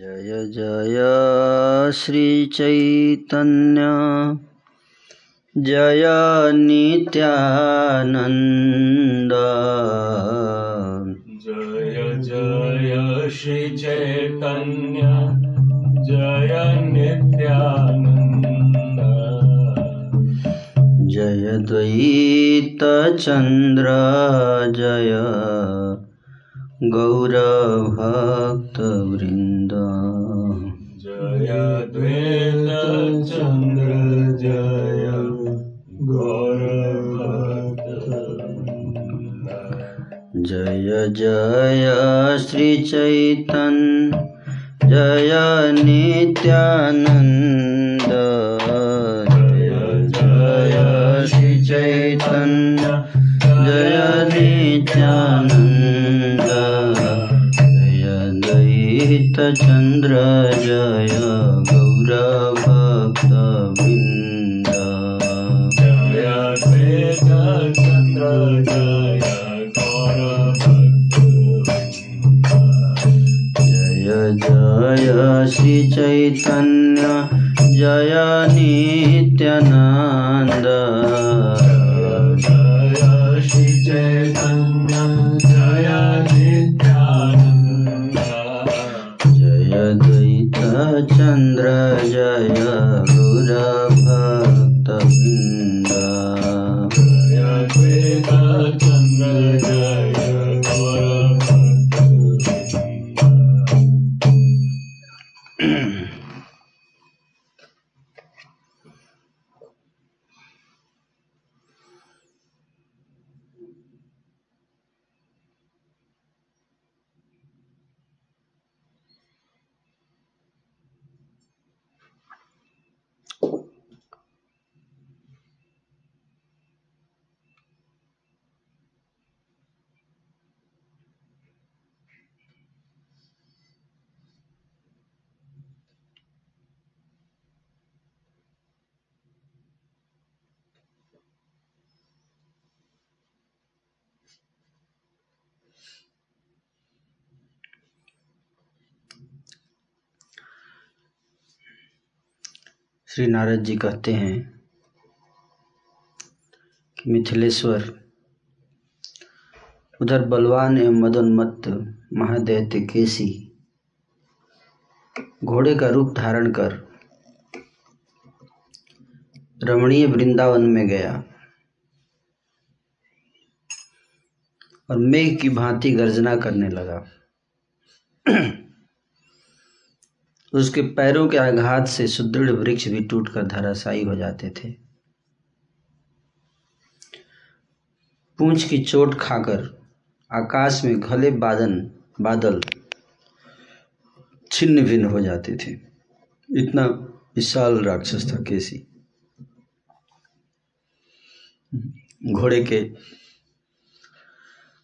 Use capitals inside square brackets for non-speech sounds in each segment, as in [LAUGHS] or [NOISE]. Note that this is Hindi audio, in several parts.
जय जय श्रीचैतन्य। जय नित्यानन्द। जय जय श्री चैतन्य जय नित्यानन्द। जय द्वैतचन्द्र। जय गौरभक्तवृन्द जय द्वेतचन्द्र जय गौरभक्तवृन्द जय जय श्रीचैतन्य जय नित्यानन्द द्वैतचन्द्र जय गौरभक्तवृन्द जय द्वैत चन्द्र जय गौरभक्तवृन्द जय जय श्रीचैतन्य जय नित्यानन्द द्वैतचन्द्र जय। श्री नारद जी कहते हैं कि मिथिलेश्वर, उधर बलवान एवं मदोन्मत्त महादैत्य केसी घोड़े का रूप धारण कर रमणीय वृंदावन में गया और मेघ की भांति गर्जना करने लगा। उसके पैरों के आघात से सुदृढ़ वृक्ष भी टूटकर धराशायी हो जाते थे। पूंछ की चोट खाकर आकाश में घले बादन, बादल छिन्न भिन्न हो जाते थे। इतना विशाल राक्षस था केसी। घोड़े के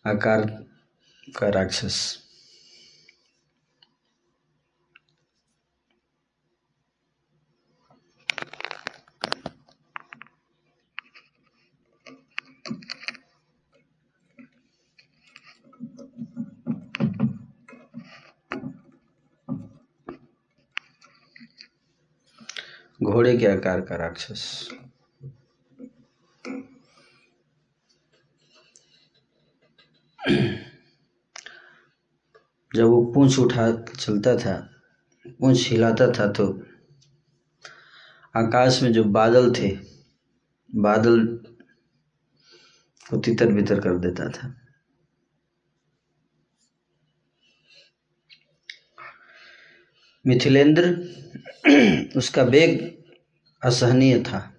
आकार का राक्षस। घोड़े के आकार का राक्षस। जब वो पूंछ उठा चलता था, पूंछ हिलाता था तो आकाश में जो बादल थे, बादल को तितर बितर कर देता था। मिथिलेंद्र [CLEARS THROAT] उसका वेग असहनीय था।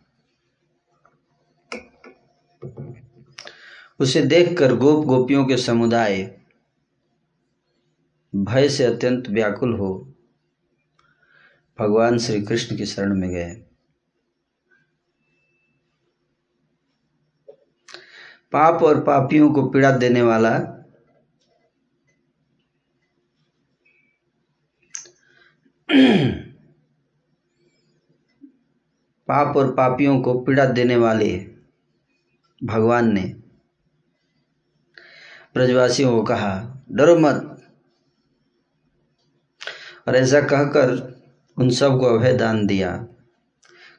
उसे देखकर गोप गोपियों के समुदाय भय से अत्यंत व्याकुल हो भगवान श्री कृष्ण की शरण में गए। पाप और पापियों को पीड़ा देने वाला पाप और पापियों को पीड़ा देने वाले भगवान ने ब्रजवासियों को कहा, डरो मत। और ऐसा कहकर उन सबको अभय दान दिया।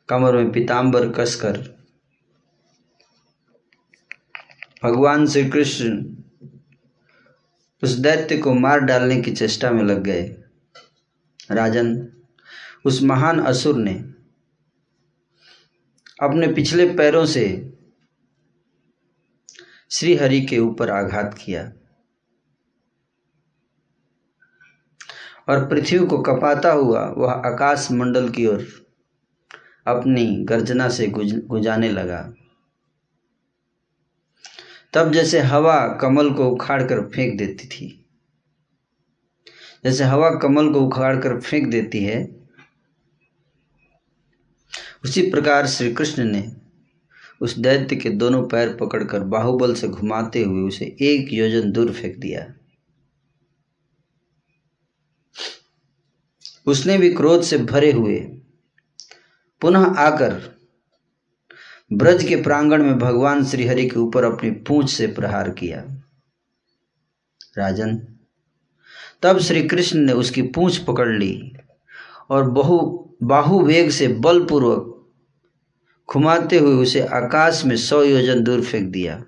कमर में पीताम्बर कसकर भगवान श्री कृष्ण उस दैत्य को मार डालने की चेष्टा में लग गए। राजन, उस महान असुर ने अपने पिछले पैरों से श्री हरि के ऊपर आघात किया और पृथ्वी को कपाता हुआ वह आकाश मंडल की ओर अपनी गर्जना से गुज, गुजाने लगा। तब जैसे हवा कमल को उखाड़ कर फेंक देती थी जैसे हवा कमल को उखाड़ कर फेंक देती है उसी प्रकार श्री कृष्ण ने उस दैत्य के दोनों पैर पकड़कर बाहुबल से घुमाते हुए उसे एक योजन दूर फेंक दिया। उसने भी क्रोध से भरे हुए पुनः आकर ब्रज के प्रांगण में भगवान श्रीहरि के ऊपर अपनी पूंछ से प्रहार किया। राजन, तब श्री कृष्ण ने उसकी पूंछ पकड़ ली और बहु बाहु वेग से बलपूर्वक घुमाते हुए उसे आकाश में सौ योजन दूर फेंक दिया।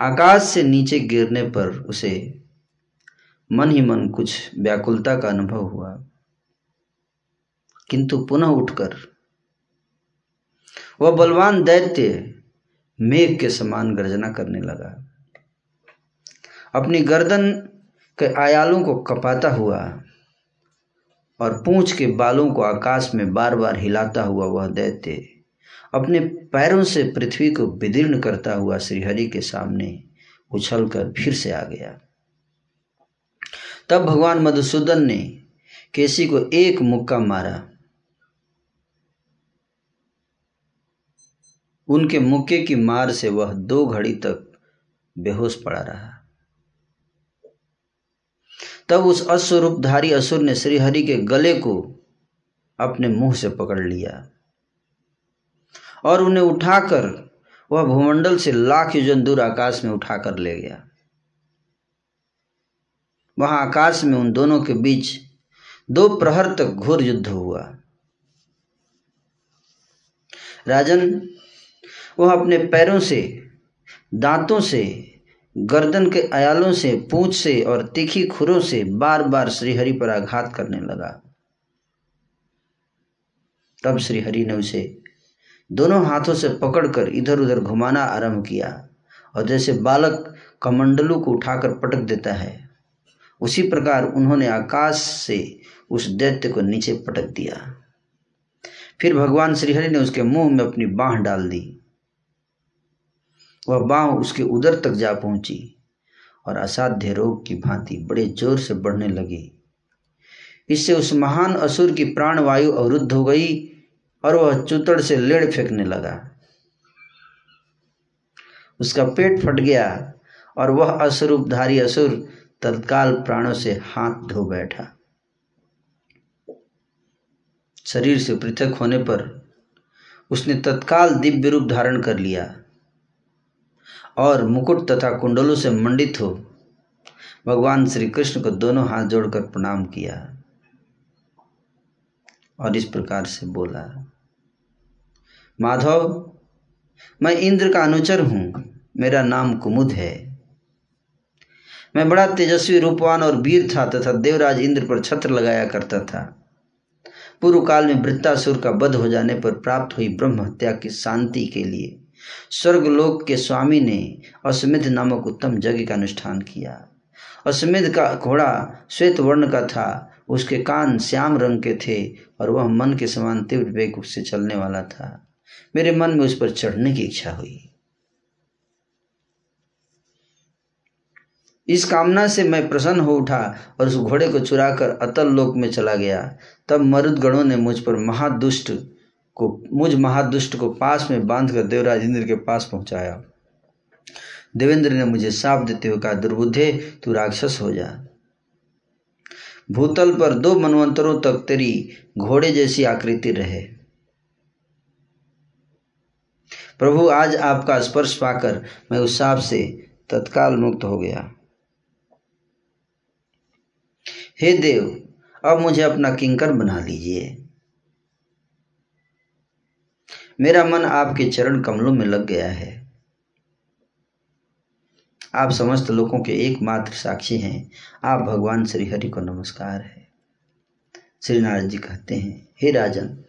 आकाश से नीचे गिरने पर उसे मन ही मन कुछ व्याकुलता का अनुभव हुआ। किंतु पुनः उठकर वह बलवान दैत्य मेघ के समान गर्जना करने लगा। अपनी गर्दन के आयालों को कपाता हुआ और पूंछ के बालों को आकाश में बार बार हिलाता हुआ वह दैत्य, अपने पैरों से पृथ्वी को विदीर्ण करता हुआ श्रीहरि के सामने उछलकर फिर से आ गया। तब भगवान मधुसूदन ने केसी को एक मुक्का मारा। उनके मुक्के की मार से वह दो घड़ी तक बेहोश पड़ा रहा। तब उस अश्वरूपधारी असुर ने श्रीहरि के गले को अपने मुँह से पकड़ लिया और उन्हें उठाकर वह भूमंडल से लाख योजन दूर आकाश में उठाकर ले गया। वहाँ आकाश में उन दोनों के बीच दो प्रहर तक घोर युद्ध हुआ। राजन, वह अपने पैरों से, दांतों से गर्दन के अयालों से, पूछ से और तीखी खुरों से बार बार श्रीहरि पर आघात करने लगा। तब श्रीहरि ने उसे दोनों हाथों से पकड़कर इधर उधर घुमाना आरंभ किया और जैसे बालक कमंडलू को उठाकर पटक देता है, उसी प्रकार उन्होंने आकाश से उस दैत्य को नीचे पटक दिया। फिर भगवान श्रीहरि ने उसके मुँह में अपनी बाह डाल दी। वह बाह उसके उदर तक जा पहुँची और असाध्य रोग की भांति बड़े ज़ोर से बढ़ने लगी। इससे उस महान असुर की प्राण वायु अवरुद्ध हो गई और वह चुतड़ से लेड़ फेंकने लगा। उसका पेट फट गया और वह असुरूपधारी असुर तत्काल प्राणों से हाथ धो बैठा। शरीर से पृथक होने पर उसने तत्काल दिव्य रूप धारण कर लिया। और मुकुट तथा कुंडलों से मंडित हो, भगवान श्री कृष्ण को दोनों हाथ जोड़कर प्रणाम किया और इस प्रकार से बोला, माधव, मैं इंद्र का अनुचर हूँ, मेरा नाम कुमुद है। मैं बड़ा तेजस्वी, रूपवान और वीर था तथा देवराज इंद्र पर छत्र लगाया करता था। पूर्व काल में वृत्तासुर का वध हो जाने पर प्राप्त हुई ब्रह्म हत्या की शांति के लिए स्वर्गलोक के स्वामी ने अश्वमेध नामक उत्तम यज्ञ का अनुष्ठान किया। अश्वमेध का घोड़ा श्वेत वर्ण का था, उसके कान श्याम रंग के थे और वह मन के समान तीव्र वेग से चलने वाला था। मेरे मन में उस पर चढ़ने की इच्छा हुई। इस कामना से मैं प्रसन्न हो उठा और उस घोड़े को चुराकर अतल लोक में चला गया। तब मरुदगणों ने मुझ पर महादुष्ट को मुझ महादुष्ट को पास में बांधकर देवराज इंद्र के पास पहुँचाया। देवेंद्र ने मुझे साप देते हुए कहा, दुर्बुद्धे, तू राक्षस हो जा। भूतल पर दो मनवंतरों तक तेरी घोड़े जैसी आकृति रहे। प्रभु, आज आपका स्पर्श पाकर मैं उस साप से तत्काल मुक्त हो गया। हे देव, अब मुझे अपना किंकर बना लीजिए। मेरा मन आपके चरण कमलों में लग गया है। आप समस्त लोगों के एकमात्र साक्षी हैं। आप भगवान श्री हरि को नमस्कार है। श्री नारद जी कहते हैं, हे राजन,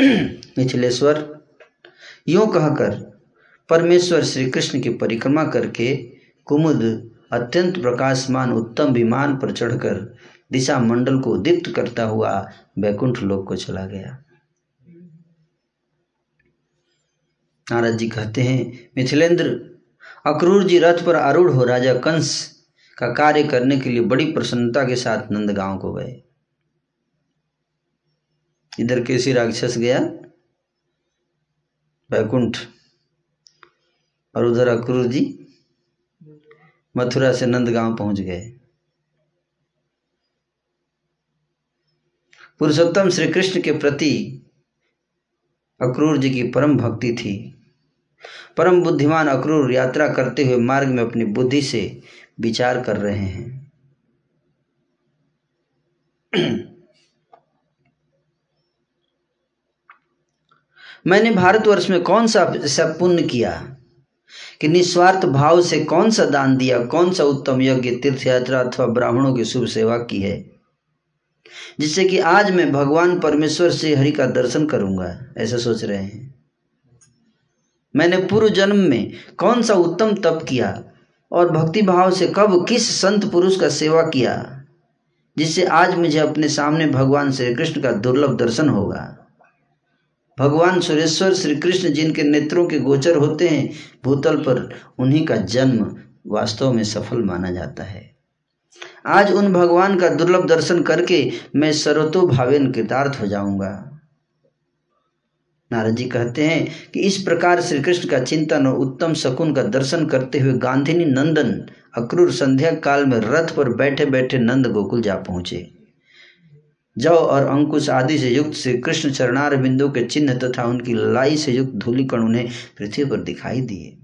[CLEARS THROAT] मिथिलेश्वर, यूँ कहकर परमेश्वर श्री कृष्ण की परिक्रमा करके कुमुद अत्यंत प्रकाशमान, उत्तम विमान पर चढ़कर दिशा मंडल को दीप्त करता हुआ बैकुंठ लोक को चला गया। नारद जी कहते हैं, मिथिलेंद्र, अक्रूर जी रथ पर आरूढ़ हो राजा कंस का कार्य करने के लिए बड़ी प्रसन्नता के साथ नंदगांव को गए। इधर कैसी राक्षस गया बैकुंठ और उधर अक्रूर जी मथुरा से नंदगांव पहुँच गए। पुरुषोत्तम श्री कृष्ण के प्रति अक्रूर जी की परम भक्ति थी। परम बुद्धिमान अक्रूर यात्रा करते हुए मार्ग में अपनी बुद्धि से विचार कर रहे हैं। [CLEARS THROAT] मैंने भारतवर्ष में कौन सा ऐसा पुण्य किया? कि निस्वार्थ भाव से कौन सा दान दिया? कौन सा उत्तम यज्ञ तीर्थ यात्रा अथवा ब्राह्मणों की शुभ सेवा की है? जिससे कि आज मैं भगवान परमेश्वर से हरि का दर्शन करूँगा, ऐसा सोच रहे हैं। मैंने पूर्व जन्म में कौन सा उत्तम तप किया और भक्ति भाव से कब किस संत पुरुष का सेवा किया, जिससे आज मुझे अपने सामने भगवान श्री कृष्ण का दुर्लभ दर्शन होगा। भगवान सुरेश्वर श्री कृष्ण जिनके नेत्रों के गोचर होते हैं, भूतल पर उन्हीं का जन्म वास्तव में सफल माना जाता है। आज उन भगवान का दुर्लभ दर्शन करके मैं सर्वतोभावेन कृतार्थ हो जाऊँगा। नारद जी कहते हैं कि इस प्रकार श्री कृष्ण का चिंतन और उत्तम शकुन का दर्शन करते हुए गांधिनी नंदन अक्रूर संध्या काल में रथ पर बैठे बैठे नंद गोकुल जा पहुँचे। जव और अंकुश आदि से युक्त श्री कृष्ण चरणार बिंदु के चिन्ह तथा उनकी लाई से युक्त धूलिकण उन्हें पृथ्वी पर दिखाई दिए।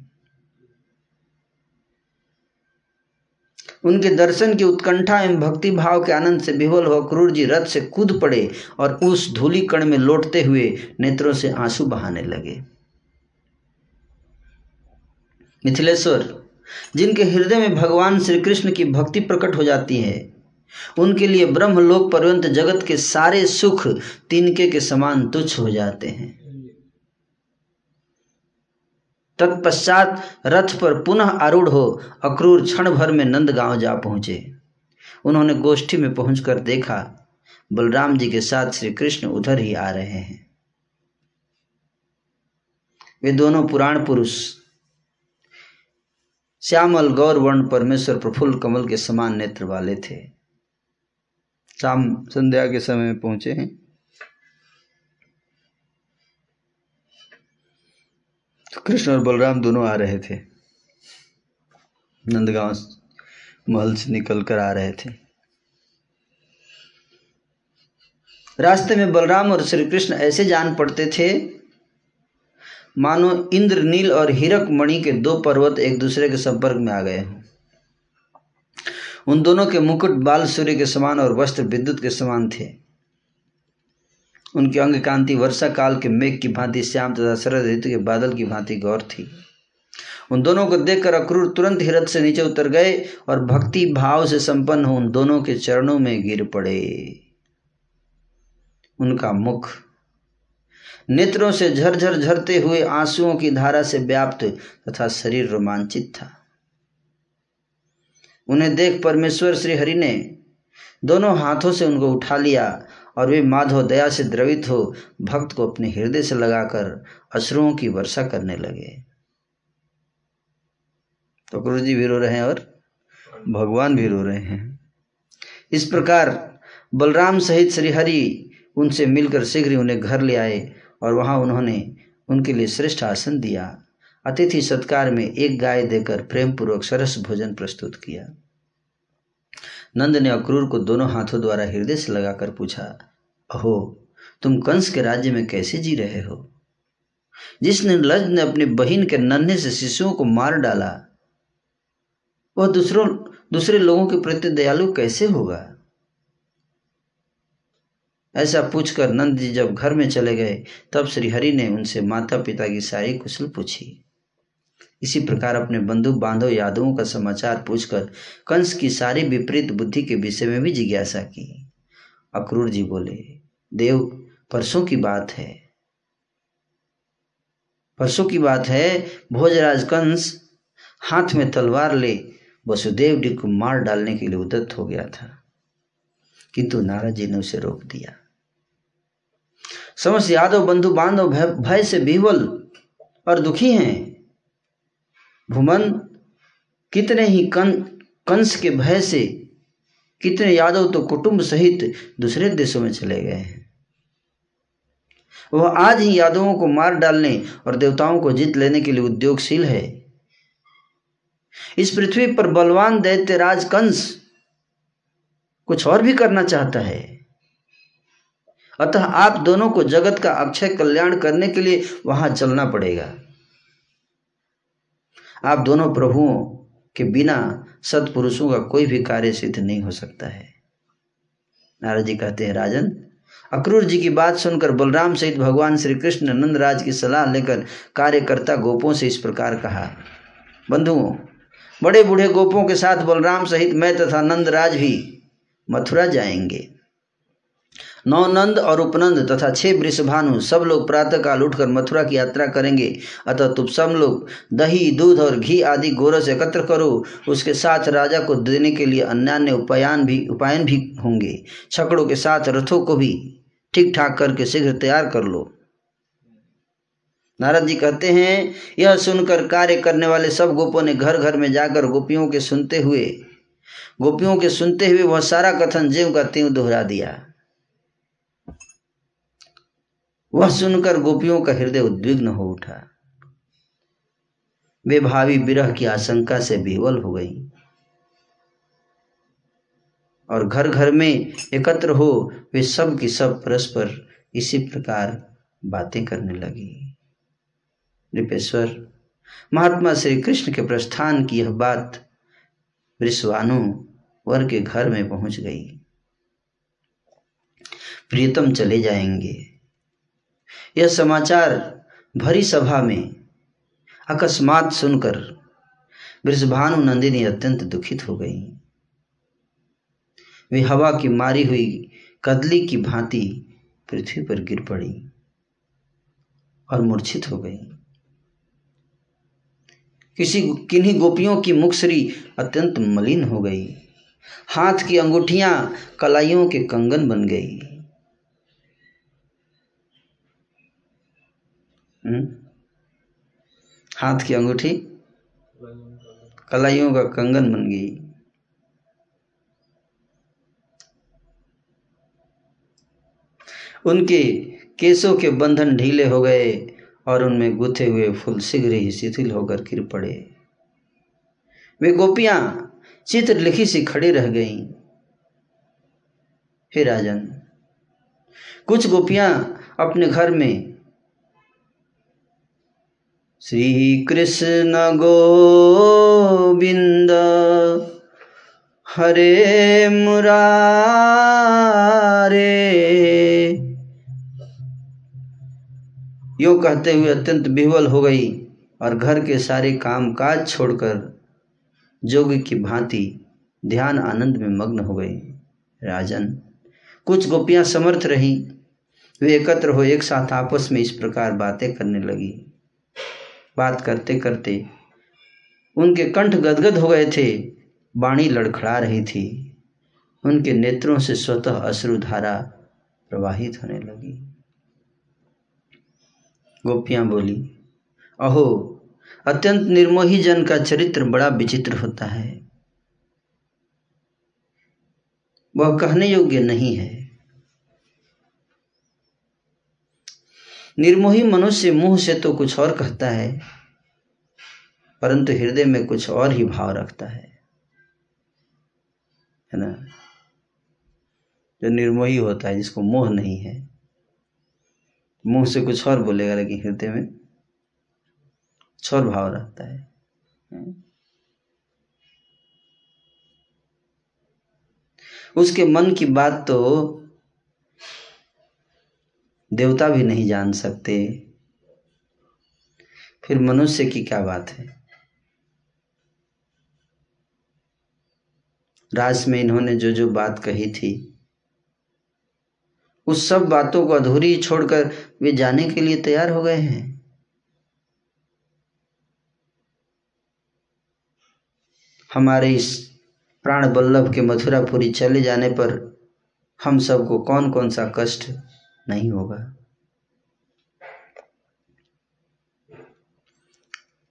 उनके दर्शन की उत्कंठा एवं भक्ति भाव के आनंद से विह्वल हो क्रूर जी रथ से कूद पड़े और उस धूली कण में लौटते हुए नेत्रों से आँसू बहाने लगे। मिथिलेश्वर, जिनके हृदय में भगवान श्री कृष्ण की भक्ति प्रकट हो जाती है, उनके लिए ब्रह्मलोक पर्यंत जगत के सारे सुख तिनके के समान तुच्छ हो जाते हैं। तत्पश्चात रथ पर पुनः आरूढ़ हो अक्रूर क्षण भर में नंदगांव जा पहुँचे। उन्होंने गोष्ठी में पहुंचकर देखा, बलराम जी के साथ श्री कृष्ण उधर ही आ रहे हैं। वे दोनों पुराण पुरुष, श्यामल गौर वर्ण परमेश्वर प्रफुल्ल कमल के समान नेत्र वाले थे। शाम संध्या के समय में पहुँचे हैं। कृष्ण और बलराम दोनों आ रहे थे। नंदगांव महल से निकल कर आ रहे थे। रास्ते में बलराम और श्री कृष्ण ऐसे जान पड़ते थे, मानो इंद्र, नील और हीरक मणि के दो पर्वत एक दूसरे के संपर्क में आ गए उन दोनों के मुकुट बाल सूर्य के समान और वस्त्र विद्युत के समान थे। उनकी अंग कांति वर्षा काल के मेघ की भांति, श्याम तथा शरद ऋतु के बादल की भांति गौर थी। उन दोनों को देखकर अक्रूर तुरंत हिरत से नीचे उतर गए और भक्ति भाव से संपन्न हो उन दोनों के चरणों में गिर पड़े। उनका मुख नेत्रों से झरझर झरते हुए आंसुओं की धारा से व्याप्त तथा शरीर रोमांचित था। उन्हें देख परमेश्वर श्री हरि ने दोनों हाथों से उनको उठा लिया और वे माधव दया से द्रवित हो भक्त को अपने हृदय से लगाकर अश्रुओं की वर्षा करने लगे। तो गुरु जी भी रो रहे हैं और भगवान भी रो रहे हैं। इस प्रकार बलराम सहित श्रीहरि उनसे मिलकर शीघ्र ही उन्हें घर ले आए और वहाँ उन्होंने उनके लिए श्रेष्ठ आसन दिया। अतिथि सत्कार में एक गाय देकर प्रेम पूर्वक सरस भोजन प्रस्तुत किया। नंद ने अक्रूर को दोनों हाथों द्वारा हृदय से लगाकर पूछा, अहो, तुम कंस के राज्य में कैसे जी रहे हो? जिसने लज ने अपनी बहन के नन्हे से शिशुओं को मार डाला, वह दूसरों, दूसरे लोगों के प्रति दयालु कैसे होगा? ऐसा पूछकर नंद जी जब घर में चले गए, तब श्रीहरि ने उनसे माता पिता की सारी कुशल पूछी। इसी प्रकार अपने बंधु बांधव यादवों का समाचार पूछकर कंस की सारी विपरीत बुद्धि के विषय में भी जिज्ञासा की। अक्रूर जी बोले देव परसों की बात है। परसों की बात है भोजराज कंस हाथ में तलवार ले वसुदेव जी को मार डालने के लिए उदत्त हो गया था। किंतु नारद जी ने उसे रोक दिया। समस्त यादव बंधु बांधव भय, से विवल और दुखी हैं। भूमन कितने ही कं, कंस के भय से कितने यादव तो कुटुंब सहित दूसरे देशों में चले गए हैं। वह आज ही यादवों को मार डालने और देवताओं को जीत लेने के लिए उद्योगशील है। इस पृथ्वी पर बलवान दैत्य राज कंस कुछ और भी करना चाहता है। अतः आप दोनों को जगत का अक्षय कल्याण करने के लिए वहाँ चलना पड़ेगा। आप दोनों प्रभुओं के बिना सत्पुरुषों का कोई भी कार्य सिद्ध नहीं हो सकता है। नारद जी कहते हैं, राजन, अक्रूर जी की बात सुनकर बलराम सहित भगवान श्री कृष्ण नंदराज की सलाह लेकर कार्यकर्ता गोपों से इस प्रकार कहा, बंधुओं, बड़े बूढ़े गोपों के साथ बलराम सहित मैं तथा नंदराज भी मथुरा जाएँगे। नौनंद और उपनंद तथा छह वृषभानु सब लोग प्रातःकाल उठकर मथुरा की यात्रा करेंगे। अतः तुम सब लोग दही, दूध और घी आदि गोरस एकत्र करो। उसके साथ राजा को देने के लिए अन्य उपायन भी उपायन भी होंगे। छकड़ों के साथ रथों को भी ठीक ठाक करके शीघ्र तैयार कर लो। नारद जी कहते हैं, यह सुनकर कार्य करने वाले सब गोपों ने घर घर में जाकर गोपियों के सुनते हुए, गोपियों के सुनते हुए वह सारा कथन जीव का त्यों दोहरा दिया। वह सुनकर गोपियों का हृदय उद्विग्न हो उठा। वे भावी विरह की आशंका से बेवल हो गई और घर घर में एकत्र हो वे सब की सब परस्पर इसी प्रकार बातें करने लगी। रिपेश्वर महात्मा श्री कृष्ण के प्रस्थान की यह बात वृषवानु वर के घर में पहुँच गई। प्रियतम चले जाएँगे। यह समाचार भरी सभा में अकस्मात सुनकर वृषभानु नंदिनी अत्यंत दुखित हो गई। वे हवा की मारी हुई कदली की भांति पृथ्वी पर गिर पड़ी और मूर्छित हो गई। किसी किन्हीं गोपियों की मुखसरी अत्यंत मलिन हो गई। हाथ की अंगूठियाँ कलाइयों के कंगन बन गई। हाथ की अंगूठी? कलाइयों का कंगन बन गई। उनके केसों के बंधन ढीले हो गए और उनमें गुथे हुए फूल शीघ्र ही शिथिल होकर गिर पड़े। वे गोपियाँ चित्र लिखी सी खड़ी रह गईं। हे राजन, कुछ गोपियाँ अपने घर में श्री कृष्ण गोविंद हरे मुरारे। यो कहते हुए अत्यंत विह्वल हो गई और घर के सारे काम काज छोड़कर जोगी की भांति ध्यान आनंद में मग्न हो गई राजन, कुछ गोपियाँ समर्थ रहीं। वे एकत्र हो एक साथ आपस में इस प्रकार बातें करने लगी। बात करते करते उनके कंठ गदगद हो गए थे। बाणी लड़खड़ा रही थी। उनके नेत्रों से स्वतः अश्रुधारा प्रवाहित होने लगी। गोपियाँ बोली, अहो, अत्यंत निर्मोही जन का चरित्र बड़ा विचित्र होता है। वह कहने योग्य नहीं है। निर्मोही मनुष्य मुँह से तो कुछ और कहता है, परंतु हृदय में कुछ और ही भाव रखता है। है ना? जो निर्मोही होता है, जिसको मोह नहीं है, मुँह से कुछ और बोलेगा, लेकिन हृदय में कुछ और भाव रखता है। उसके मन की बात तो देवता भी नहीं जान सकते। फिर मनुष्य की क्या बात है? रास में इन्होंने जो जो बात कही थी, उस सब बातों को अधूरी छोड़कर वे जाने के लिए तैयार हो गए हैं। हमारे इस प्राण बल्लभ के मथुरापुरी चले जाने पर हम सबको कौन कौन सा कष्ट नहीं होगा।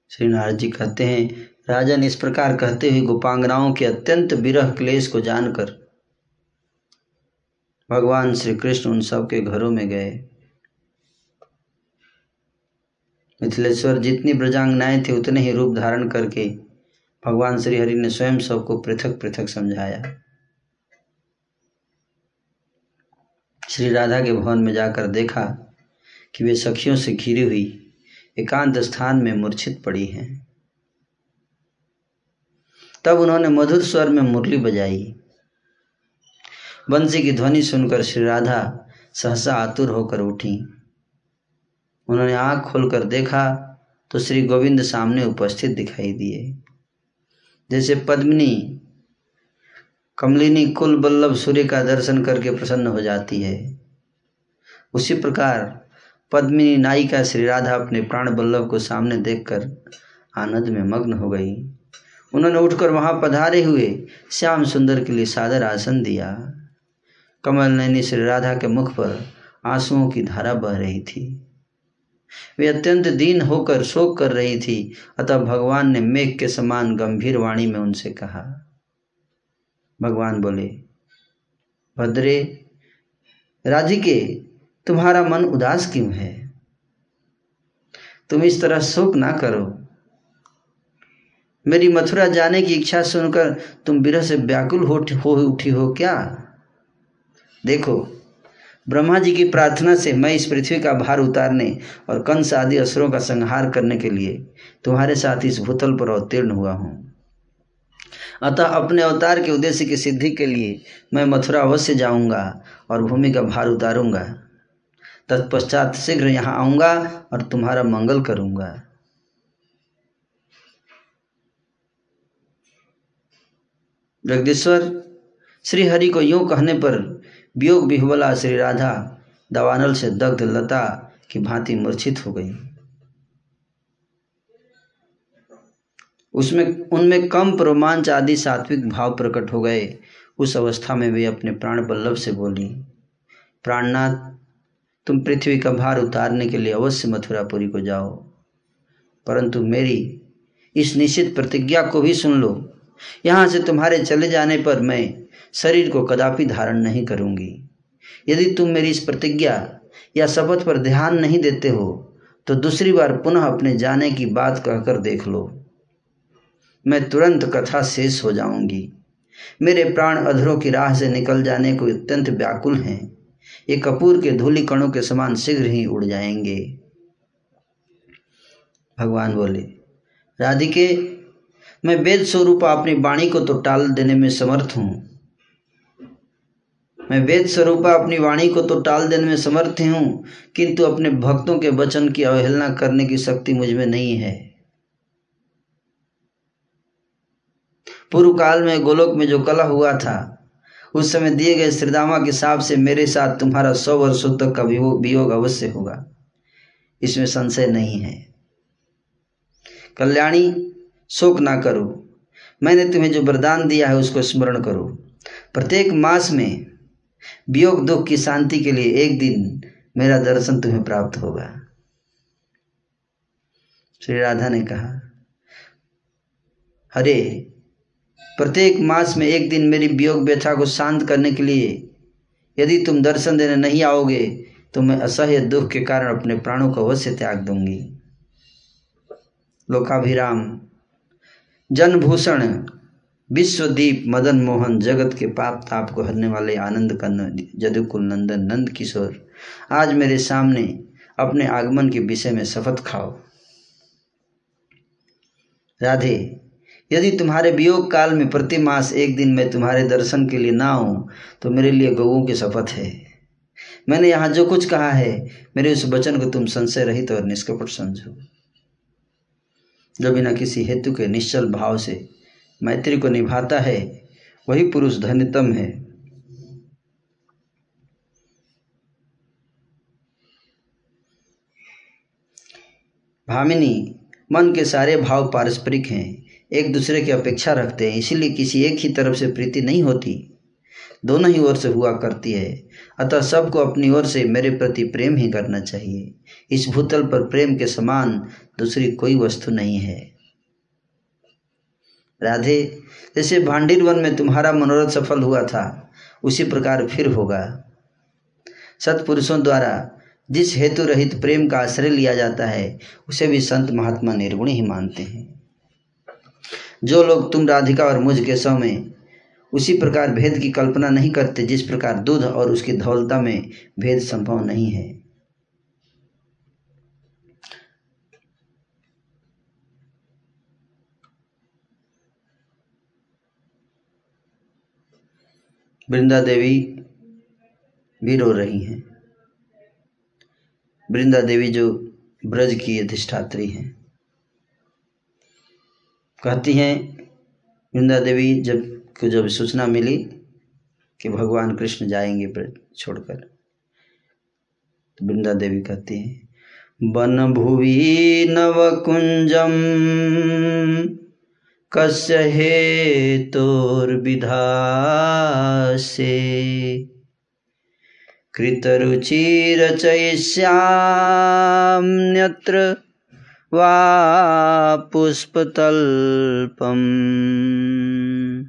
श्री नारद जी कहते हैं राजन इस प्रकार कहते हुए गोपांगनाओं के अत्यंत विरह क्लेश को जानकर भगवान श्री कृष्ण उन सब के घरों में गए। मिथिलेश्वर जितनी ब्रजांगनाएँ थी, उतने ही रूप धारण करके भगवान श्री हरि ने स्वयं सबको पृथक पृथक समझाया। श्री राधा के भवन में जाकर देखा कि वे सखियों से घिरी हुई एकांत स्थान में मूर्छित पड़ी हैं। तब उन्होंने मधुर स्वर में मुरली बजाई। बंसी की ध्वनि सुनकर श्री राधा सहसा आतुर होकर उठी। उन्होंने आँख खोलकर देखा तो श्री गोविंद सामने उपस्थित दिखाई दिए। जैसे पद्मिनी कमलिनी कुल बल्लभ सूर्य का दर्शन करके प्रसन्न हो जाती है। उसी प्रकार पद्मिनी नायिका श्री राधा अपने प्राण बल्लभ को सामने देखकर आनंद में मग्न हो गई। उन्होंने उठकर वहाँ पधारे हुए श्याम सुंदर के लिए सादर आसन दिया। कमल नैनी श्री राधा के मुख पर आंसुओं की धारा बह रही थी। वे अत्यंत दीन होकर शोक कर रही थी, अतः भगवान ने मेघ के समान गंभीर वाणी में उनसे कहा भगवान बोले, भद्रे राधिके तुम्हारा मन उदास क्यों है? तुम इस तरह शोक ना करो। मेरी मथुरा जाने की इच्छा सुनकर तुम विरह से व्याकुल हो, उठी हो क्या? देखो, ब्रह्मा जी की प्रार्थना से मैं इस पृथ्वी का भार उतारने और कंस आदि असुरों का संहार करने के लिए तुम्हारे साथ इस भूतल पर अवतीर्ण हुआ हूँ। अतः अपने अवतार के उद्देश्य की सिद्धि के लिए मैं मथुरा अवश्य जाऊँगा और भूमि का भार उतारूँगा। तत्पश्चात शीघ्र यहाँ आऊँगा और तुम्हारा मंगल करूँगा। जगदीश्वर श्री हरि को यूँ कहने पर वियोग बिहवला श्री राधा, दवानल से दग्ध लता की भांति मूर्छित हो गई। उसमें, उनमें कम रोमांच आदि सात्विक भाव प्रकट हो गए। उस अवस्था में वे अपने प्राण बल्लभ से बोली, प्राणनाथ, तुम पृथ्वी का भार उतारने के लिए अवश्य मथुरापुरी को जाओ। परंतु मेरी इस निश्चित प्रतिज्ञा को भी सुन लो। यहाँ से तुम्हारे चले जाने पर मैं शरीर को कदापि धारण नहीं करूँगी। यदि तुम मेरी इस प्रतिज्ञा या शपथ पर ध्यान नहीं देते हो तो दूसरी बार पुनः अपने जाने की बात कहकर देख लो। मैं तुरंत कथा शेष हो जाऊँगी। मेरे प्राण अधरों की राह से निकल जाने को अत्यंत व्याकुल हैं। ये कपूर के धूलि कणों के समान शीघ्र ही उड़ जाएँगे। भगवान बोले, राधिके, मैं वेद स्वरूप अपनी वाणी को तो टाल देने में समर्थ हूँ। मैं वेद स्वरूपा अपनी वाणी को तो टाल देने में समर्थ हूँ, किंतु अपने भक्तों के वचन की अवहेलना करने की शक्ति मुझमें नहीं है। पूर्व काल में गोलोक में जो कला हुआ था, उस समय दिए गए श्रीदामा के साप से मेरे साथ तुम्हारा सौ वर्षों तक का वियोग अवश्य होगा। इसमें संशय नहीं है। कल्याणी, शोक ना करो। मैंने तुम्हें जो वरदान दिया है उसको स्मरण करो। प्रत्येक मास में वियोग दुख की शांति के लिए एक दिन मेरा दर्शन तुम्हें प्राप्त होगा। श्री राधा ने कहा, हरे प्रत्येक मास में एक दिन मेरी वियोग व्यथा को शांत करने के लिए, यदि तुम दर्शन देने नहीं आओगे तो मैं असह्य दुख के कारण अपने प्राणों को अवश्य त्याग दूँगी। लोकाभिराम। जनभूषण। विश्वदीप मदन मोहन जगत के पाप ताप को हरने वाले आनंद कन्न जदुकुल नंदन नंद किशोर, आज मेरे सामने अपने आगमन के विषय में शपथ खाओ। राधे। यदि तुम्हारे वियोग काल में प्रति मास एक दिन मैं तुम्हारे दर्शन के लिए ना आऊँ तो मेरे लिए गऊ की शपथ है। मैंने यहाँ जो कुछ कहा है, मेरे उस वचन को तुम संशय रहित और निष्कपट समझो। जो बिना किसी हेतु के निश्चल भाव से मैत्री को निभाता है, वही पुरुष धन्यतम है। भामिनी, मन के सारे भाव पारस्परिक हैं। एक दूसरे की अपेक्षा रखते हैं, इसीलिए किसी एक ही तरफ़ से प्रीति नहीं होती। दोनों ही ओर से हुआ करती है। अतः सबको अपनी ओर से मेरे प्रति प्रेम ही करना चाहिए। इस भूतल पर प्रेम के समान दूसरी कोई वस्तु नहीं है। राधे, जैसे भांडीर वन में तुम्हारा मनोरथ सफल हुआ था, उसी प्रकार फिर होगा। सत्पुरुषों द्वारा जिस हेतु रहित प्रेम का आश्रय लिया जाता है, उसे भी संत महात्मा निर्गुण ही मानते हैं। जो लोग तुम राधिका और मुझ के सौ में, उसी प्रकार भेद की कल्पना नहीं करते जिस प्रकार दूध और उसकी धौलता में भेद संभव नहीं है। वृंदा देवी भी रो रही हैं। वृंदा देवी जो ब्रज की अधिष्ठात्री हैं। कहती हैं, वृंदा देवी, जब को जब सूचना मिली कि भगवान कृष्ण जाएँगे छोड़कर तो वृंदा देवी कहती हैं, वन भुवि नव कुंजम कस्य हेतुर्विधा से कृतरुचिरचयिष्याम्यत्र वा पुष्पतल्पम्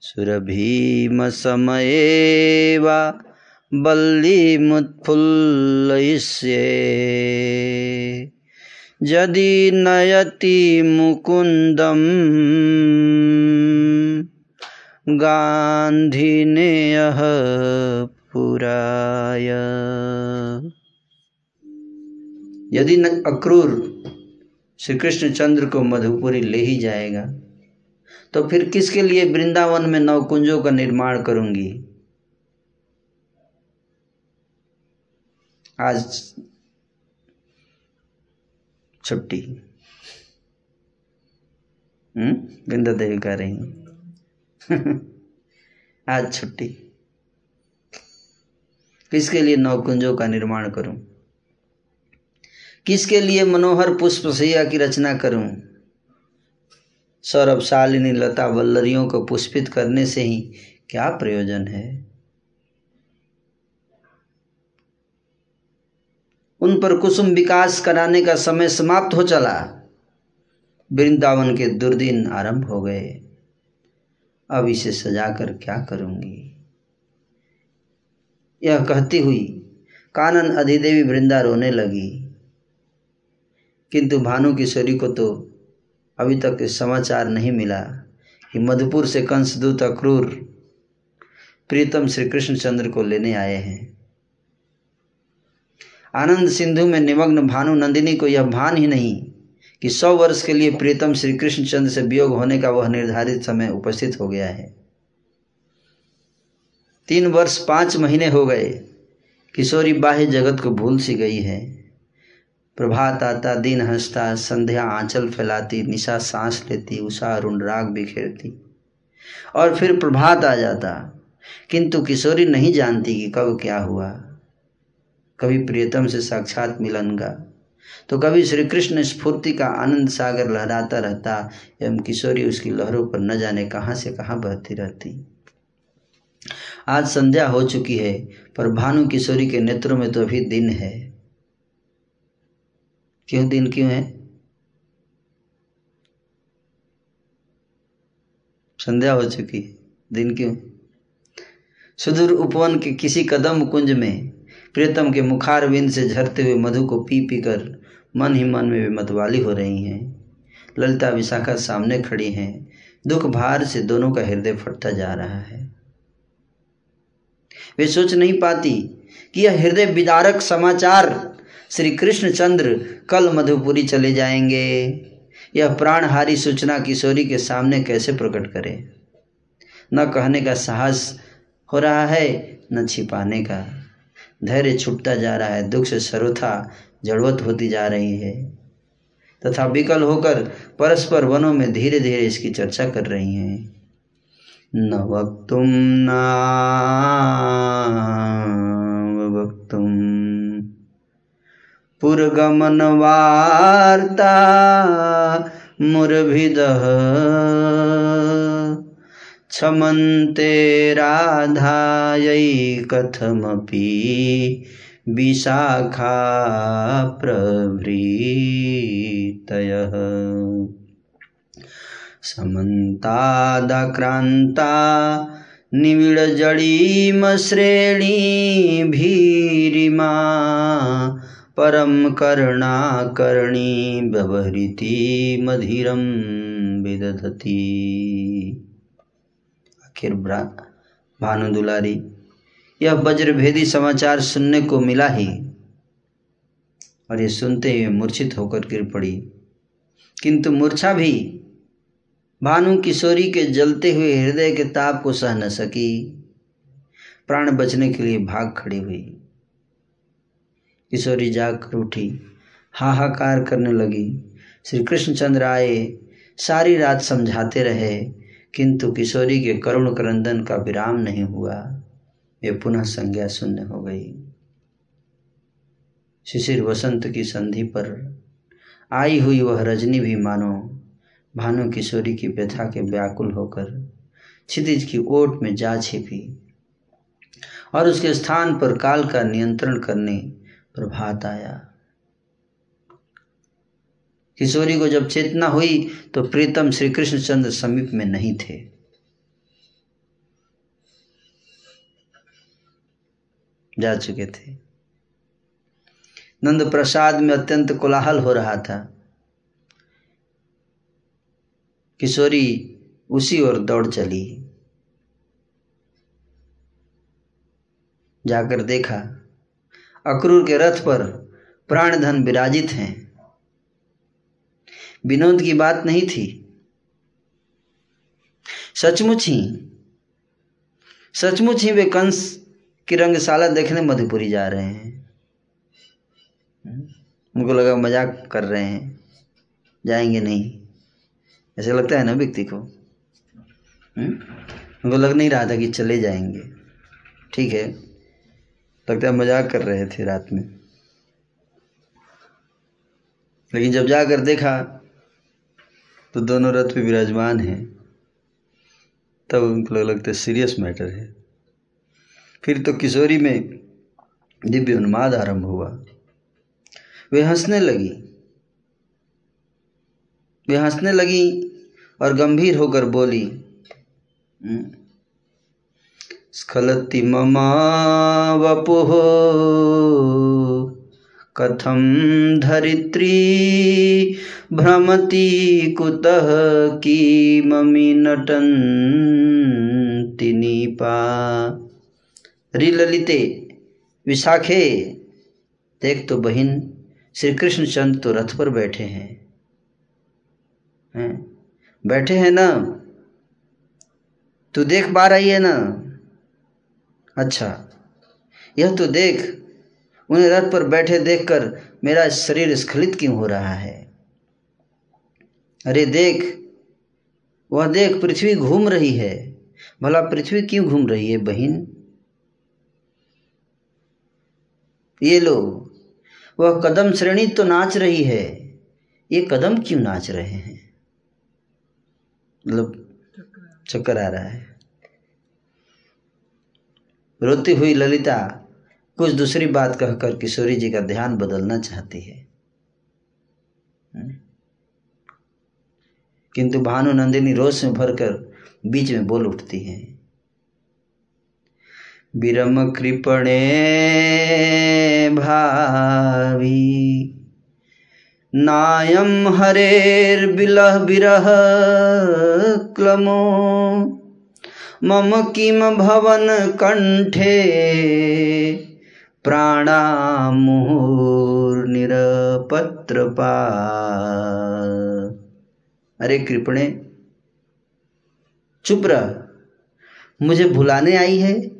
सुरभीमसमये वा वल्लीमुत्फुल्लयिष्ये यदि नयति मुकुन्दम् गान्धिनेयः पुराय। यदि न अक्रूर श्री कृष्ण चंद्र को मधुपुरी ले ही जाएगा। तो फिर किसके लिए वृंदावन में नवकुंजों का निर्माण करूँगी? आज छुट्टी। हम्म? वृंदा देवी कह रही [LAUGHS] आज छुट्टी। किसके लिए नवकुंजों का निर्माण करूँ? किसके लिए मनोहर पुष्प सैया की रचना करूँ? सौरभशालिनी लता वल्लरियों को पुष्पित करने से ही क्या प्रयोजन है? उन पर कुसुम विकास कराने का समय समाप्त हो चला। वृंदावन के दुर्दिन आरंभ हो गए। अब इसे सजाकर क्या करूँगी? यह कहती हुई कानन अधिदेवी वृंदा रोने लगी। किंतु भानु किशोरी को तो अभी तक समाचार नहीं मिला। कि मधुपुर से कंसदूत अक्रूर प्रीतम श्री कृष्णचंद्र को लेने आए हैं। आनंद सिंधु में निमग्न भानु नंदिनी को यह भान ही नहीं कि सौ वर्ष के लिए प्रीतम श्री कृष्णचंद्र से वियोग होने का वह निर्धारित समय उपस्थित हो गया है। तीन वर्ष पाँच महीने हो गए। किशोरी बाह्य जगत को भूल सी गई है। प्रभात आता दिन हंसता, संध्या आंचल फैलाती, निशा सांस लेती, उषा अरुण राग बिखेरती और फिर प्रभात आ जाता, किंतु किशोरी नहीं जानती कि कब क्या हुआ। कभी प्रियतम से साक्षात मिलन का तो कभी श्री कृष्ण स्फूर्ति का आनंद सागर लहराता रहता, एवं किशोरी उसकी लहरों पर न जाने कहाँ से कहाँ बहती रहती। आज संध्या हो चुकी है, पर भानु किशोरी के नेत्रों में तो अभी दिन है। क्यों दिन क्यों है? संध्या हो चुकी दिन क्यों? सुदूर उपवन के किसी कदम कुंज में प्रियतम के मुखार विंद से झरते हुए मधु को पी पी कर मन ही मन में मतवाली हो रही हैं। ललिता विशाखा सामने खड़ी हैं। दुख भार से दोनों का हृदय फटता जा रहा है। वे सोच नहीं पाती कि यह हृदय विदारक समाचार श्री कृष्णचंद्र कल मधुपुरी चले जाएँगे। यह प्राणहारी सूचना किशोरी के सामने कैसे प्रकट करे? न कहने का साहस हो रहा है, न छिपाने का। धैर्य छुटता जा रहा है, दुख से सर्वथा जड़वत होती जा रही है। तथा विकल होकर परस्पर वनों में धीरे धीरे इसकी चर्चा कर रही हैं। न वक्तुम न वक्तुम पुरगमन वार्ता मुरभिदः क्षमन्ते राधायै कथमपि विशाखा प्रभृतयः। समन्तादाक्रान्ता निविडजडीमश्रेणीभिरिमा परं कर्णाकर्णी व्यवहृति मधिरं विदधति। आखिर भानु दुलारी यह वज्रभेदी समाचार सुनने को मिला ही, और ये सुनते हुए मूर्छित होकर गिर पड़ी। किंतु मूर्छा भी, भानु किशोरी के जलते हुए हृदय के ताप को सह न सकी। प्राण बचने के लिए भाग खड़ी हुई। किशोरी जाग उठी, हाहाकार करने लगी। श्री कृष्णचंद्र आए, सारी रात समझाते रहे, किंतु किशोरी के करुण करंदन का विराम नहीं हुआ। वे पुनः संज्ञा शून्य हो गई। शिशिर वसंत की संधि पर आई हुई वह रजनी भी मानो, भानु किशोरी की व्यथा के व्याकुल होकर क्षितिज की ओट में जा छिपी और उसके स्थान पर काल का नियंत्रण करने प्रभात आया। किशोरी को जब चेतना हुई तो प्रीतम श्री कृष्णचंद्र समीप में नहीं थे। जा चुके थे। नंद प्रसाद में अत्यंत कोलाहल हो रहा था। किशोरी उसी ओर दौड़ चली। जाकर देखा अक्रूर के रथ पर प्राणधन विराजित हैं। विनोद की बात नहीं थी। सचमुच ही सचमुच ही वे कंस की रंगशाला देखने मधुपुरी जा रहे हैं। उनको लगा मज़ाक कर रहे हैं। जाएँगे नहीं। ऐसे लगता है ना व्यक्ति को? उनको लग नहीं रहा था कि चले जाएँगे। ठीक है। लगता है मज़ाक कर रहे थे रात में। लेकिन जब जाकर देखा तो दोनों रथ पे विराजमान हैं। तब उनको लगता है सीरियस मैटर है। फिर तो किशोरी में दिव्य उन्माद आरंभ हुआ। वे हंसने लगी। वे हंसने लगी और गंभीर होकर बोली स्खलति मम वपुः। कथं धरित्री भ्रमति कुतः किममि नटन्ति नीपा। री ललिते विशाखे, देख तो बहिन श्री कृष्ण चंद तो रथ पर बैठे हैं। हैं? बैठे हैं ना? तू देख पा रही है ना? अच्छा यह तो देख, उन्हें रथ पर बैठे देखकर मेरा शरीर स्खलित क्यों हो रहा है? अरे देख, वह देख पृथ्वी घूम रही है। भला पृथ्वी क्यों घूम रही है बहन? ये लो, वह कदम श्रेणी तो नाच रही है। ये कदम क्यों नाच रहे हैं? मतलब चक्कर आ रहा है। रोती हुई ललिता कुछ दूसरी बात कहकर किशोरी जी का ध्यान बदलना चाहती है। किंतु भानु नंदिनी रोष में भरकर बीच में बोल उठती है, विरम कृपणे भावी, नायम हरेर बिलह बिरह क्लमो मम किम भवन कंठे? प्राणामुहुर्निरपत्र अरे कृपणे, चुप रह। मुझे भुलाने आई है?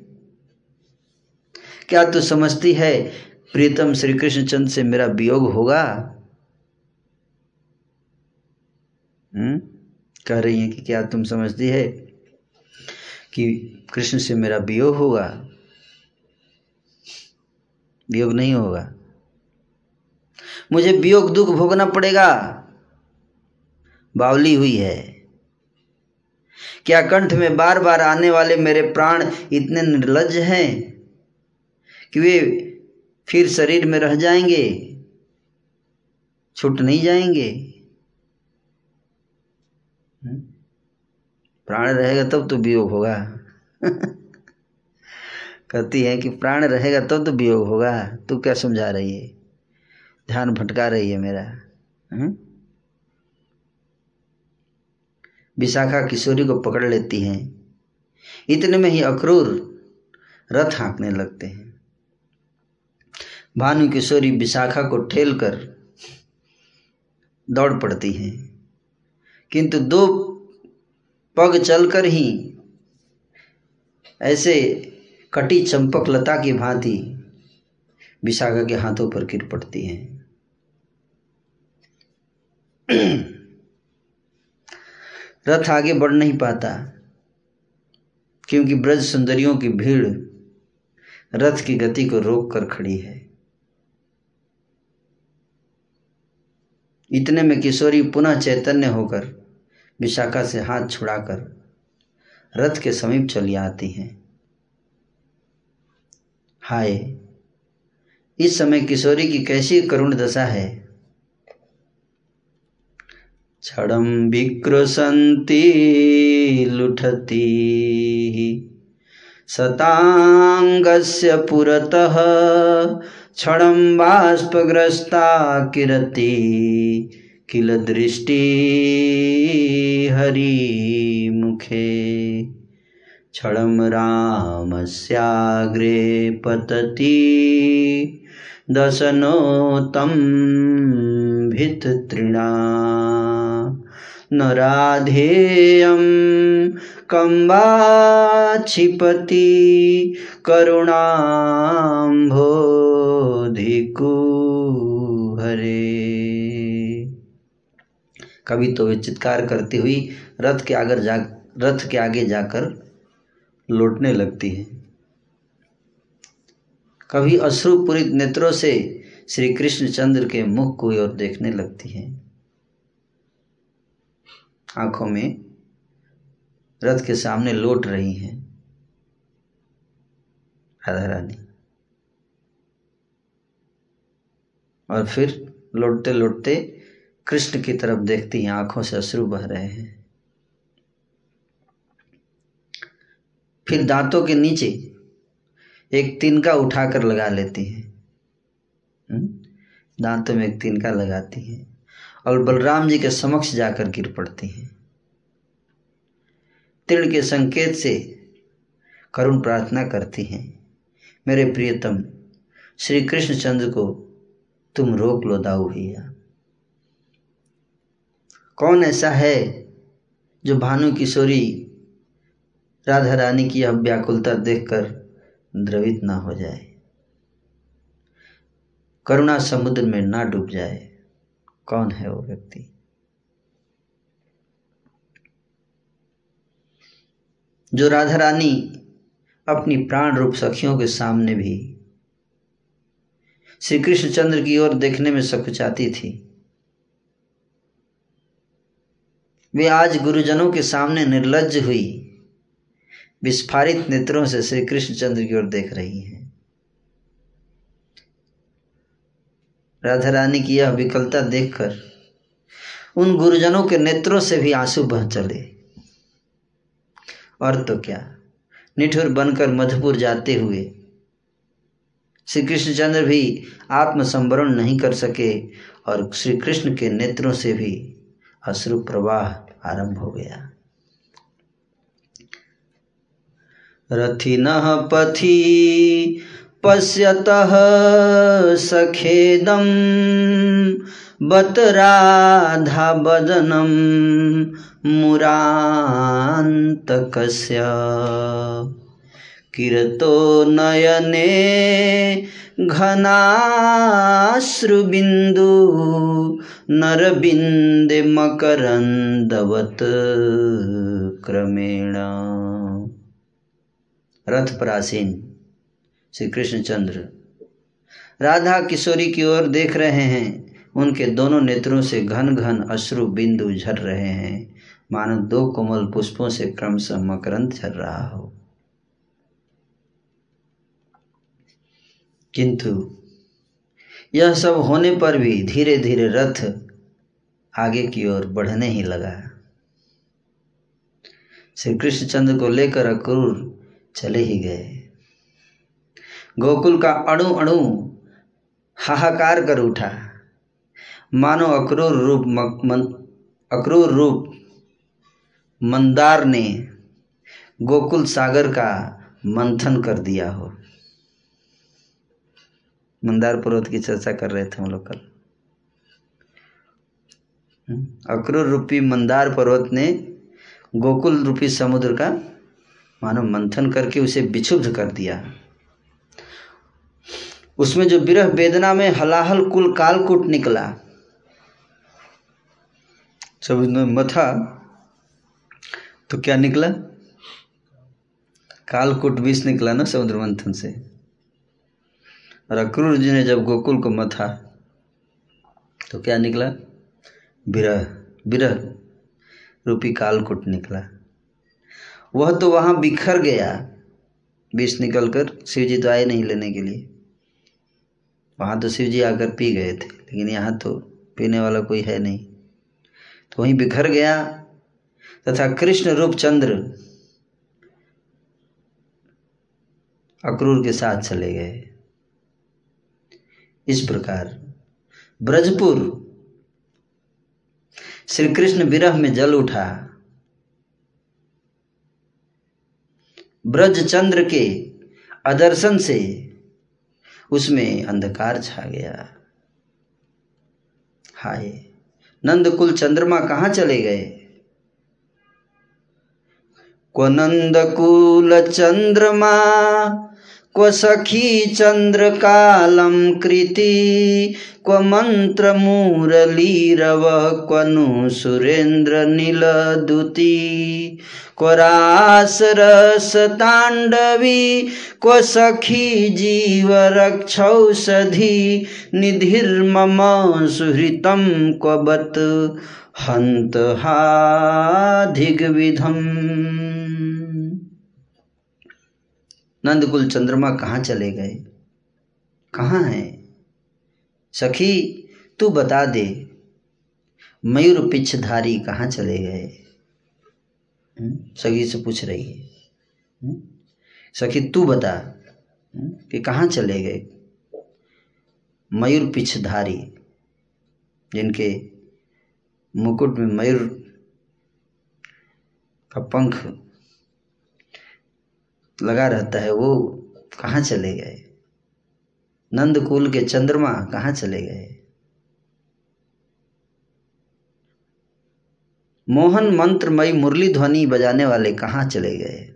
क्या तू समझती है प्रीतम श्री कृष्णचंद से मेरा वियोग होगा? हम्म? कह रही है कि क्या तुम समझती है? कि कृष्ण से मेरा वियोग होगा। वियोग नहीं होगा। मुझे वियोग दुख भोगना पड़ेगा। बावली हुई है। क्या कंठ में बार बार आने वाले मेरे प्राण इतने निर्लज हैं कि वे फिर शरीर में रह जाएँगे, छूट नहीं जाएँगे? प्राण रहेगा तब तो वियोग होगा। कहती है कि प्राण रहेगा तब तो वियोग होगा। तू क्या समझा रही है? ध्यान भटका रही है मेरा। हम्म? विशाखा किशोरी को पकड़ लेती हैं। इतने में ही अक्रूर रथ हाँकने लगते हैं। भानु किशोरी विशाखा को ठेल कर दौड़ पड़ती हैं। किंतु दो पग चलकर ही ऐसे कटी चंपक लता की भांति विशाखा के हाथों पर गिर पड़ती है। रथ आगे बढ़ नहीं पाता, क्योंकि ब्रज सुंदरियों की भीड़ रथ की गति को रोक कर खड़ी है। इतने में किशोरी पुनः चैतन्य होकर विशाखा से हाथ छुड़ाकर रथ के समीप चली आती हैं। हाय, इस समय किशोरी की कैसी करुण दशा है? क्षणं विकृसन्ति लुठति शताङ्गस्य पुरतः क्षणं बाष्पग्रस्ता किरति किल दृष्टि हरिमुखे क्षणं रामस्याग्रे पतति। दशनोतं भित्तृणा न राधेयं कम्बा क्षिपति हरे कभी तो वे चित्कार करती हुई रथ के आगे जा, रथ के आगे जाकर लौटने लगती है। कभी अश्रुपूरित नेत्रों से श्री कृष्ण चंद्र के मुख को ओर देखने लगती है। आँखों में रथ के सामने लौट रही हैं। राधा रानी। और फिर लौटते लौटते कृष्ण की तरफ़ देखती हैं, आँखों से अश्रु बह रहे हैं। फिर दांतों के नीचे एक तिनका उठाकर लगा लेती हैं। हम्म? दांतों में एक तिनका लगाती हैं और बलराम जी के समक्ष जाकर गिर पड़ती हैं। तीर्ण के संकेत से करुण प्रार्थना करती हैं, मेरे प्रियतम श्री कृष्ण चंद्र को तुम रोक लो दाऊ भैया। कौन ऐसा है जो भानु किशोरी राधा रानी की यह व्याकुलता देखकर द्रवित ना हो जाए? करुणा समुद्र में ना डूब जाए, कौन है वो व्यक्ति? जो राधा रानी अपनी प्राण रूप सखियों के सामने भी श्री कृष्णचंद्र की ओर देखने में सकुचाती थी वे आज गुरुजनों के सामने निर्लज हुई। विस्फारित नेत्रों से श्री कृष्णचंद्र की ओर देख रही हैं। राधा रानी की यह विकलता देखकर उन गुरुजनों के नेत्रों से भी आँसू बह चले। और तो क्या, निठुर बनकर मधुपुर जाते हुए श्री कृष्णचंद्र भी आत्मसंवरण नहीं कर सके और श्री कृष्ण के नेत्रों से भी अश्रु प्रवाह आरंभ हो गया। रथिन पथि पश्यतः सखेदं बत राधा बदनं मुरान्तकस्य। किरतो नयने घनाश्रुबिन्दु नरबिन्दे मकरन्दवत् क्रमेण। रथ प्रासीन श्री कृष्णचंद्र राधा किशोरी की ओर देख रहे हैं। उनके दोनों नेत्रों से घन घन अश्रु बिंदु झर रहे हैं। मानो दो कोमल पुष्पों से क्रमशः मकरंद झर रहा हो। किंतु यह सब होने पर भी धीरे धीरे रथ आगे की ओर बढ़ने ही लगा। श्री कृष्णचंद्र को लेकर अक्रूर चले ही गए। गोकुल का अणु अणु हाहाकार कर उठा। मानो अक्रूर रूप मन, अक्रूर रूप मंदार ने गोकुल सागर का मंथन कर दिया हो। मंदार पर्वत की चर्चा कर रहे थे हम लोग कल। हम्म, अक्रूर रूपी मंदार पर्वत ने गोकुल रूपी समुद्र का मानो मंथन करके उसे विक्षुब्ध कर दिया। उसमें जो विरह वेदना में हलाहल कुल कालकूट निकला जब उसने मथा तो क्या निकला? कालकूट विष निकला ना समुद्र मंथन से। और अक्रूर जी ने जब गोकुल को मथा तो क्या निकला? विरह विरह रूपी कालकुट निकला। वह तो वहाँ बिखर गया, विष निकलकर शिव जी तो आए नहीं लेने के लिए। वहाँ तो शिव जी आकर पी गए थे, लेकिन यहाँ तो पीने वाला कोई है नहीं। तो वहीं बिखर गया, तथा कृष्ण रूप चंद्र अक्रूर के साथ चले गए। इस प्रकार। ब्रजपुर। श्री कृष्ण विरह में जल उठा। ब्रज चंद्र के अदर्शन से उसमें अंधकार छा गया। हाय, नंदकुल चंद्रमा कहाँ चले गए? क्व नंदकुल चंद्रमा क्व सखी चन्द्रकालं कृति, क्व मन्त्रमुरलीरव क्व नु सुरेन्द्रनीलदुती क्व रासरसताण्डवी क्व सखी जीवरक्षौषधि निधिर्मम सुहृतं क्व बत हन्तहाधिगविधम् नंदकुल चंद्रमा कहाँ चले गए? कहाँ हैं? सखी तू बता दे मयूर पिछधारी कहाँ चले गए? हम्म, सखी से पूछ रही है। हम्म, सखी तू बता हम्म, कि कहाँ चले गए? मयूर पिछधारी जिनके मुकुट में मयूर का पंख लगा रहता है, वो कहाँ चले गए? नंदकुल के चंद्रमा कहाँ चले गए? मोहन मंत्रमयी मुरली ध्वनि बजाने वाले कहाँ चले गए?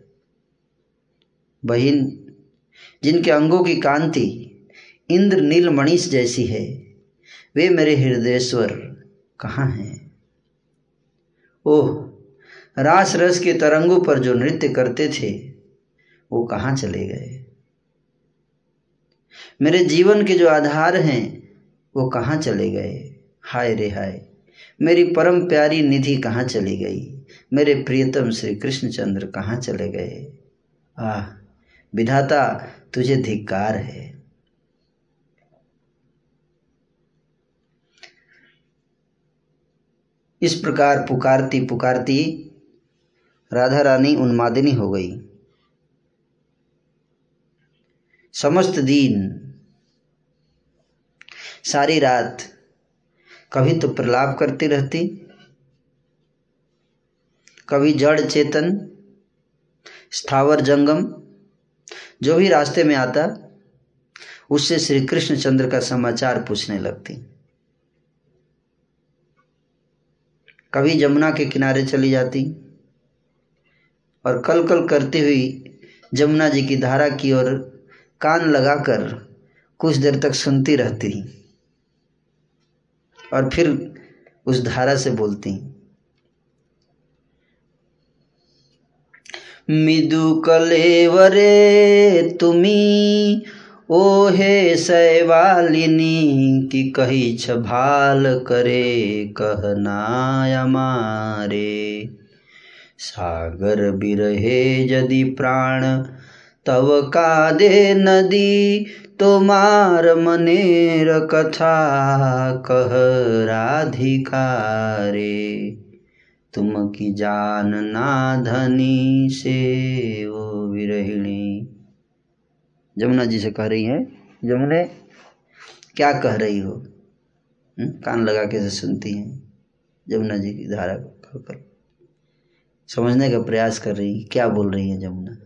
बहिन, जिनके अंगों की कांति इंद्र नील मणिष जैसी है, वे मेरे हृदयेश्वर कहाँ हैं? ओह रास रस के तरंगों पर जो नृत्य करते थे वो कहाँ चले गए? मेरे जीवन के जो आधार हैं, वो कहाँ चले गए? हाय रे हाय, मेरी परम प्यारी निधि कहाँ चली गई? मेरे प्रियतम श्री कृष्णचंद्र कहाँ चले गए? आह, विधाता तुझे धिक्कार है। इस प्रकार पुकारती पुकारती राधा रानी उन्मादिनी हो गई। समस्त दिन, सारी रात कभी तो प्रलाप करती रहती, कभी जड़ चेतन, स्थावर जंगम, जो भी रास्ते में आता, उससे श्री कृष्णचंद्र का समाचार पूछने लगती। कभी जमुना के किनारे चली जाती और कल कल करती हुई जमुना जी की धारा की ओर कान लगाकर कुछ देर तक सुनती रहती और फिर उस धारा से बोलती मिदु कलेवरे तुमी ओ हे सैवालिनी, की कही छभाल करे कहना मारे। सागर बिरहे यदि प्राण तव का दे नदी तो मनेर कथा, कह राधिकारे। तुम की जान ना धनी से वो विरहिणी। जमुना जी से कह रही है, जमुने, क्या कह रही हो? हुँ? कान लगा के सुनती हैं, जमुना जी की धारा को समझने का प्रयास कर रही क्या बोल रही है जमुना?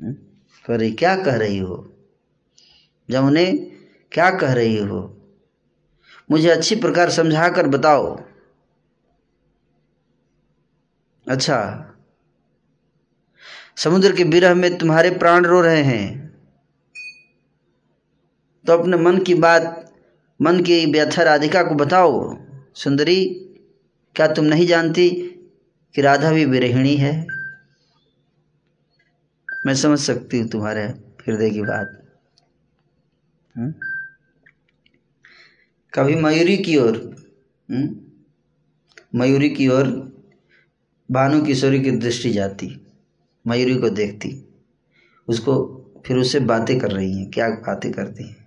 कह क्या कह रही हो? जमुने क्या कह रही हो? मुझे अच्छी प्रकार समझा कर बताओ। अच्छा। समुद्र के विरह में तुम्हारे प्राण रो रहे हैं। तो अपने मन की बात, मन की व्यथा राधिका को बताओ। सुंदरी, क्या तुम नहीं जानती कि राधा भी विरहिणी है? मैं समझ सकती हूँ तुम्हारे हृदय की बात। हुँ? कभी मयूरी की ओर मयूरी की ओर भानु किशोरी की दृष्टि जाती, मयूरी को देखती, उसको फिर उससे बातें कर रही हैं, क्या बातें करती हैं।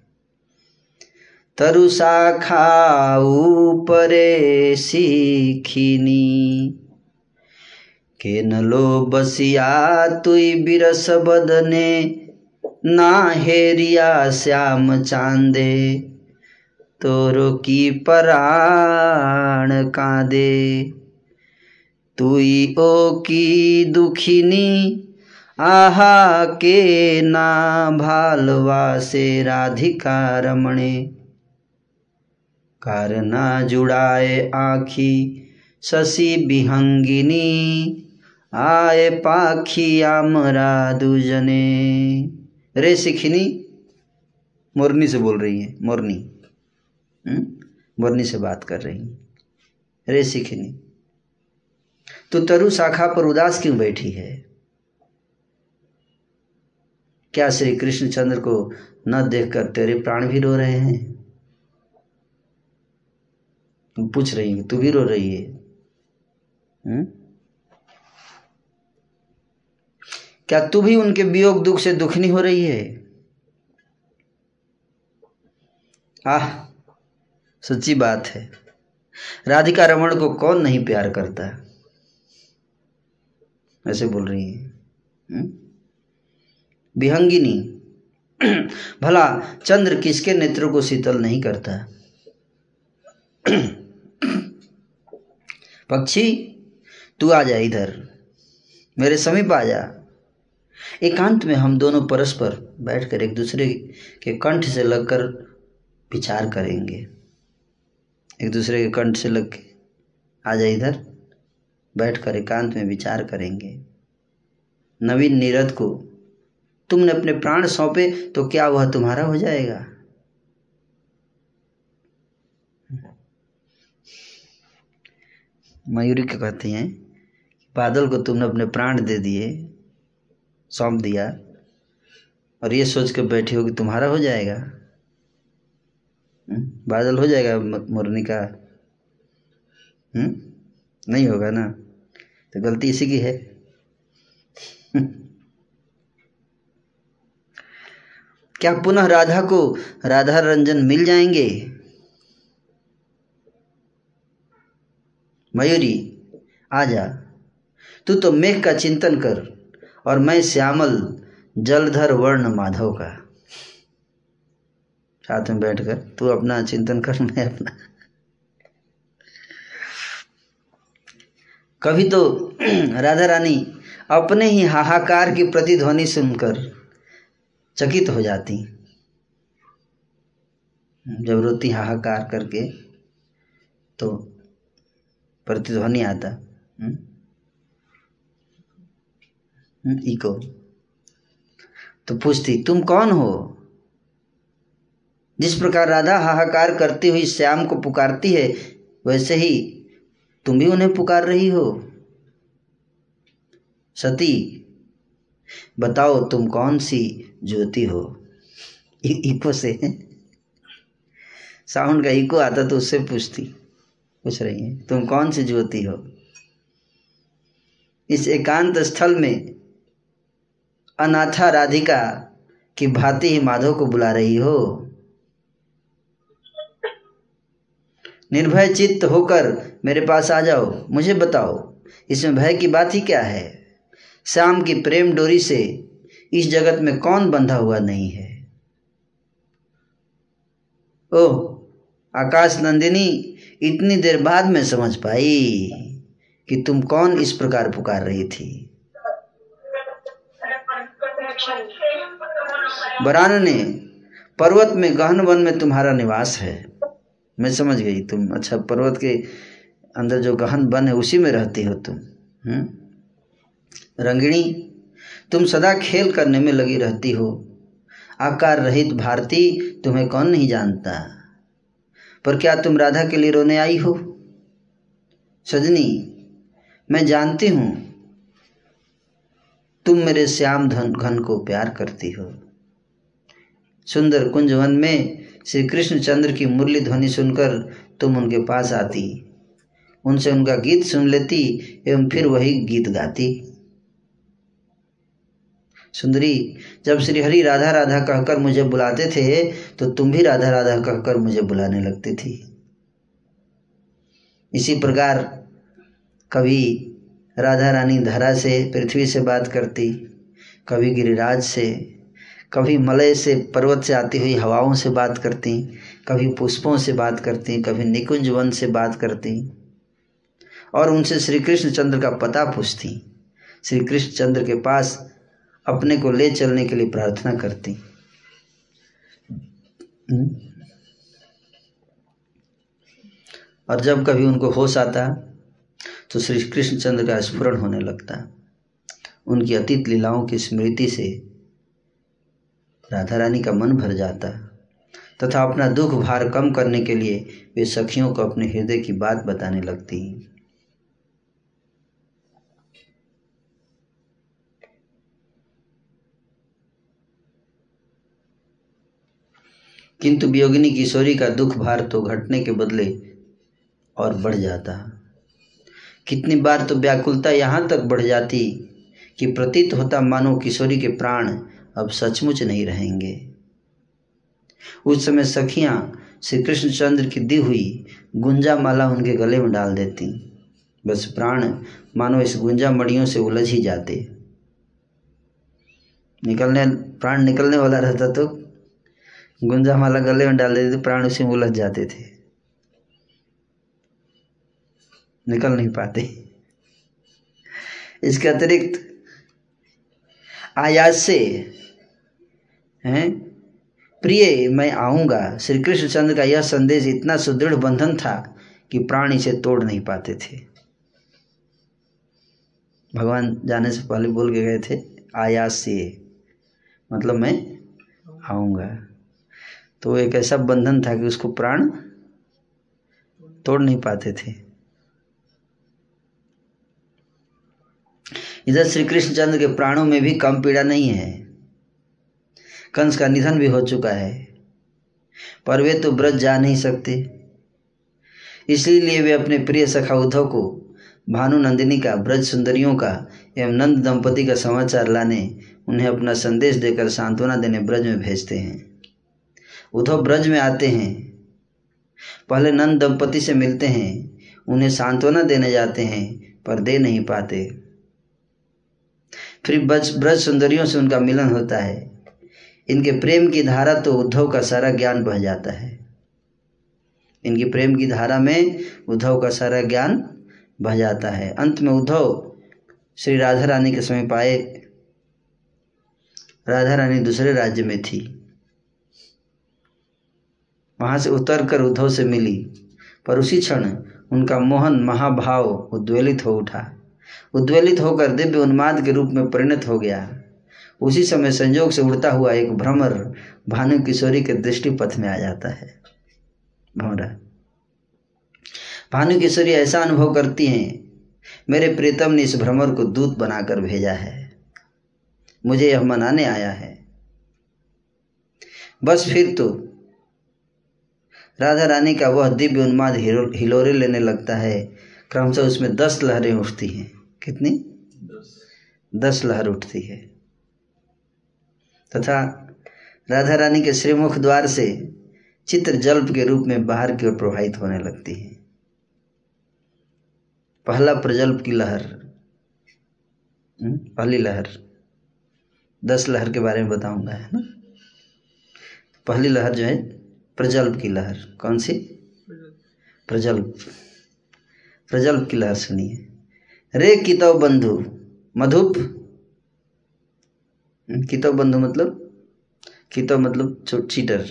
तरु शाखा ऊपरे सीखिनी के नलो बसिया, तुई बिरस बदने। ना हेरिया श्याम चांदे, तोरो की पराण कांदे। तुई ओ की दुखिनी, आहा के ना भालवा से राधिका रमणे। कारना जुड़ाए आखी, शशि विहंगिनी आए पाखी आमरा दुजने। रे सिखिनी, मोरनी से बोल रही है, मोरनी। मोरनी से बात कर रही है। रे सिखिनी तो तरु शाखा पर उदास क्यों बैठी है? क्या श्री कृष्णचंद्र को न देखकर तेरे प्राण भी रो रहे हैं? पूछ रही है, तू भी रो रही है। हुँ? क्या तू भी उनके वियोग दुख से दुखनी हो रही है? आह, सच्ची बात है। राधिका रमण को कौन नहीं प्यार करता? ऐसे बोल रही है। विहंगिनी। [CLEARS THROAT] भला चंद्र किसके नेत्र को शीतल नहीं करता? [CLEARS THROAT] पक्षी, तू आ जा इधर। मेरे समीप आ जा। एकांत में हम दोनों परस्पर बैठकर एक दूसरे के कंठ से लगकर विचार करेंगे। एक दूसरे के कंठ से लग के आ जा इधर, बैठकर एकांत में विचार करेंगे। नवीन नीरद को, तुमने अपने प्राण सौंपे तो क्या वह तुम्हारा हो जाएगा? मयूरी क्या कहती हैं? बादल को तुमने अपने प्राण दे दिए। सौंप दिया। और ये सोच के बैठे होगी तुम्हारा हो जाएगा। बादल हो जाएगा मुरनी का। हुँ? नहीं होगा ना? तो गलती इसी की है। [LAUGHS] क्या पुनः राधा को राधा रंजन मिल जाएँगे? मयूरी आजा तू तो मेघ का चिंतन कर। और मैं श्यामल जलधर वर्ण माधव का। साथ में बैठकर तू अपना चिंतन कर, मैं अपना। कभी तो [CLEARS THROAT] राधा रानी अपने ही हाहाकार की प्रतिध्वनि सुनकर चकित हो जाती। जब रोती हाहाकार करके तो प्रतिध्वनि आता। इको तो पूछती, तुम कौन हो? जिस प्रकार राधा हाहाकार करती हुई श्याम को पुकारती है, वैसे ही तुम भी उन्हें पुकार रही हो। सती, बताओ तुम कौन सी ज्योति हो? इको से। साउंड का इको आता तो उससे पूछती, पूछ रही है, तुम कौन सी ज्योति हो? इस एकांत स्थल में अनाथा राधिका की भांति ही माधव को बुला रही हो। निर्भय चित्त होकर मेरे पास आ जाओ, मुझे बताओ, इसमें भय की बात ही क्या है? श्याम की प्रेम डोरी से इस जगत में कौन बंधा हुआ नहीं है? ओह, आकाश नंदिनी, इतनी देर बाद में समझ पाई कि तुम कौन इस प्रकार पुकार रही थी। बरान ने पर्वत में गहन वन में तुम्हारा निवास है। मैं समझ गई, तुम अच्छा पर्वत के अंदर जो गहन वन है, उसी में रहती हो तुम हम्म? रंगिणी, तुम सदा खेल करने में लगी रहती हो। आकार रहित भारती तुम्हें कौन नहीं जानता। पर क्या तुम राधा के लिए रोने आई हो? सजनी, मैं जानती हूँ, तुम मेरे श्याम धन, घन को प्यार करती हो। सुंदर कुंजवन में श्री कृष्ण चंद्र की मुरली ध्वनि सुनकर तुम उनके पास आती। उनसे उनका गीत सुन लेती एवं फिर वही गीत गाती। सुंदरी, जब श्री हरि राधा राधा कहकर मुझे बुलाते थे तो तुम भी राधा राधा कहकर मुझे बुलाने लगती थी। इसी प्रकार कभी राधा रानी धरा से, पृथ्वी से बात करती, कभी गिरिराज से कभी मलय से पर्वत से आती हुई हवाओं से बात करती, कभी पुष्पों से बात करती, कभी निकुंज वन से बात करती। और उनसे श्री कृष्ण चंद्र का पता पूछती। श्री कृष्ण चंद्र के पास अपने को ले चलने के लिए प्रार्थना करती। हम्म? और जब कभी उनको होश आता तो श्री कृष्ण चंद्र का स्फुरण होने लगता। उनकी अतीत लीलाओं की स्मृति से राधा रानी का मन भर जाता। तथा अपना दुख भार कम करने के लिए वे सखियों को अपने हृदय की बात बताने लगती। किंतु वियोगिनी किशोरी का दुख भार तो घटने के बदले और बढ़ जाता। कितनी बार तो व्याकुलता यहाँ तक बढ़ जाती कि प्रतीत होता मानो किशोरी के प्राण अब सचमुच नहीं रहेंगे। उस समय सखियाँ श्री कृष्णचंद्र की दी हुई गुंजा माला उनके गले में डाल देती। बस प्राण मानो इस गुंजा मड़ियों से उलझ ही जाते। निकलने, प्राण निकलने वाला रहता तो गुंजा माला गले में डाल देते प्राण उसी में उलझ जाते थे। निकल नहीं पाते। इसके अतिरिक्त आयास से हैं? प्रिय, मैं आऊँगा। श्री कृष्ण चंद्र का यह संदेश इतना सुदृढ़ बंधन था कि प्राण इसे तोड़ नहीं पाते थे। भगवान जाने से पहले बोल के गए थे, आयास से। मतलब मैं आऊँगा। तो एक ऐसा बंधन था कि उसको प्राण तोड़ नहीं पाते थे। इधर श्री कृष्णचंद्र के प्राणों में भी कम पीड़ा नहीं है। कंस का निधन भी हो चुका है, पर वे तो ब्रज जा नहीं सकते। इसलिए वे अपने प्रिय सखा उद्धव को भानु नंदिनी का, ब्रज सुंदरियों का एवं नंद दंपति का समाचार लाने उन्हें अपना संदेश देकर सांत्वना देने ब्रज में भेजते हैं। उद्धव ब्रज में आते हैं। पहले नंद दंपति से मिलते हैं, उन्हें सांत्वना देने जाते हैं, पर दे नहीं पाते। फिर ब्रज सुंदरियों से उनका मिलन होता है। इनके प्रेम की धारा तो उद्धव का सारा ज्ञान बह जाता है। इनकी प्रेम की धारा में उद्धव का सारा ज्ञान बह जाता है। अंत में उद्धव श्री राधा रानी के समय पाए राधा रानी दूसरे राज्य में थी। वहाँ से उतर कर उद्धव से मिली। पर उसी क्षण उनका मोहन महाभाव उद्वेलित हो उठा। उद्वेलित होकर दिव्य उन्माद के रूप में परिणत हो गया। उसी समय संयोग से उड़ता हुआ एक भ्रमर भानु किशोरी के दृष्टि पथ में आ जाता है। भौरा भानु किशोरी ऐसा अनुभव करती हैं मेरे प्रीतम ने इस भ्रमर को दूत बनाकर भेजा है। मुझे यह मनाने आया है। बस फिर तो राधा रानी का वह दिव्य उन्माद हिलोरे लेने लगता है। क्रमशः उसमें दस लहरें उठती हैं। कितनी? दस लहर उठती है। तथा राधा रानी के श्रीमुख द्वार से चित्र जल्प के रूप में बाहर की ओर प्रवाहित होने लगती है। पहला प्रजल्प की लहर हम्म, पहली लहर दस लहर के बारे में बताऊँगा है ना? पहली लहर जो है प्रजल्प की लहर कौन सी? प्रजल्प। प्रजल्प की लहर सुनिए। रे कितव बंधु मधुप हम्म, कितव बंधु मतलब? कितव मतलब चीटर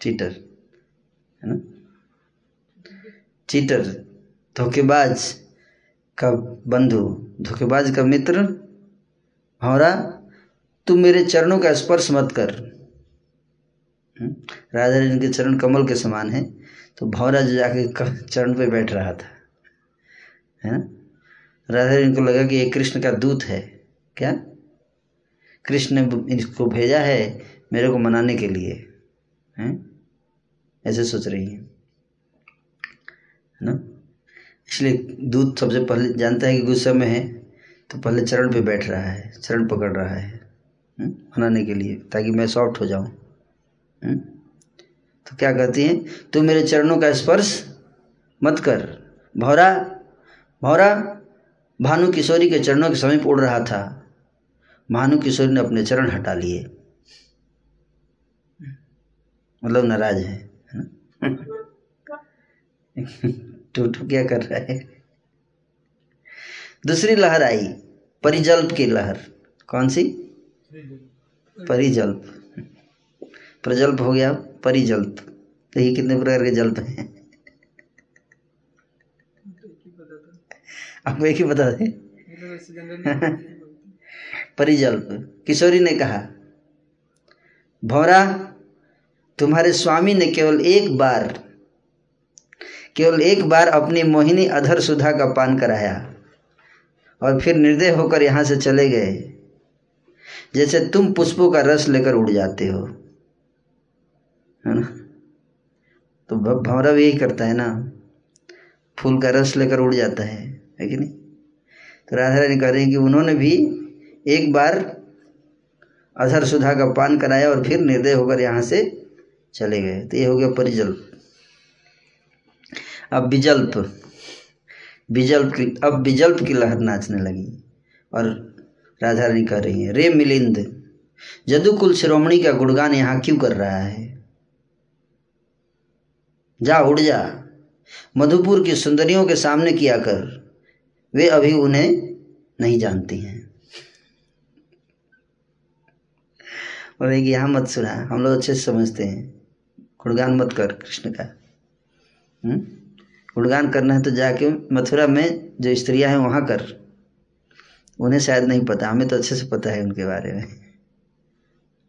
चीटर है ना? चीटर धोखेबाज का बंधु धोखेबाज का मित्र भौरा तुम मेरे चरणों का स्पर्श मत कर। राजा राधा रानी के चरण कमल के समान है तो भौरा जो जाके चरण पे बैठ रहा था है ना? राधा रानी को लगा कि ये कृष्ण का दूत है क्या? कृष्ण ने इसको भेजा है मेरे को मनाने के लिए हैं? ऐसे सोच रही है। ना? इसलिए दूध सबसे पहले जानता है कि गुस्से में है तो पहले चरण पे बैठ रहा है चरण पकड़ रहा है हम्म, मनाने के लिए ताकि मैं सॉफ्ट हो जाऊँ हम्म, तो क्या कहती हैं? तू मेरे चरणों का स्पर्श मत कर। भौरा भौरा भानु किशोरी के चरणों के समीप उड़ रहा था। भानु किशोरी ने अपने चरण हटा लिए। मतलब नाराज़ है टूटू [LAUGHS] क्या कर रहा है? दूसरी लहर आई, परिजल्प की लहर। कौन सी? परिजल्प। प्रजल्प हो गया परिजल्प। तो ये कितने प्रकार के जल्प हैं। आपको एक ही बता दें। परिजल्प। किशोरी ने कहा, भौरा, तुम्हारे स्वामी ने केवल एक बार, केवल एक बार अपनी मोहिनी अधर सुधा का पान कराया और फिर निर्दय होकर यहाँ से चले गए। जैसे तुम पुष्पों का रस लेकर उड़ जाते हो। है ना? तो भौरव यही करता है ना। फूल का रस लेकर उड़ जाता है है कि नहीं? तो राधा रानी कह रही हैं कि उन्होंने भी एक बार अधर सुधा का पान कराया और फिर निर्दय होकर यहाँ से चले गए। तो ये हो गया परिजल्प। अब विजल्प। विजल्प की अब विजल्प की लहर नाचने लगी और राधा रानी कह रही है, रे मिलिंद, जदुकुल शिरोमणि का गुणगान यहाँ क्यों कर रहा है? जा उड़ जा। मधुपुर की सुंदरियों के सामने किया कर। वे अभी उन्हें नहीं जानती हैं। और एक यहाँ मत सुना, हम लोग अच्छे से समझते हैं। गुणगान मत कर, कृष्ण का। हम्म? गुणगान करना है तो जाके मथुरा में जो स्त्रियाँ हैं, वहाँ कर। उन्हें शायद नहीं पता, हमें तो अच्छे से पता है उनके बारे में।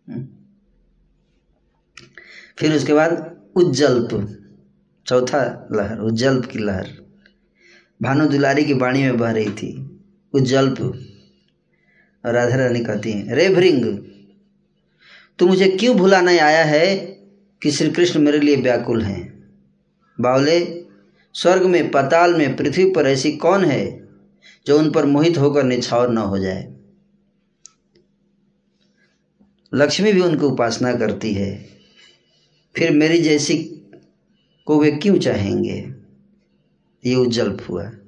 हम्म? फिर उसके बाद उज्जल्प, चौथा लहर, उज्जल्प की लहर। भानु दुलारी की वाणी में बह रही थी, उज्जल्प। और राधा रानी कहती हैं, रे भृंग तू मुझे क्यों भुलाने आया है कि श्री कृष्ण मेरे लिए व्याकुल हैं? बावले, स्वर्ग में, पताल में, पृथ्वी पर ऐसी कौन है जो उन पर मोहित होकर निछावर न हो जाए? लक्ष्मी भी उनकी उपासना करती है। फिर मेरी जैसी को वे क्यों चाहेंगे? ये उज्जल हुआ, है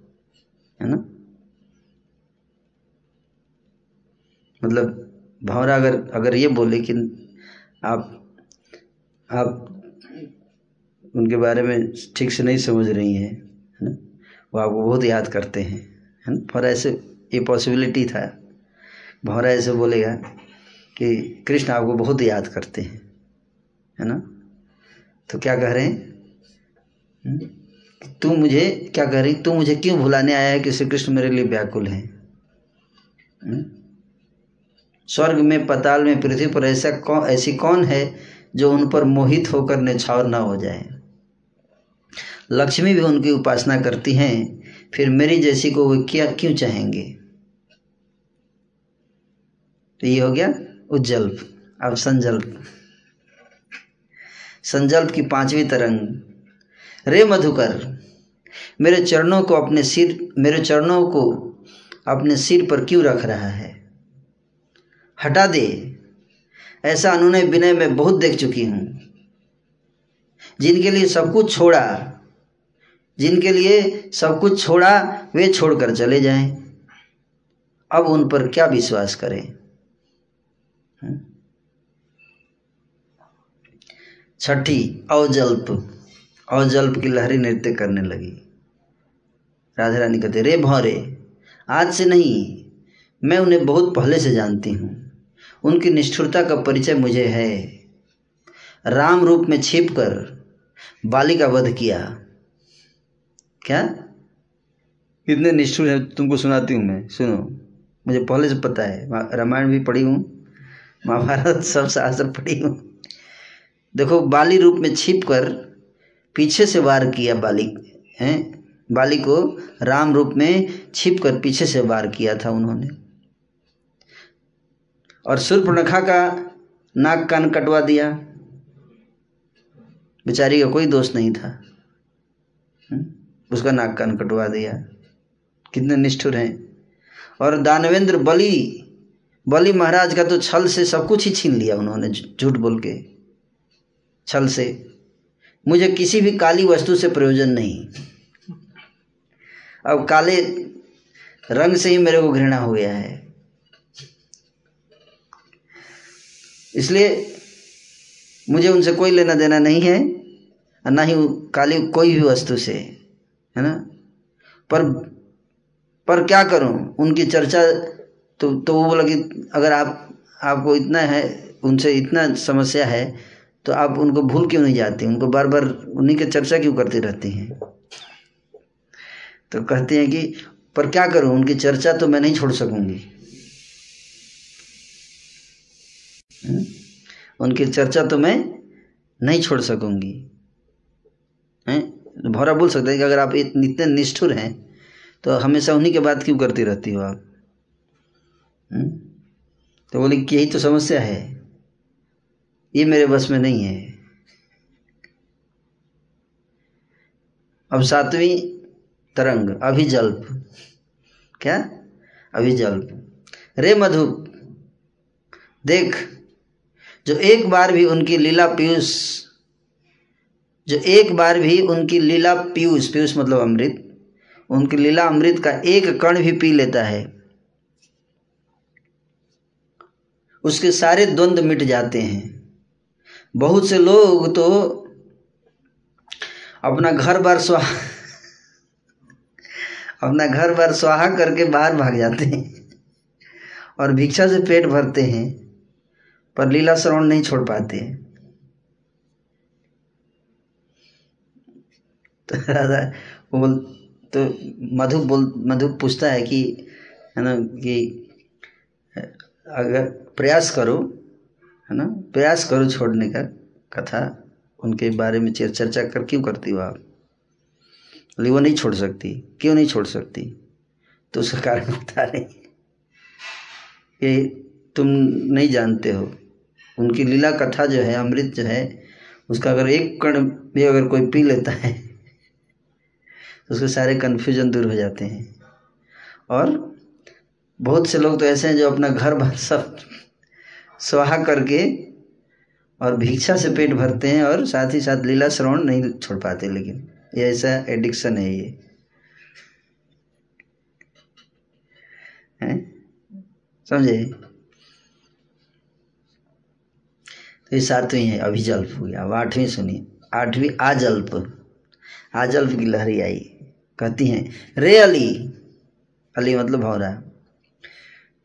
ना? मतलब भौरा अगर अगर ये बोले कि आप आप उनके बारे में ठीक से नहीं समझ रही हैं, है ना? वो आपको बहुत याद करते हैं, है ना? भौरा ऐसे, ये पॉसिबिलिटी था। भौरा ऐसे बोलेगा कि कृष्ण आपको बहुत याद करते हैं, है ना? तो क्या कह रहे हैं? हम्म? तू मुझे क्या कह रही? तू मुझे क्यों भुलाने आया है कि श्री कृष्ण मेरे लिए व्याकुल हैं? हम्म? स्वर्ग में, पताल में, पृथ्वी पर ऐसा कौन ऐसी कौन है जो उन पर मोहित होकर निछावर न हो जाए? लक्ष्मी भी उनकी उपासना करती हैं, फिर मेरी जैसी को वे क्या, क्यों चाहेंगे? तो ये हो गया उज्जल्प अब संजल्प। संजल्प की पांचवी तरंग। रे मधुकर, मेरे चरणों को अपने सिर, मेरे चरणों को अपने सिर पर क्यों रख रहा है? हटा दे। ऐसा अनुनय विनय में बहुत देख चुकी हूँ। जिनके लिए सब कुछ छोड़ा, जिनके लिए सब कुछ छोड़ा, वे छोड़कर चले जाएँ। अब उन पर क्या विश्वास करें? हम्म? छठी, अवजल्प। अवजल्प की लहरी नृत्य करने लगी। राधा रानी कहते, रे भौरे, आज से नहीं, मैं उन्हें बहुत पहले से जानती हूँ। उनकी निष्ठुरता का परिचय मुझे है। राम रूप में छिप कर बाली का वध किया। क्या? कितने निष्ठुर है तुमको सुनाती हूँ मैं। सुनो, मुझे पहले से पता है। रामायण भी पढ़ी हूँ। महाभारत सब शास्त्र पढ़ी हूँ। देखो, बाली रूप में छिप कर पीछे से वार किया बाली, हैं? बाली को राम रूप में छिप कर पीछे से वार किया था उन्होंने। और सूर्पणखा का नाक कान कटवा दिया। बेचारी का कोई दोष नहीं था। उसका नाक कान कटवा दिया। कितने निष्ठुर हैं। और दानवेंद्र बलि बलि महाराज का तो छल से सब कुछ ही छीन लिया उन्होंने, झूठ बोल के। छल से। मुझे किसी भी काली वस्तु से प्रयोजन नहीं। अब काले रंग से ही मेरे को घृणा हो गया है। इसलिए मुझे उनसे कोई लेना देना नहीं है, और ना ही काली कोई भी वस्तु से, है ना? पर पर क्या करूँ? उनकी चर्चा तो तो वो बोला कि अगर आप, आपको इतना है, उनसे इतना समस्या है तो आप उनको भूल क्यों नहीं जाती? उनको बार बार उन्हीं की चर्चा क्यों करती रहती हैं? तो कहते हैं कि, पर क्या करूँ? उनकी चर्चा तो मैं नहीं छोड़ सकूँगी। उनकी चर्चा तो मैं नहीं छोड़ सकूँगी। हैं? भौरा बोल सकते हैं कि अगर आप इतने निष्ठुर हैं तो हमेशा उन्हीं के बात क्यों करती रहती हो आप? तो बोले कि यही तो समस्या है। ये मेरे बस में नहीं है। अब सातवीं तरंग, अभिजल्प। क्या? अभिजल्प। रे मधु, देख जो एक बार भी उनकी लीला पीयूष, जो एक बार भी उनकी लीला पीयूष पीयूष मतलब अमृत, उनकी लीला अमृत का एक कण भी पी लेता है। उसके सारे द्वंद्व मिट जाते हैं। बहुत से लोग तो अपना घर बार स्वाहा, अपना घर बार स्वाहा करके बाहर भाग जाते हैं और भिक्षा से पेट भरते हैं। पर लीला श्रवण नहीं छोड़ पाते तो राधा वो बोल तो मधु बोल, मधु पूछता है कि, है ना, कि, अगर प्रयास करो, है ना, प्रयास करो छोड़ने का कथा, उनके बारे में चर्चा कर क्यों करती हो आप? वो नहीं छोड़ सकती। क्यों नहीं छोड़ सकती? तो उसका कारण बता रही कि तुम नहीं जानते हो। उनकी लीला कथा जो है, अमृत जो है, उसका अगर एक कण भी अगर कोई पी लेता है तो उसके सारे कन्फ्यूज़न दूर हो जाते हैं। और बहुत से लोग तो ऐसे हैं जो अपना घर भर सब स्वाहा करके और भिक्षा से पेट भरते हैं और साथ ही साथ लीला श्रवण नहीं छोड़ पाते, लेकिन ये ऐसा एडिक्शन है ये। समझे? ये सातवीं है अभिजल्प हो गया। अब आठवीं सुनिए। आठवीं आजल्प। आजल्प की लहरी आई। कहती हैं, रे अली। अली मतलब भौरा।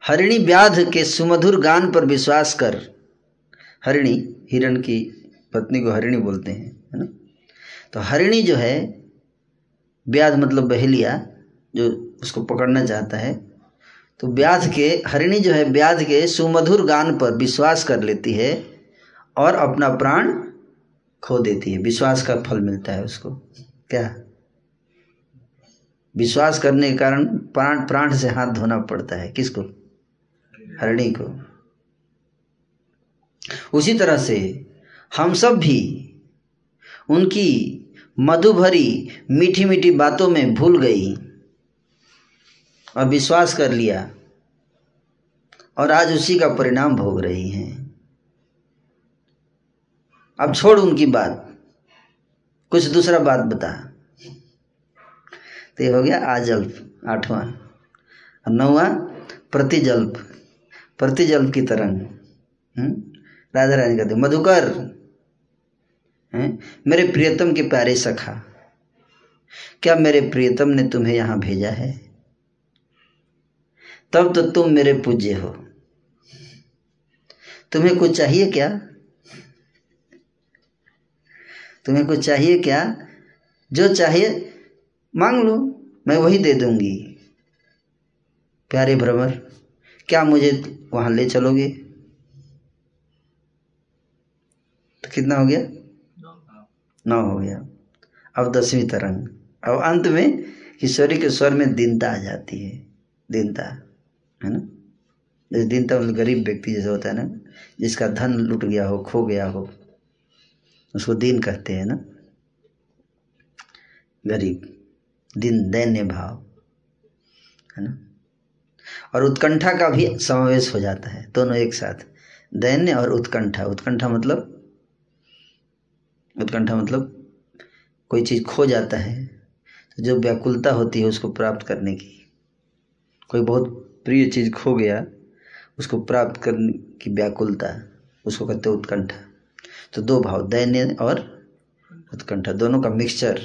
हरिणी व्याध के सुमधुर गान पर विश्वास कर। हरिणी, हिरण की पत्नी को हरिणी बोलते हैं, है ना? तो हरिणी जो है व्याध मतलब बहेलिया, जो उसको पकड़ना चाहता है। तो व्याध के, हरिणी जो है व्याध के सुमधुर गान पर विश्वास कर लेती है। और अपना प्राण खो देती है। विश्वास का फल मिलता है उसको। क्या? विश्वास करने के कारण प्राण प्राण से हाथ धोना पड़ता है। किसको? हरणी को। उसी तरह से हम सब भी उनकी मधु भरी मीठी मीठी बातों में भूल गई और विश्वास कर लिया और आज उसी का परिणाम भोग रही हैं। अब छोड़ उनकी बात। कुछ दूसरा बात बता। तो ये हो गया आजल्प, आठवां। और नौवां, प्रतिजल्प। प्रतिजल्प की तरंग। राजा राधा रानी कहते मधुकर। हैं मेरे प्रियतम के प्यारे सखा, क्या मेरे प्रियतम ने तुम्हें यहाँ भेजा है? तब तो तुम मेरे पूज्य हो। तुम्हें कुछ चाहिए क्या? तुम्हें कुछ चाहिए क्या? जो चाहिए, मांग लो, मैं वही दे दूँगी। प्यारे भ्रमर क्या मुझे वहाँ ले चलोगे? तो कितना हो गया? नौ हो गया। अब दसवीं तरंग। अब अंत में किशोरी के स्वर में दीनता आ जाती है। दीनता, है ना? जैसे दीनता मतलब गरीब व्यक्ति जैसा होता है ना, जिसका धन लुट गया हो, खो गया हो। उसको दीन कहते हैं ना। गरीब, दिन दैन्य भाव, है ना। और उत्कंठा का भी समावेश हो जाता है, दोनों एक साथ। दैन्य और उत्कंठा उत्कंठा मतलब उत्कंठा मतलब कोई चीज़ खो जाता है तो जो व्याकुलता होती है उसको प्राप्त करने की। कोई बहुत प्रिय चीज़ खो गया, उसको प्राप्त करने की व्याकुलता, उसको कहते उत्कंठा। तो दो भाव, दैन्य और उत्कंठा। दोनों का मिक्सचर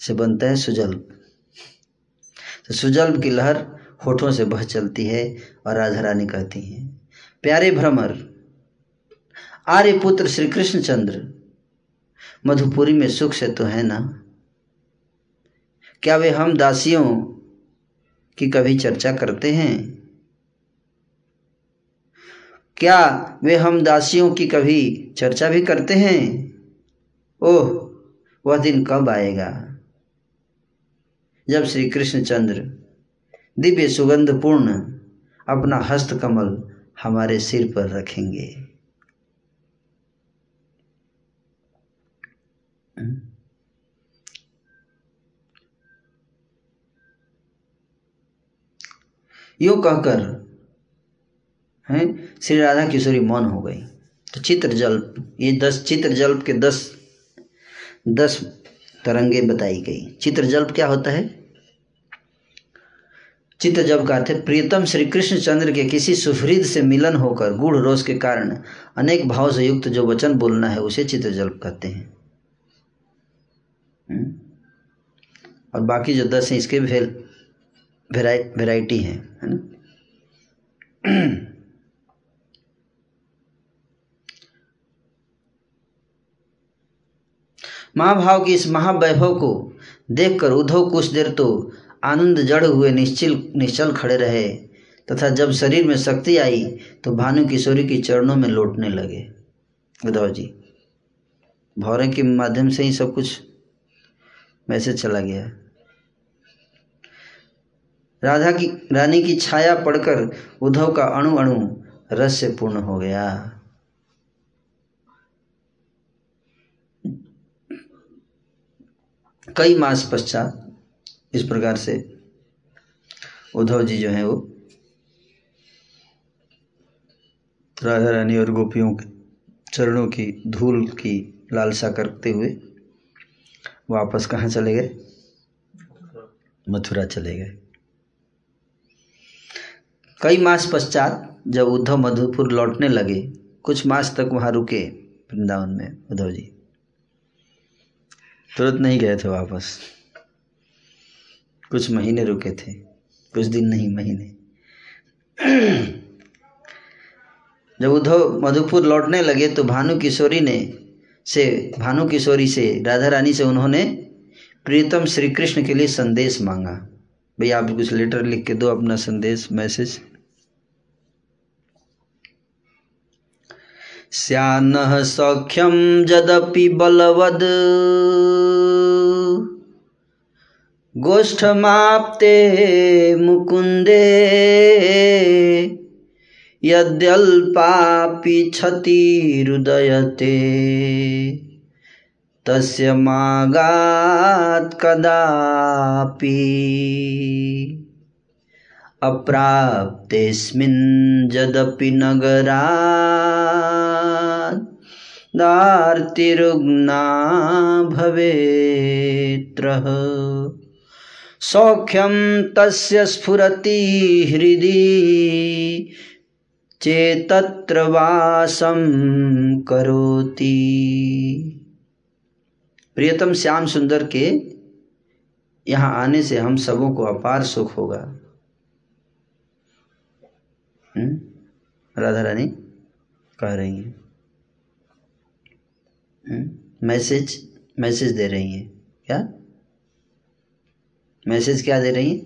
से बनता है सुजल्प। तो सुजल्प की लहर होठों से बह चलती है और राधा रानी कहती हैं, प्यारे भ्रमर, आर्य पुत्र श्री कृष्ण चंद्र, मधुपुरी में सुख से तो है ना? क्या वे हम दासियों की कभी चर्चा करते हैं? क्या वे हम दासियों की कभी चर्चा भी करते हैं? ओह, वह दिन कब आएगा? जब श्री कृष्णचंद्र दिव्य सुगंध पूर्ण अपना हस्त कमल हमारे सिर पर रखेंगे। यो कहकर हैं? श्री राधा किशोरी मौन हो गई। तो चित्र जल्प, ये दस, चित्र जल्प के दस दस तरंगे बताई गई। चित्र जल्प क्या होता है? चित्र जब का अर्थ प्रियतम श्री कृष्ण चंद्र के किसी सुहृद से मिलन होकर गूढ़ रोष के कारण अनेक भाव से युक्त जो वचन बोलना है, उसे चित्र जल्प कहते हैं। हम्म? और बाकी जो दस हैं, इसके भी वेराइटी हैं, है ना? [CLEARS THROAT] महाभाव की इस महावैभव को देखकर उद्धव कुछ देर तो आनंद जड़ हुए निश्चिल, निश्चल खड़े रहे, तथा जब शरीर में शक्ति आई तो भानु किशोरी की चरणों में लौटने लगे। उद्धव जी, भौरे के माध्यम से ही सब कुछ मैसेज चला गया। राधा की, रानी की छाया पड़कर उद्धव का अणु अणु रस से पूर्ण हो गया। कई मास पश्चात इस प्रकार से उद्धव जी जो हैं वो राधा रानी और गोपियों के चरणों की धूल की लालसा करते हुए वापस कहाँ चले गए? मथुरा चले गए। कई मास पश्चात जब उद्धव मधुपुर लौटने लगे, कुछ मास तक वहाँ रुके वृंदावन में उद्धव जी। तुरंत नहीं गए थे वापस। कुछ महीने रुके थे, कुछ दिन नहीं, महीने। जब उद्धव मधुपुर लौटने लगे तो भानु किशोरी ने से, भानु किशोरी से, राधा रानी से उन्होंने प्रियतम श्री कृष्ण के लिए संदेश मांगा। भैया आप कुछ लेटर लिख के दो अपना संदेश मैसेज स्यानः सौख्यं यदपि बलवद्। गोष्ठमाप्ते मुकुन्दे। यद्यल्पापि क्षतिरुदयते तस्य मागात् कदापि अप्राप्तेऽस्मिन् यदपि नगरात् दार्तिरुग्ना भवेत्रः सौख्यं तस्य स्फुरति हृदि, चेतत्र वासं करोति। प्रियतम श्याम सुंदर के यहाँ आने से हम सबों को अपार सुख होगा। हम्म? राधा रानी कह रही हैं। हम्म? मैसेज मैसेज दे रही हैं। क्या? मैसेज क्या दे रही हैं?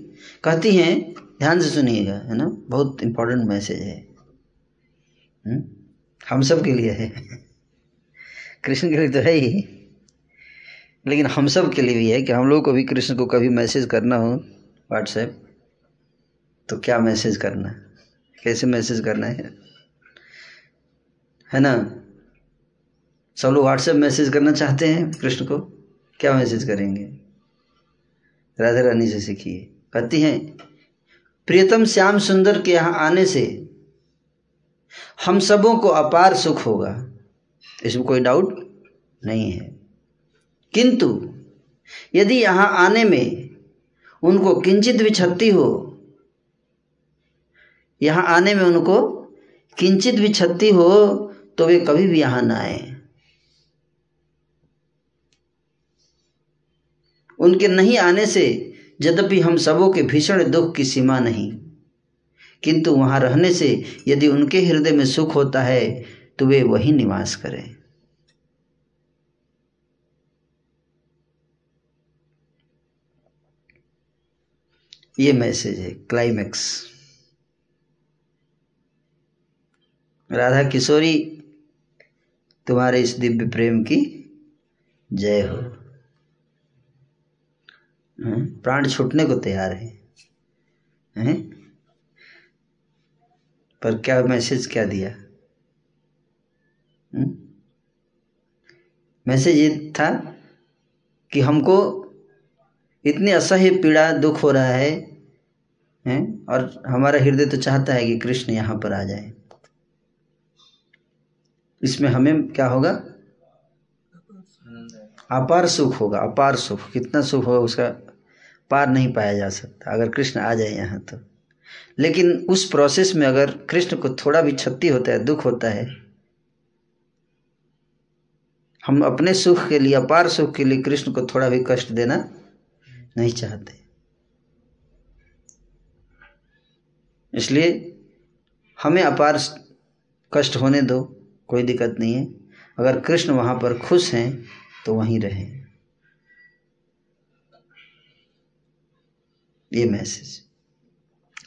कहती हैं, ध्यान से सुनिएगा, है ना? बहुत इंपॉर्टेंट मैसेज है। हम्म? हम सब के लिए है। [LAUGHS] कृष्ण के लिए तो है ही। लेकिन हम सब के लिए भी है कि हम लोग को भी कृष्ण को कभी मैसेज करना हो व्हाट्सएप तो क्या मैसेज करना? है कैसे मैसेज करना है? है ना? सब लोग व्हाट्सएप मैसेज करना चाहते हैं कृष्ण को? क्या मैसेज करेंगे? राधा रानी से सीखिए कहती हैं, प्रियतम श्याम सुंदर के यहाँ आने से हम सबों को अपार सुख होगा। इसमें कोई डाउट नहीं है। किंतु यदि यहाँ आने में उनको किंचित भी क्षति हो, यहाँ आने में उनको किंचित भी क्षति हो तो वे कभी भी यहाँ ना आए। उनके नहीं आने से यद्यपि हम सबों के भीषण दुख की सीमा नहीं। किंतु वहाँ रहने से यदि उनके हृदय में सुख होता है तो वे वही निवास करें। ये मैसेज है, क्लाइमैक्स। राधा किशोरी, तुम्हारे इस दिव्य प्रेम की जय हो? प्राण छूटने को तैयार है। हैं? पर क्या मैसेज क्या दिया? हम्म? मैसेज ये था कि हमको इतनी असह्य पीड़ा दुख हो रहा है हैं? और हमारा हृदय तो चाहता है कि कृष्ण यहाँ पर आ जाए। इसमें हमें क्या होगा? अपार सुख। होगा अपार सुख। कितना सुख होगा उसका? पार नहीं पाया जा सकता, अगर कृष्ण आ जाए यहाँ तो। लेकिन उस प्रोसेस में अगर कृष्ण को थोड़ा भी क्षति होता है, दुख होता है, हम अपने सुख के लिए, अपार सुख के लिए कृष्ण को थोड़ा भी कष्ट देना नहीं चाहते। इसलिए हमें अपार कष्ट होने दो, कोई दिक्कत नहीं है। अगर कृष्ण वहाँ पर खुश हैं तो वहीं रहें। ये मैसेज।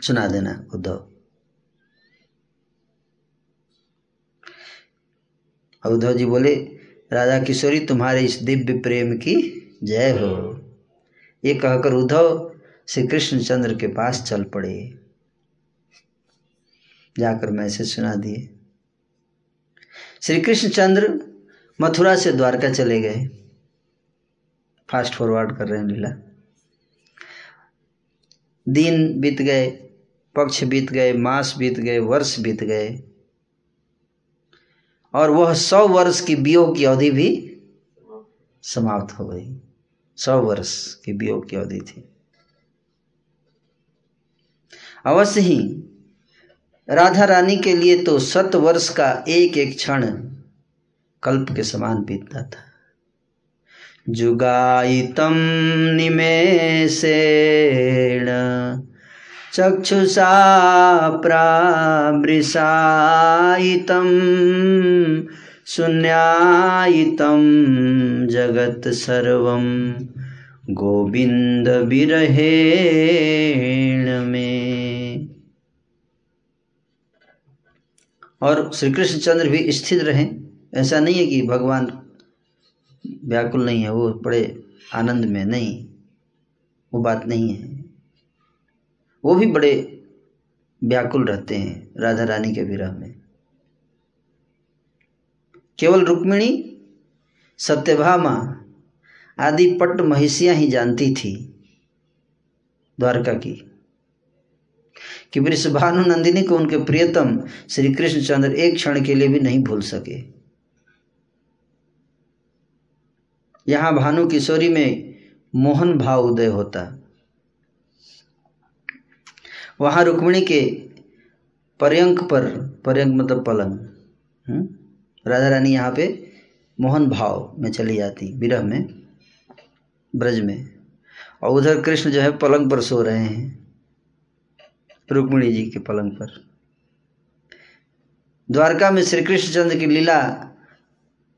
सुना देना उद्धव। उद्धव जी बोले राधा किशोरी तुम्हारे इस दिव्य प्रेम की जय हो। ये कहकर उद्धव श्री कृष्णचंद्र के पास चल पड़े। जाकर मैसेज सुना दिए। श्री कृष्णचंद्र मथुरा से द्वारका चले गए। फास्ट फॉरवर्ड कर रहे हैं लीला। दिन बीत गए, पक्ष बीत गए, मास बीत गए, वर्ष बीत गए। और वह सौ वर्ष की वियोग की अवधि भी समाप्त हो गई। सौ वर्ष की वियोग की अवधि थी। अवश्य ही राधा रानी के लिए तो सत वर्ष का एक एक क्षण कल्प के समान बीतता था। जुगाइतम निमेषेण। चक्षुषा प्रामृषायितं शून्यायितं जगत् सर्वं। गोविंद बिरहेण में। और श्री कृष्ण चंद्र भी स्थिर रहे। ऐसा नहीं है कि भगवान व्याकुल नहीं है, वो बड़े आनंद में नहीं, वो बात नहीं है। वो भी बड़े व्याकुल रहते हैं राधा रानी के विरह में। केवल रुक्मिणी, सत्यभामा आदि पट महिषियाँ ही जानती थी द्वारका की, कि वृषभानु नंदिनी को उनके प्रियतम श्री कृष्णचंद्र एक क्षण के लिए भी नहीं भूल सके। यहाँ भानु किशोरी में मोहन भाव उदय होता वहाँ रुक्मिणी के पर्यंक पर, पर्यंक मतलब पलंग हम्म? राधा रानी यहाँ पे मोहन भाव में चली जाती, विरह में, ब्रज में और उधर कृष्ण जो है पलंग पर सो रहे हैं, रुक्मिणी जी के पलंग पर द्वारका में श्री कृष्णचंद्र की लीला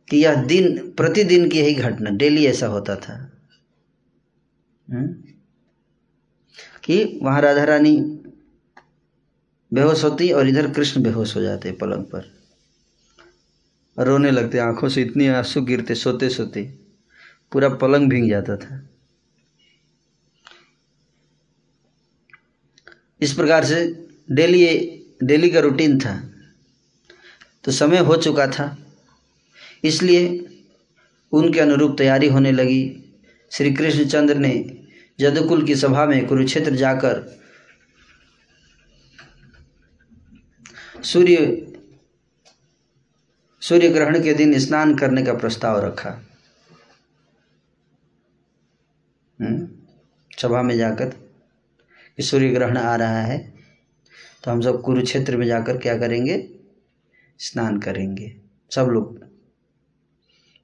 कि यह दिन, प्रतिदिन की यही घटना, डेली ऐसा होता था। हुँ? कि वहाँ राधा रानी बेहोश होती और इधर कृष्ण बेहोश हो जाते पलंग पर। रोने लगते, आँखों से इतनी आँसू गिरते, सोते सोते, पूरा पलंग भींग जाता था। इस प्रकार से डेली डेली का रूटीन था। तो समय हो चुका था। इसलिए उनके अनुरूप तैयारी होने लगी। श्री कृष्णचंद्र ने जदकुल की सभा में कुरुक्षेत्र जाकर सूर्य सूर्य ग्रहण के दिन स्नान करने का प्रस्ताव रखा। हम्म? सभा में जाकर कि सूर्य ग्रहण आ रहा है तो हम सब कुरुक्षेत्र में जाकर क्या करेंगे? स्नान करेंगे। सब लोग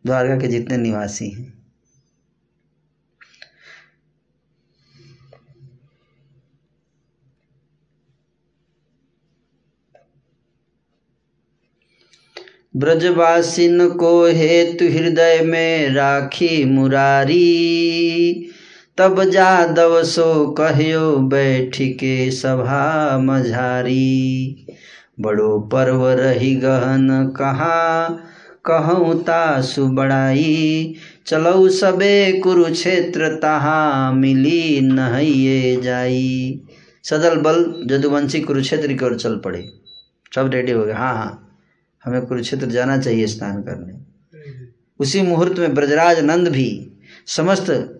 द्वारका के जितने निवासी हैं। ब्रजवासिन को हेतु हृदय में राखी मुरारी, तब जादव सो कहो बैठ के सभा मझारी। बड़ो पर्व रही गहन कहाँ कहूँ तासु बड़ाई। चलऊ सबे कुरुक्षेत्र, तहाँ मिली नहिए जाई। सदल बल जदुवंशी कुरुक्षेत्र की ओर चल पड़े। सब रेडी हो गए। हाँ हाँ। हमें कुरुक्षेत्र जाना चाहिए स्नान करने। उसी मुहूर्त में ब्रजराज नंद भी समस्त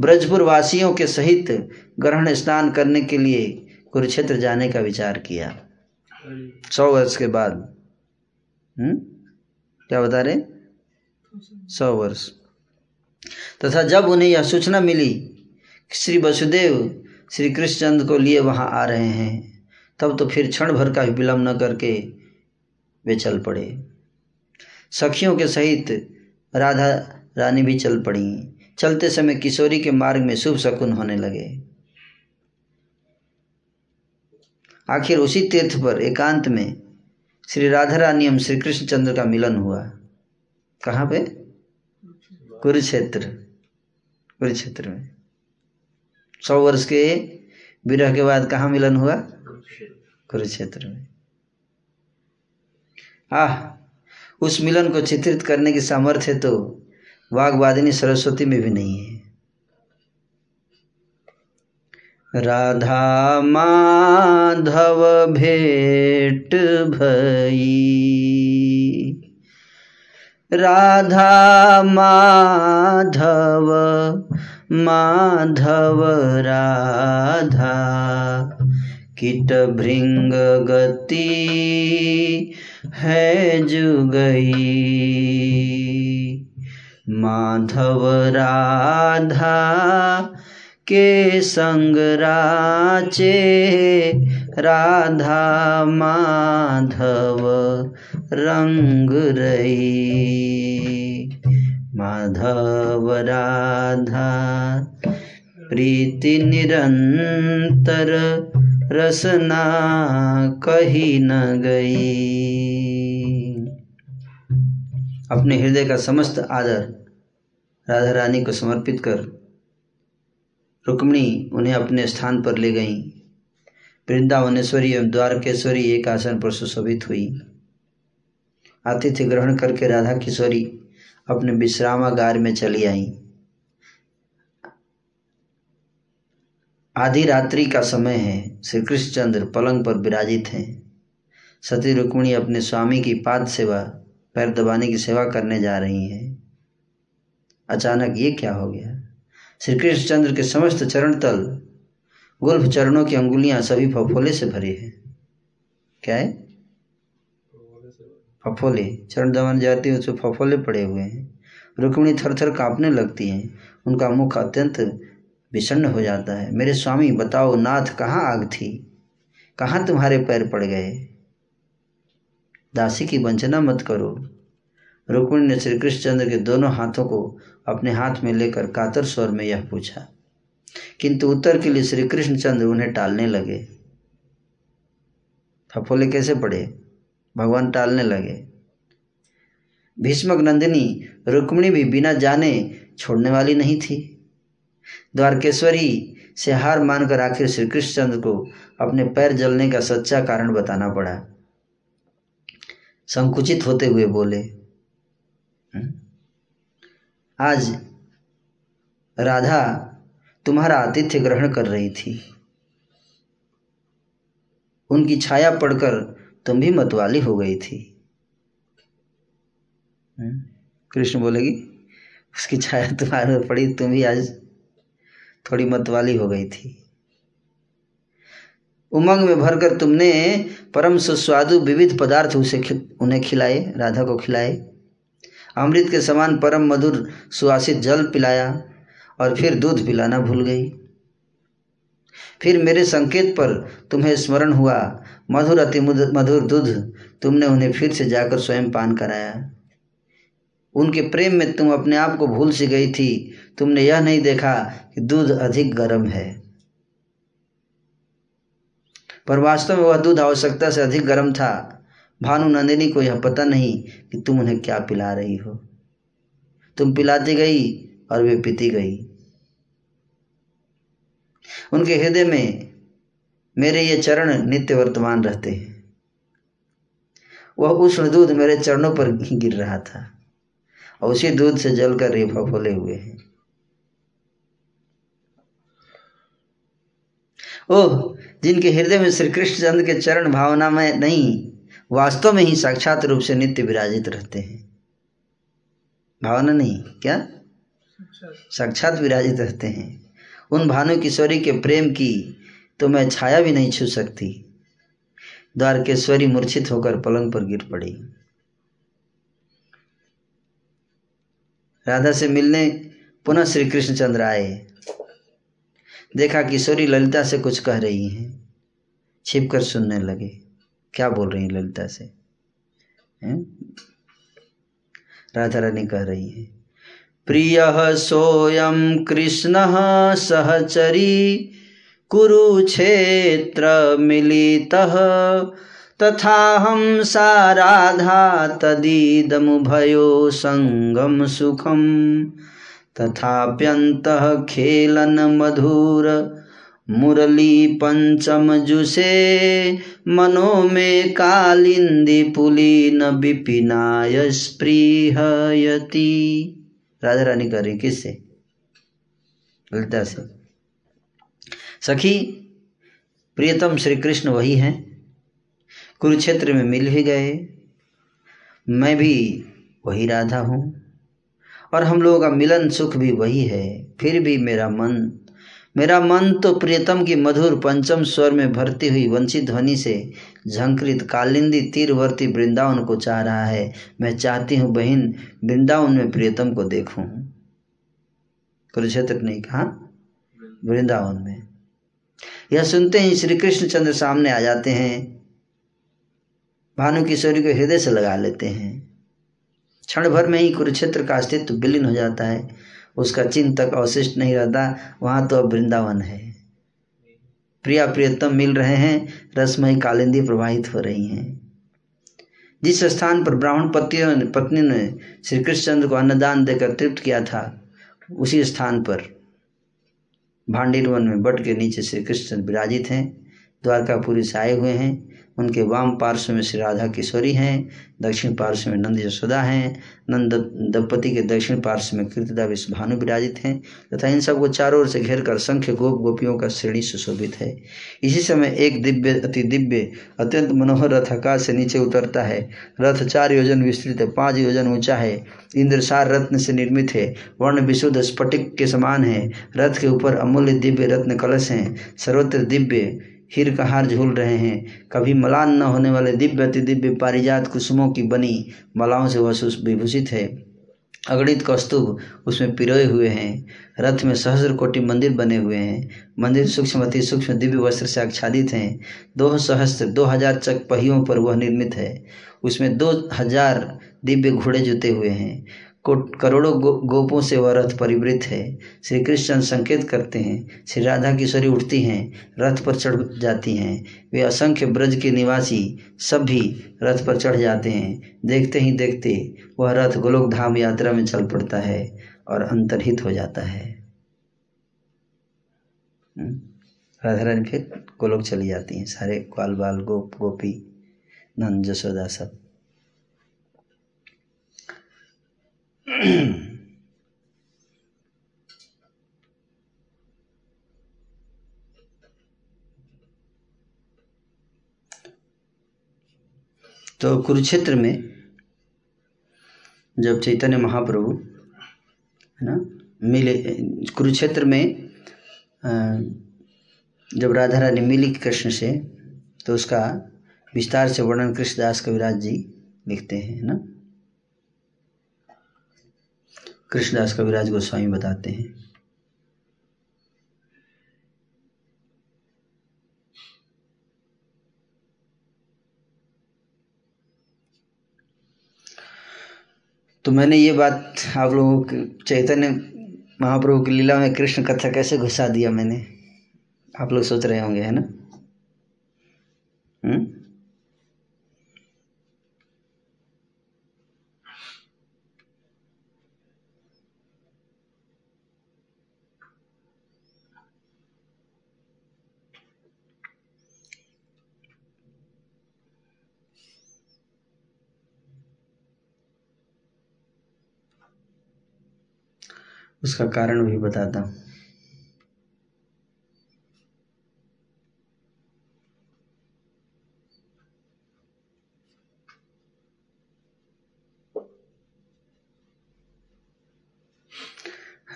ब्रजपुर वासियों के सहित ग्रहण स्नान करने के लिए कुरुक्षेत्र जाने का विचार किया। सौ वर्ष के बाद। हम्म? क्या बता रहे सौ वर्ष। तथा जब उन्हें यह सूचना मिली कि श्री वसुदेव श्री कृष्णचंद्र को लिए वहाँ आ रहे हैं तब तो फिर क्षण भर का भी विलम्ब न करके वे चल पड़े। सखियों के सहित राधा रानी भी चल पड़ी। चलते समय किशोरी के मार्ग में शुभ शकुन होने लगे। आखिर उसी तीर्थ पर एकांत में श्री राधा रानी एवं श्री कृष्णचंद्र का मिलन हुआ। कहाँ पे? कुरुक्षेत्र। कुरुक्षेत्र में। सौ वर्ष के विरह के बाद कहाँ मिलन हुआ? कुरुक्षेत्र में। आह, उस मिलन को चित्रित करने की सामर्थ्य तो वाग्वादिनी सरस्वती में भी नहीं है। राधा माधव भेट भई। राधा माधव माधव राधा किट भृंग गति है जुगई। माधव राधा के संग राचे, राधा माधव रंग रही। माधव राधा, प्रीति निरंतर रसना कही न गई। अपने हृदय का समस्त आदर राधा रानी को समर्पित कर रुक्मणी उन्हें अपने स्थान पर ले गईं। वृंदावनेश्वरी एवं द्वारकेश्वरी एक आसन पर सुशोभित हुई। आतिथ्य ग्रहण करके राधा किशोरी अपने विश्रामागार में चली आई। आधी रात्रि का समय है श्री कृष्णचंद्र पलंग पर विराजित हैं। सती रुक्मिणी अपने स्वामी की पाद सेवा, पैर दबाने की सेवा करने जा रही हैं। अचानक ये क्या हो गया? श्री कृष्णचंद्र के समस्त चरण तल, गुल्फ चरणों की अंगुलियाँ सभी फफोले से भरी हैं। क्या है? फफोले। चरण दबाने जाती है, उसमें फफोले पड़े हुए हैं। रुक्मिणी थर थर कांपने लगती हैं। उनका मुख अत्यंत विषण्ण हो जाता है। मेरे स्वामी, बताओ, नाथ कहाँ आग थी? कहाँ तुम्हारे पैर पड़ गए? दासी की वंचना मत करो। रुक्मिणी ने श्री कृष्णचंद्र के दोनों हाथों को अपने हाथ में लेकर कातर स्वर में यह पूछा किंतु उत्तर के लिए श्री कृष्णचंद्र उन्हें टालने लगे। फफोले कैसे पड़े भगवान टालने लगे। भीष्मक नंदिनी रुक्मिणी भी बिना जाने छोड़ने वाली नहीं थी। द्वारकेश्वरी से हार मानकर आखिर श्री कृष्णचंद्र को अपने पैर जलने का सच्चा कारण बताना पड़ा। संकुचित होते हुए बोले। "हम्म, आज राधा तुम्हारा आतिथ्य ग्रहण कर रही थी। उनकी छाया पड़कर तुम भी मतवाली हो गई थी। कृष्ण बोलेगी, उसकी छाया तुम्हारे पड़ी, तुम भी आज थोड़ी मतवाली हो गई थी। उमंग में भरकर तुमने परम सुस्वादु विविध पदार्थ उसे उन्हें खिलाए, राधा को खिलाए। अमृत के समान परम मधुर सुवासित जल पिलाया और फिर दूध पिलाना भूल गई। फिर मेरे संकेत पर तुम्हें स्मरण हुआ, मधुर अति मधुर दूध तुमने उन्हें फिर से जाकर स्वयं पान कराया। उनके प्रेम में तुम अपने आप को भूल सी गई थी। तुमने यह नहीं देखा कि दूध अधिक गर्म है। पर वास्तव में वह दूध आवश्यकता से अधिक गर्म था। भानु नंदिनी को यह पता नहीं कि तुम उन्हें क्या पिला रही हो। तुम पिलाती गई और वे पीती गई। उनके हृदय में मेरे ये चरण नित्य वर्तमान रहते हैं। वह उष्ण दूध मेरे चरणों पर गिर रहा था और उसी दूध से जलकर ये फफोले हुए हैं। ओह, जिनके हृदय में श्री कृष्णचंद्र के चरण भावना में नहीं वास्तव में ही साक्षात रूप से नित्य विराजित रहते हैं। भावना नहीं, क्या? साक्षात विराजित रहते हैं। उन भानु किशोरी के प्रेम की तो मैं छाया भी नहीं छू सकती। द्वारकेश्वरी मूर्छित होकर पलंग पर गिर पड़ी। राधा से मिलने पुनः श्री कृष्णचंद्र आए। देखा किशोरी ललिता से कुछ कह रही हैं। छिपकर सुनने लगे। क्या बोल रही हैं ललिता से? राधा रानी कह रही है, प्रिय सोयम कृष्ण सहचरी कुरुक्षेत्र मिलित तथा हम सा राधा तदीदमुभयो संगम सुखम, तथाप्यन्तः खेलन मधुर मुरली पंचम जुसे, मनो में कालिंदी पुलीन विपिनाय स्पृहयति। राधा रानी कर रही किससे? ललिता से। सखी, प्रियतम श्री कृष्ण वही हैं। कुरुक्षेत्र में मिल ही गए। मैं भी वही राधा हूँ। और हम लोगों का मिलन सुख भी वही है। फिर भी मेरा मन मेरा मन तो प्रियतम की मधुर पंचम स्वर में भरती हुई वंचित ध्वनि से झंकृत कालिंदी तीरवर्ती वृंदावन को चाह रहा है। मैं चाहती हूँ बहन, वृंदावन में प्रियतम को देखूँ। कुरुक्षेत्र ने कहा, वृंदावन में। यह सुनते ही श्री कृष्णचंद्र सामने आ जाते हैं। भानु किशोरी को हृदय से लगा लेते हैं। क्षण भर में ही कुरुक्षेत्र का अस्तित्व विलीन हो जाता है। उसका चिन्ह तक अवशिष्ट नहीं रहता, वहाँ तो अब वृंदावन है। प्रिया प्रियतम मिल रहे हैं, रसमयी कालिंदी प्रवाहित हो रही हैं। जिस स्थान पर ब्राह्मण पतियों ने पत्नी ने श्री कृष्णचंद्र को अन्नदान देकर तृप्त किया था, उसी स्थान पर भांडीर वन में बट के नीचे श्री कृष्ण विराजित हैं, द्वारकापुरी से आए हुए हैं। उनके वाम पार्श्व में श्री राधा किशोरी हैं, दक्षिण पार्श्व में नंद यशोदा हैं, नंद दंपति के दक्षिण पार्श्व में कीर्तिदा विश्व भानु विराजित हैं, तथा इन सबको चारों ओर से घेर कर संख्य गोप गोपियों का श्रेणी सुशोभित है। इसी समय एक दिव्य, अति दिव्य, अत्यंत मनोहर रथ आकाश से नीचे उतरता है। रथ चार योजन विस्तृत है पाँच योजन ऊँचा है। इंद्रसार रत्न से निर्मित है। वर्ण विशुद्ध स्फटिक के समान है। रथ के ऊपर अमूल्य दिव्य रत्न कलश हैं। सर्वत्र दिव्य हीर का हार झूल रहे हैं। कभी मलान न होने वाले दिव्य अति दिव्य पारिजात कुसुमों की बनी मालाओं से वह विभूषित है। अगणित कौस्तुभ उसमें पिरोए हुए हैं। रथ में सहस्र कोटि मंदिर बने हुए हैं। मंदिर सूक्ष्म अति सूक्ष्म दिव्य वस्त्र से आच्छादित हैं। दो सहस्त्र, दो हज़ार चक पहियों पर वह निर्मित है। उसमें दो हज़ार दिव्य घोड़े जुते हुए हैं। कोट करोड़ों गो, गोपों से वह रथ परिवृत है। श्री कृष्ण संकेत करते हैं श्री राधा किशोरी उठती हैं रथ पर चढ़ जाती हैं। वे असंख्य ब्रज के निवासी सब भी रथ पर चढ़ जाते हैं। देखते ही देखते वह रथ गोलोक धाम यात्रा में चल पड़ता है और अंतर्हित हो जाता है। हम्म? राधा रानी फिर गोलोक चली जाती हैं। सारे ग्वाल बाल गोप गोपी नंद जसोदा सब। तो कुरुक्षेत्र में जब चैतन्य महाप्रभु, है ना, मिले, कुरुक्षेत्र में जब राधा रानी मिली कृष्ण से तो उसका विस्तार से वर्णन कृष्णदास कविराज जी लिखते हैं, है ना। कृष्णदास कविराज गोस्वामी बताते हैं। तो मैंने ये बात आप लोगों के चैतन्य महाप्रभु की लीला में कृष्ण कथा कैसे घुसा दिया मैंने? आप लोग सोच रहे होंगे, है ना? हम्म? उसका कारण भी बताता हूँ।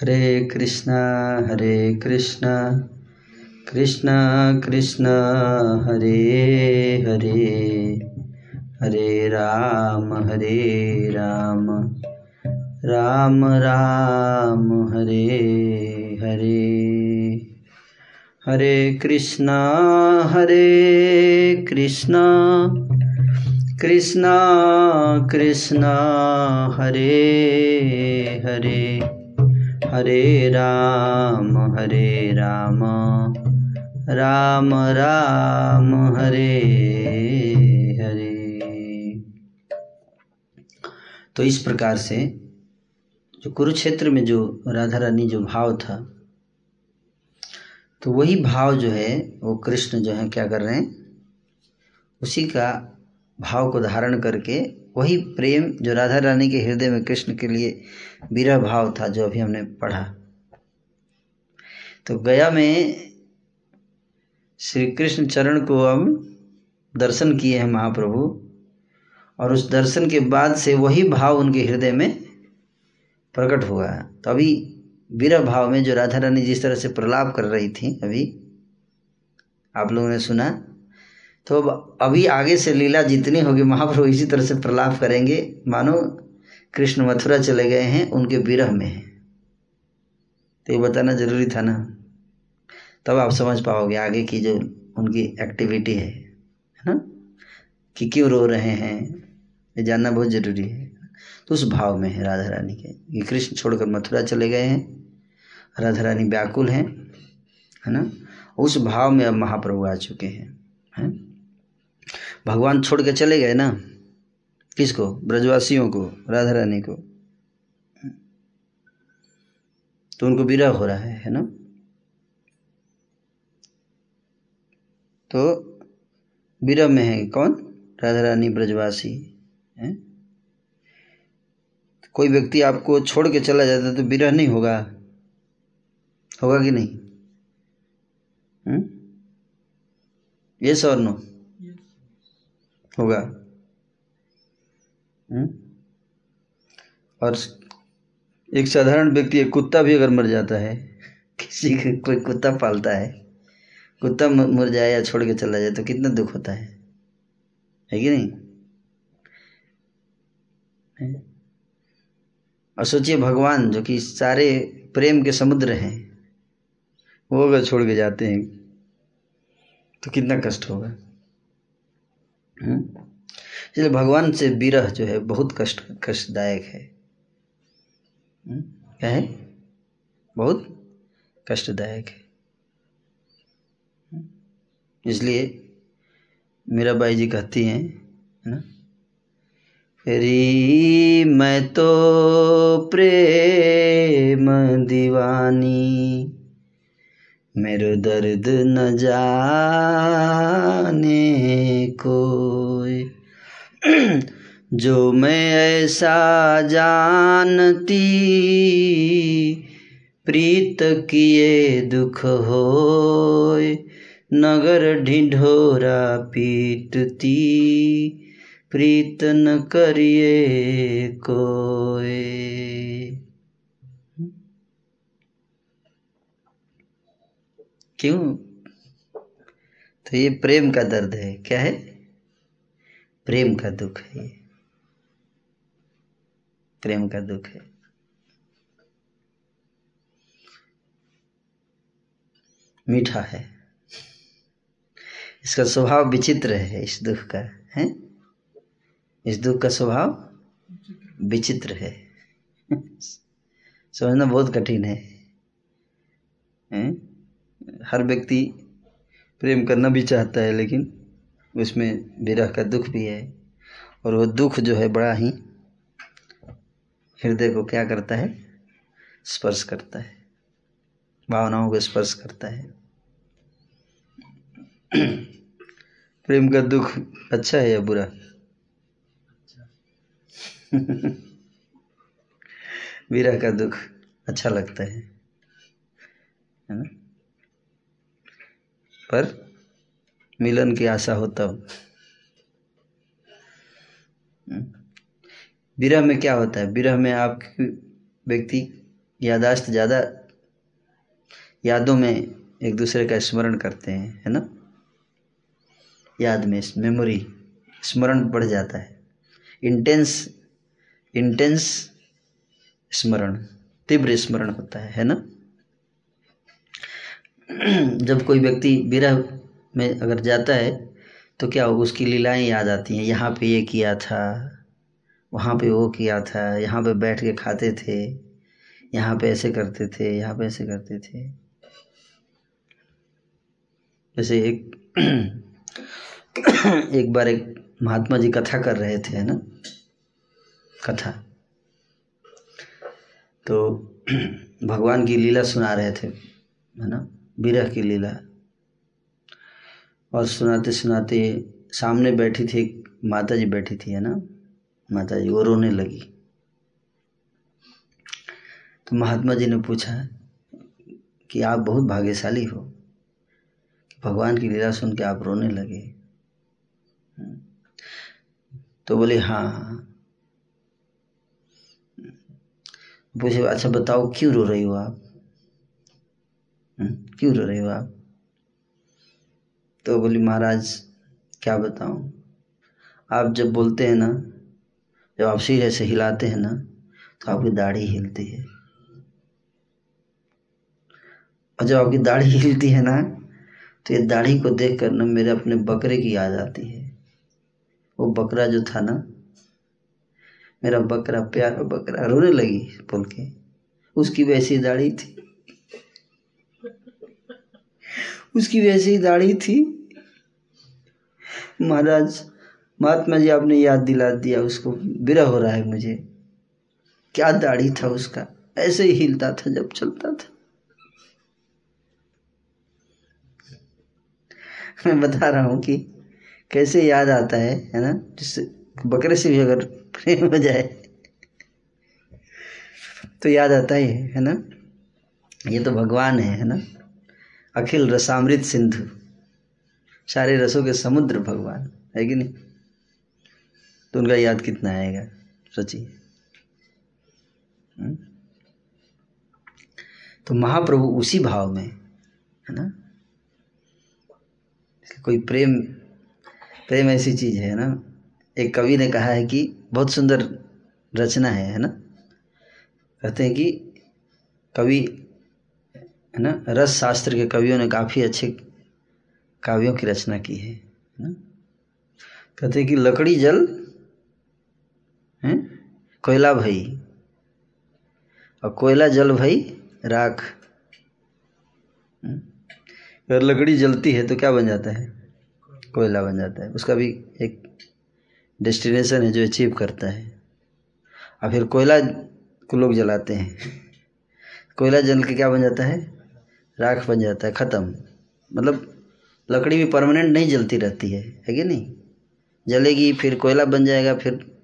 हरे कृष्णा हरे कृष्णा कृष्णा कृष्णा, हरे हरे हरे राम हरे राम। राम राम, हरे हरे। हरे कृष्णा हरे कृष्णा। कृष्णा कृष्णा, हरे हरे। हरे राम हरे राम। राम राम, हरे हरे। तो इस प्रकार से जो कुरुक्षेत्र में जो राधा रानी जो भाव था तो वही भाव जो है, वो कृष्ण जो है क्या कर रहे हैं, उसी का भाव को धारण करके वही प्रेम जो राधा रानी के हृदय में कृष्ण के लिए विरह भाव था जो अभी हमने पढ़ा। तो गया में श्री कृष्ण चरण को हम दर्शन किए हैं महाप्रभु, और उस दर्शन के बाद से वही भाव उनके हृदय में प्रकट हुआ तो अभी विरह भाव में जो राधा रानी जिस तरह से प्रलाप कर रही थी, अभी आप लोगों ने सुना। तो अभी आगे से लीला जितनी होगी, महाप्रभु इसी तरह से प्रलाप करेंगे। मानो कृष्ण मथुरा चले गए हैं, उनके विरह में है। तो ये बताना ज़रूरी था ना। तब आप समझ पाओगे आगे की जो उनकी एक्टिविटी है है ना? कि क्यों रो रहे हैं, ये जानना बहुत ज़रूरी है। तो उस भाव में है राधा रानी के। ये कृष्ण छोड़कर मथुरा चले गए हैं। राधा रानी व्याकुल हैं, है ना? उस भाव में अब महाप्रभु आ चुके हैं हैं? भगवान छोड़ के चले गए ना? किसको? ब्रजवासियों को, राधा रानी को? तो उनको विरह हो रहा है है ना? तो विरह में है कौन? राधा रानी ब्रजवासी, है? कोई व्यक्ति आपको छोड़ के चला जाता है तो विरह नहीं होगा? होगा कि नहीं? ये और नो होगा। हुँ? और एक साधारण व्यक्ति एक कुत्ता भी अगर मर जाता है [LAUGHS] किसी का कोई कुत्ता पालता है कुत्ता मर जाए या छोड़ के चला जाए तो कितना दुख होता है? है कि नहीं? है? और सोचिए भगवान, जो कि सारे प्रेम के समुद्र हैं, वो अगर छोड़ के जाते हैं तो कितना कष्ट होगा? इसलिए भगवान से विरह जो है, बहुत कष्ट, कष्टदायक है। क्या है? बहुत कष्टदायक है। इसलिए मेरा बाई जी कहती हैं, है ना री मैं तो प्रेम दीवानी, मेरे दर्द न जाने कोई। [CLEARS THROAT] जो मैं ऐसा जानती, प्रीत किए दुख होय नगर ढिढोरा पीटती। प्रीत न करिए कोई। क्यों? तो ये प्रेम का दर्द है, क्या है? प्रेम का दुख है ये। प्रेम का दुख है। मीठा है। इसका स्वभाव विचित्र है, इस दुख का, है? इस दुख का स्वभाव विचित्र है। [LAUGHS] समझना बहुत कठिन है? हर व्यक्ति प्रेम करना भी चाहता है, लेकिन उसमें विरह का दुख भी है। और वो दुख जो है बड़ा ही हृदय को क्या करता है? स्पर्श करता है। भावनाओं को स्पर्श करता है। [CLEARS THROAT] प्रेम का दुख अच्छा है या बुरा? [LAUGHS] विरह का दुख अच्छा लगता है है ना? पर मिलन की आशा होता हो विरह में क्या होता है? विरह में आपकी व्यक्ति यादाश्त ज़्यादा यादों में एक दूसरे का स्मरण करते हैं, है ना? याद में, मेमोरी, स्मरण बढ़ जाता है। इंटेंस इंटेंस स्मरण, तीव्र स्मरण होता है है ना? जब कोई व्यक्ति विरह में अगर जाता है तो क्या होगा उसकी लीलाएँ याद आती हैं? यहाँ पे ये किया था, वहाँ पे वो किया था, यहाँ पे बैठ के खाते थे, यहाँ पे ऐसे करते थे, यहाँ पे ऐसे करते थे। जैसे एक [COUGHS] एक बार एक महात्मा जी कथा कर रहे थे, है ना? कथा। तो [CLEARS THROAT] भगवान की लीला सुना रहे थे, है ना? विरह की लीला। और सुनाते सुनाते सामने बैठी थी माता जी बैठी थी, है ना? माता जी वो रोने लगी। तो महात्मा जी ने पूछा कि आप बहुत भाग्यशाली हो भगवान की लीला सुन के आप रोने लगे। तो बोले हाँ। पूछे अच्छा बताओ क्यों रो रही हो आप? क्यों रो रहे हो आप? तो बोली महाराज क्या बताऊँ? आप जब बोलते हैं ना जब आप सिर ऐसे हिलाते हैं ना तो आपकी दाढ़ी हिलती है। और जब आपकी दाढ़ी हिलती है ना तो ये दाढ़ी को देख कर ना मेरे अपने बकरे की याद आती है। वो बकरा जो था ना मेरा बकरा, प्यारा बकरा, रोने लगी बोल के। उसकी वैसी दाढ़ी थी। उसकी वैसी दाढ़ी थी। महाराज, महात्मा जी, आपने याद दिला दिया, उसको बिरह हो रहा है मुझे। क्या दाढ़ी था उसका? ऐसे ही हिलता था जब चलता था। मैं बता रहा हूँ कि कैसे याद आता है है ना? जिससे बकरे से भी अगर प्रेम हो जाए। तो याद आता ही है ना? ये तो भगवान है है ना? अखिल रसामृत सिंधु। सारे रसों के समुद्र भगवान, है कि नहीं? तो उनका याद कितना आएगा? सोचिए। हम्म? तो महाप्रभु उसी भाव में, है ना? कोई प्रेम प्रेम ऐसी चीज़ है ना? एक कवि ने कहा है कि बहुत सुंदर रचना है है ना? कहते हैं कि कवि, है ना रस शास्त्र के कवियों ने काफ़ी अच्छे काव्यों की रचना की है ना? कहते हैं कि लकड़ी जल कोयला भई, और कोयला जल भई राख? अगर लकड़ी जलती है तो क्या बन जाता है? कोयला बन जाता है। उसका भी एक डेस्टिनेशन है जो अचीव करता है। और फिर कोयला को लोग जलाते हैं। कोयला जल के क्या बन जाता है? राख बन जाता है, ख़त्म। मतलब लकड़ी भी परमानेंट नहीं जलती रहती है है कि नहीं? जलेगी, फिर कोयला बन जाएगा, फिर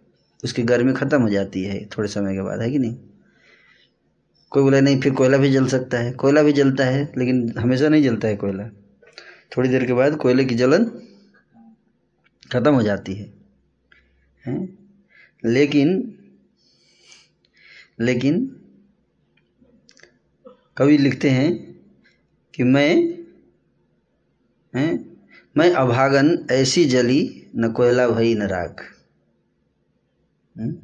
उसकी गर्मी ख़त्म हो जाती है थोड़े समय के बाद, है कि नहीं? कोई बोला, नहीं, फिर कोयला भी जल सकता है। कोयला भी जलता है, लेकिन हमेशा नहीं जलता है कोयला। थोड़ी देर के बाद कोयले की जलन ख़त्म हो जाती है। लेकिन लेकिन, कवि लिखते हैं कि मैं, हैं? मैं अभागन ऐसी जली, न कोयला भई न राख। हम्म?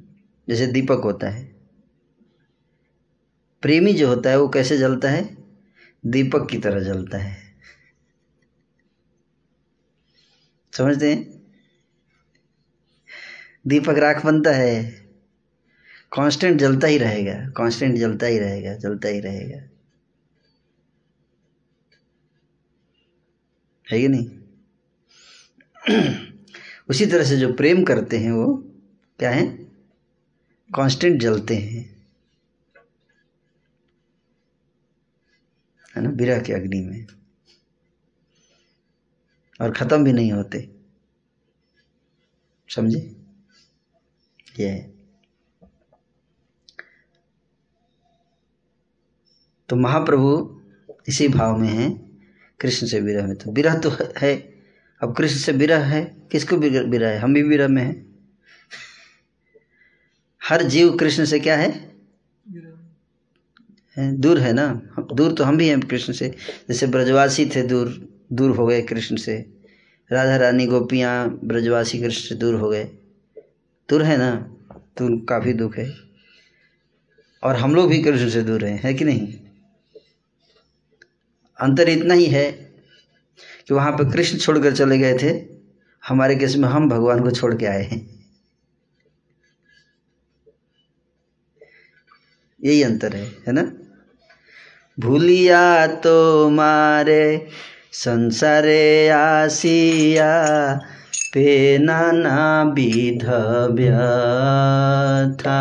जैसे दीपक होता है। प्रेमी जो होता है, वो कैसे जलता है? दीपक की तरह जलता है। समझते हैं? दीपक राख बनता है। कांस्टेंट जलता ही रहेगा कांस्टेंट जलता ही रहेगा, जलता ही रहेगा। है कि नहीं? [CLEARS THROAT] उसी तरह से जो प्रेम करते हैं वो, क्या है? कांस्टेंट जलते हैं। है ना? विरह की अग्नि में। और ख़त्म भी नहीं होते। समझे? ये है। तो महाप्रभु इसी भाव में है कृष्ण से विरह में। तो विरह तो है। अब कृष्ण से विरह है किसको विरह है? हम भी विरह में हैं। हर जीव कृष्ण से क्या है? है दूर है ना? दूर तो हम भी हैं कृष्ण से। जैसे ब्रजवासी थे दूर दूर हो गए कृष्ण से। राधा रानी गोपियाँ ब्रजवासी कृष्ण से दूर हो गए। दूर है ना तो काफ़ी दुख है। और हम लोग भी कृष्ण से दूर हैं, है कि नहीं? अंतर इतना ही है कि वहाँ पर कृष्ण छोड़कर चले गए थे। हमारे केस में हम भगवान को छोड़ के आए हैं। यही अंतर है है ना? भूलिया तो मारे, संसारे आसिया। पे नाना विध व्यथा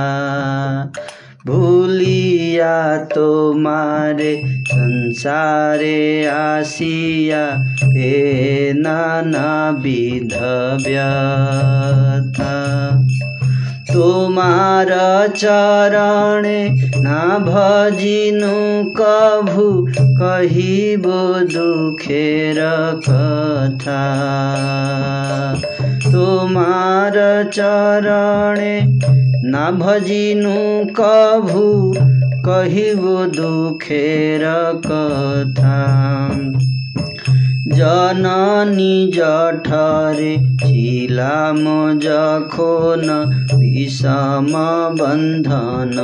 भूलिया तो मारे संसारे आसिया पे नाना विध व्यथा তোমার চরণে না ভজিনু কভু, কহিব দুঃখের কথা। তোমার চরণে না ভজিনু কভু, কহিব দুঃখের কথা। জননী জঠরে ছিলাম যখন বিষম বন্ধন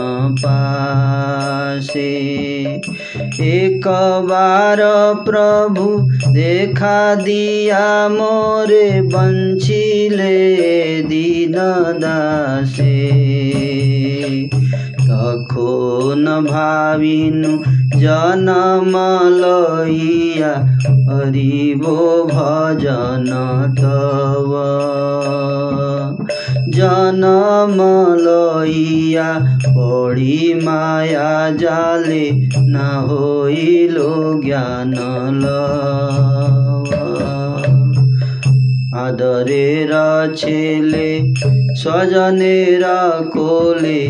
পাশে। একবার প্রভু দেখা দিয়া মোরে বঞ্চিলে দিন দাসে তখন ভাবিনু, জনম লইয়া হরিব ভজন তব। জনম লইয়া পড়ি মায়া জালে, না হইল জ্ঞান আদরেরা ছেলে, স্বজনেরা কোলে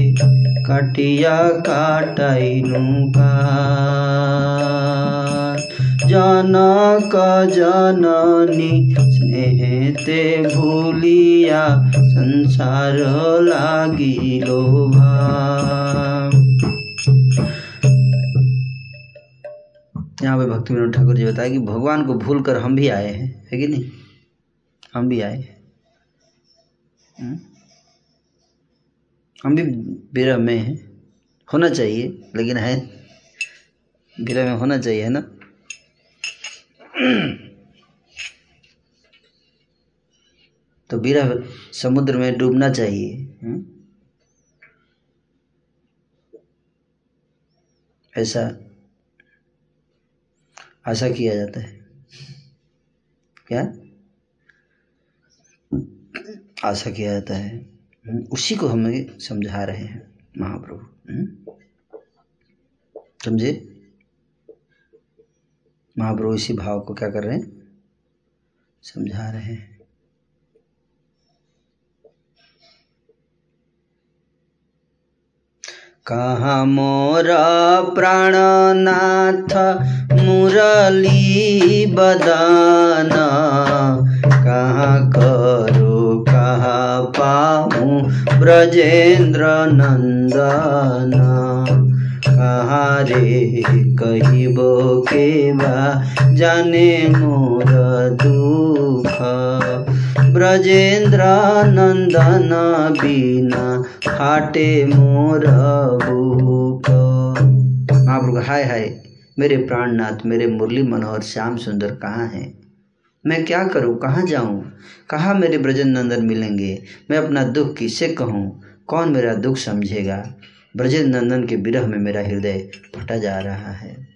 कटिया काटैनुगा जाना का जननी, स्नेहते भूलिया, संसार लागिलो यहाँ पे भक्ति विनोद ठाकुर जी बताया कि भगवान को भूलकर हम भी आए हैं, है कि नहीं? हम भी आए हैं। हम्म? हम भी विरह में हैं। होना चाहिए, लेकिन है विरह में होना चाहिए, है ना? तो विरह समुद्र में डूबना चाहिए हम्म? ऐसा आशा किया जाता है। क्या? आशा किया जाता है। उसी को हमें समझा रहे हैं, महाप्रभु। हम्म? समझे? महाप्रभु इसी भाव को क्या कर रहे हैं? समझा रहे हैं। कहाँ मोर प्राणनाथ मुरली बदन? कहाँ करो? कहाँ पाऊँ ब्रजेंद्र नंदन कहाँ रे कहिबो के बा जाने मोर दुख। ब्रजेंद्र नंदन बिना फाटे मोर बुक। महाप्रभु, हाय हाय। मेरे प्राणनाथ, मेरे मुरली मनोहर, श्याम सुंदर कहाँ हैं? मैं क्या करूँ? कहाँ जाऊँ? कहाँ मेरे ब्रजन नंदन मिलेंगे? मैं अपना दुख किससे कहूँ? कौन मेरा दुख समझेगा? ब्रजन नंदन के विरह में मेरा हृदय फटा जा रहा है।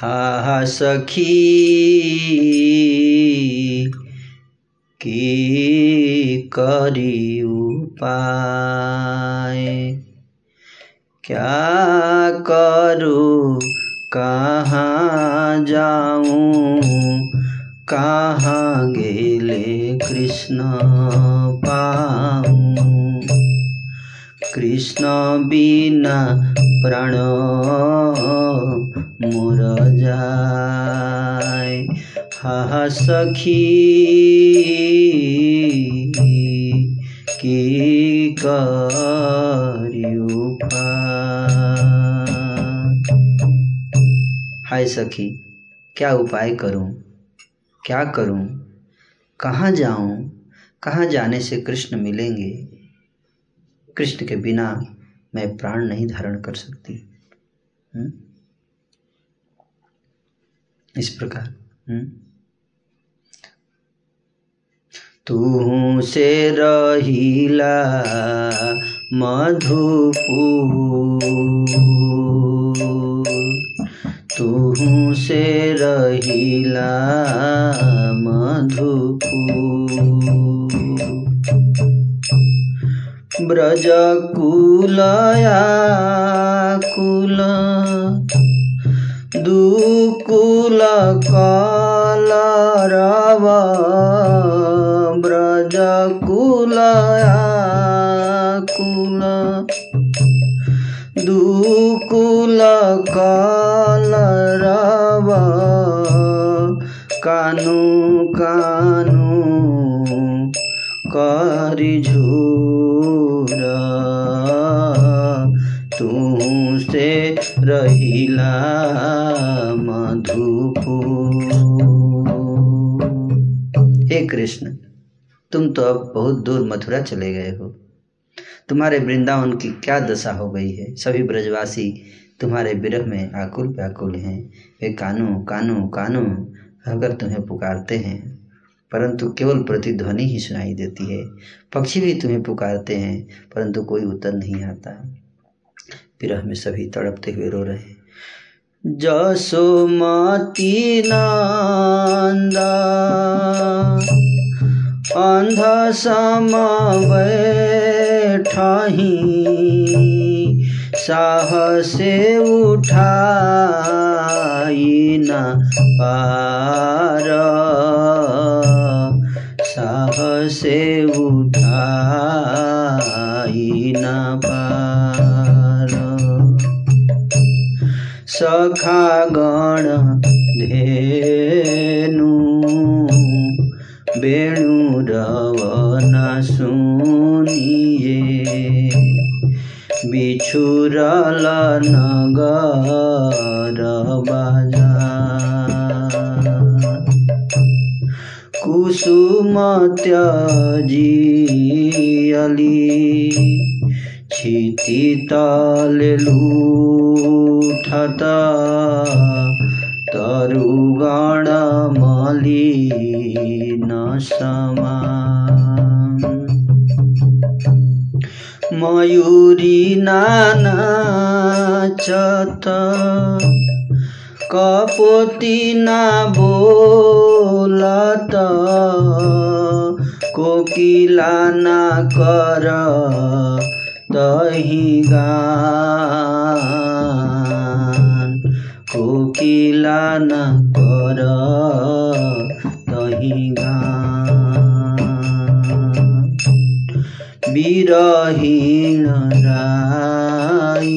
हा हा, सखी, की करी उपाय? क्या करूँ? कहाँ जाऊँ? कहाँ गेले कृष्ण पाऊँ? कृष्ण बिना प्राण, मोर जाय। हा सखी, की करियो हाय सखी, क्या उपाय करूँ? क्या करूँ? कहाँ जाऊँ? कहाँ जाने से कृष्ण मिलेंगे? कृष्ण के बिना मैं प्राण नहीं धारण कर सकती हुँ? इस प्रकार हुँ? तू से रहीला मधुपुर तू से रहीला मधुपुर ब्रज कुलया कुल दुकुल कलरव ब्रज कुलया कुल दुकुल कलरव कानु कानु करि झूर तू से रहिला हे कृष्ण, तुम तो अब बहुत दूर मथुरा चले गए हो। तुम्हारे वृंदावन की क्या दशा हो गई है? सभी ब्रजवासी तुम्हारे विरह में आकुल व्याकुल हैं। वे कानू कानू कानू, अगर तुम्हें पुकारते हैं। परंतु केवल प्रतिध्वनि ही सुनाई देती है। पक्षी भी तुम्हें पुकारते हैं, परंतु कोई उत्तर नहीं आता। विरह में सभी तड़पते हुए रो रहे जसोमती नंदा अंध सम बैठाही, साहसे उठाई न पार। से उठाई न पार सखा गण धेनु वेणु रवन सुनिए बिछुरल नगर बाजार कुसुम त्याजियली क्षितिताले लुठता तरुगण मलिन समा मयूरी नाना चता কপতি না বোলত কোকিলা না কর তহি গান কোকিলা না কর তহি গান বিরহীন রাই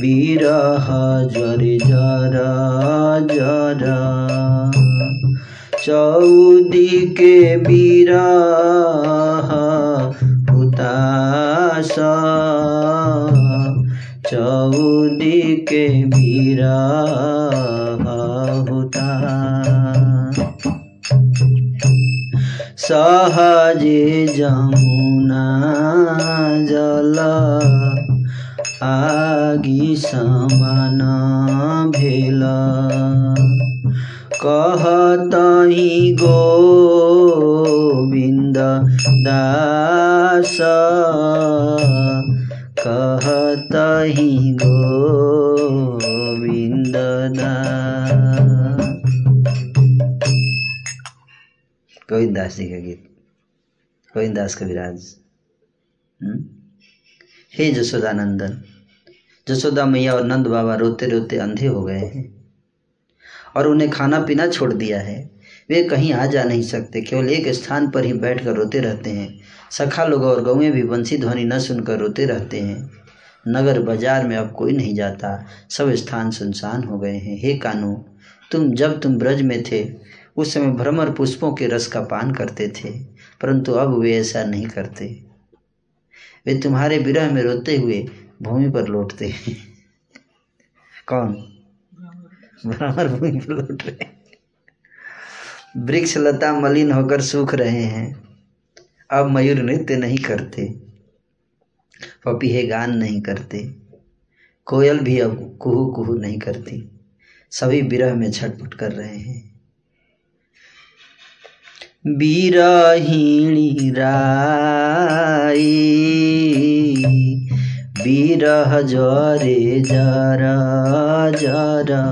বিরহ জরে জর জর চৌদিকে বিরহ হুতাস চৌদিকে বিরহ হুতাস सहजे जमुना जल आगी समान भेल। कहतही गोविन्द दास। कहतही गोविन्द गोविंद दास जी का गीत गोविंद दास कविराज हम्म? हे जसोदानंदन जसोदा मैया और नंद बाबा रोते रोते अंधे हो गए हैं और उन्हें खाना पीना छोड़ दिया है। वे कहीं आ जा नहीं सकते, केवल एक स्थान पर ही बैठकर रोते रहते हैं। सखा लोग और गौएँ भी बंसी ध्वनि न सुनकर रोते रहते हैं। नगर बाज़ार में अब कोई नहीं जाता, सब स्थान सुनसान हो गए हैं। हे कानू तुम जब तुम ब्रज में थे, उस समय भ्रमर पुष्पों के रस का पान करते थे, परंतु अब वे ऐसा नहीं करते। वे तुम्हारे विरह में रोते हुए भूमि पर लौटते हैं। कौन? भ्रमर भूमि पर लौट रहे। वृक्ष लता मलिन होकर सूख रहे हैं। अब मयूर नृत्य नहीं करते। पपीहे गान नहीं करते। कोयल भी अब कुहू कुहू नहीं करती। सभी विरह में छटपट कर रहे हैं। बिरहिणी राई। बिरह जरे जरा जरा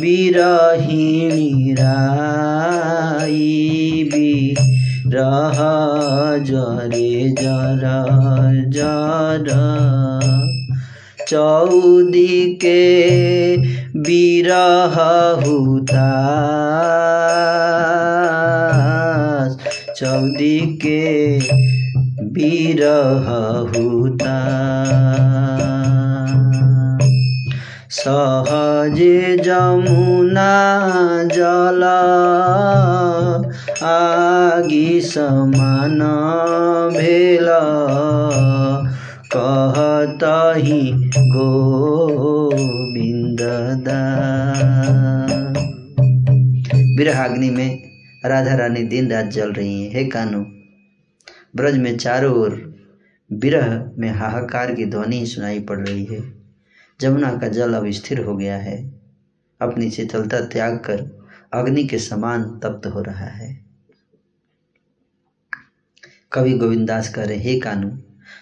बिरहिणी राई बिरह जरे जरा जरा चौदी के बिरह हुतास चौदी के बिरह हुतास सहजे जमुना जल, आगी समान भेल। कहतही गोविंद विरहाग्नि में राधा रानी दिन रात जल रही हैं। हे कानू ब्रज में चारों ओर विरह में हाहाकार की ध्वनि सुनाई पड़ रही है। जमुना का जल अब स्थिर हो गया है। अपनी शीतलता त्याग कर अग्नि के समान तप्त हो रहा है। कवि गोविंदास कह रहे हे कानू,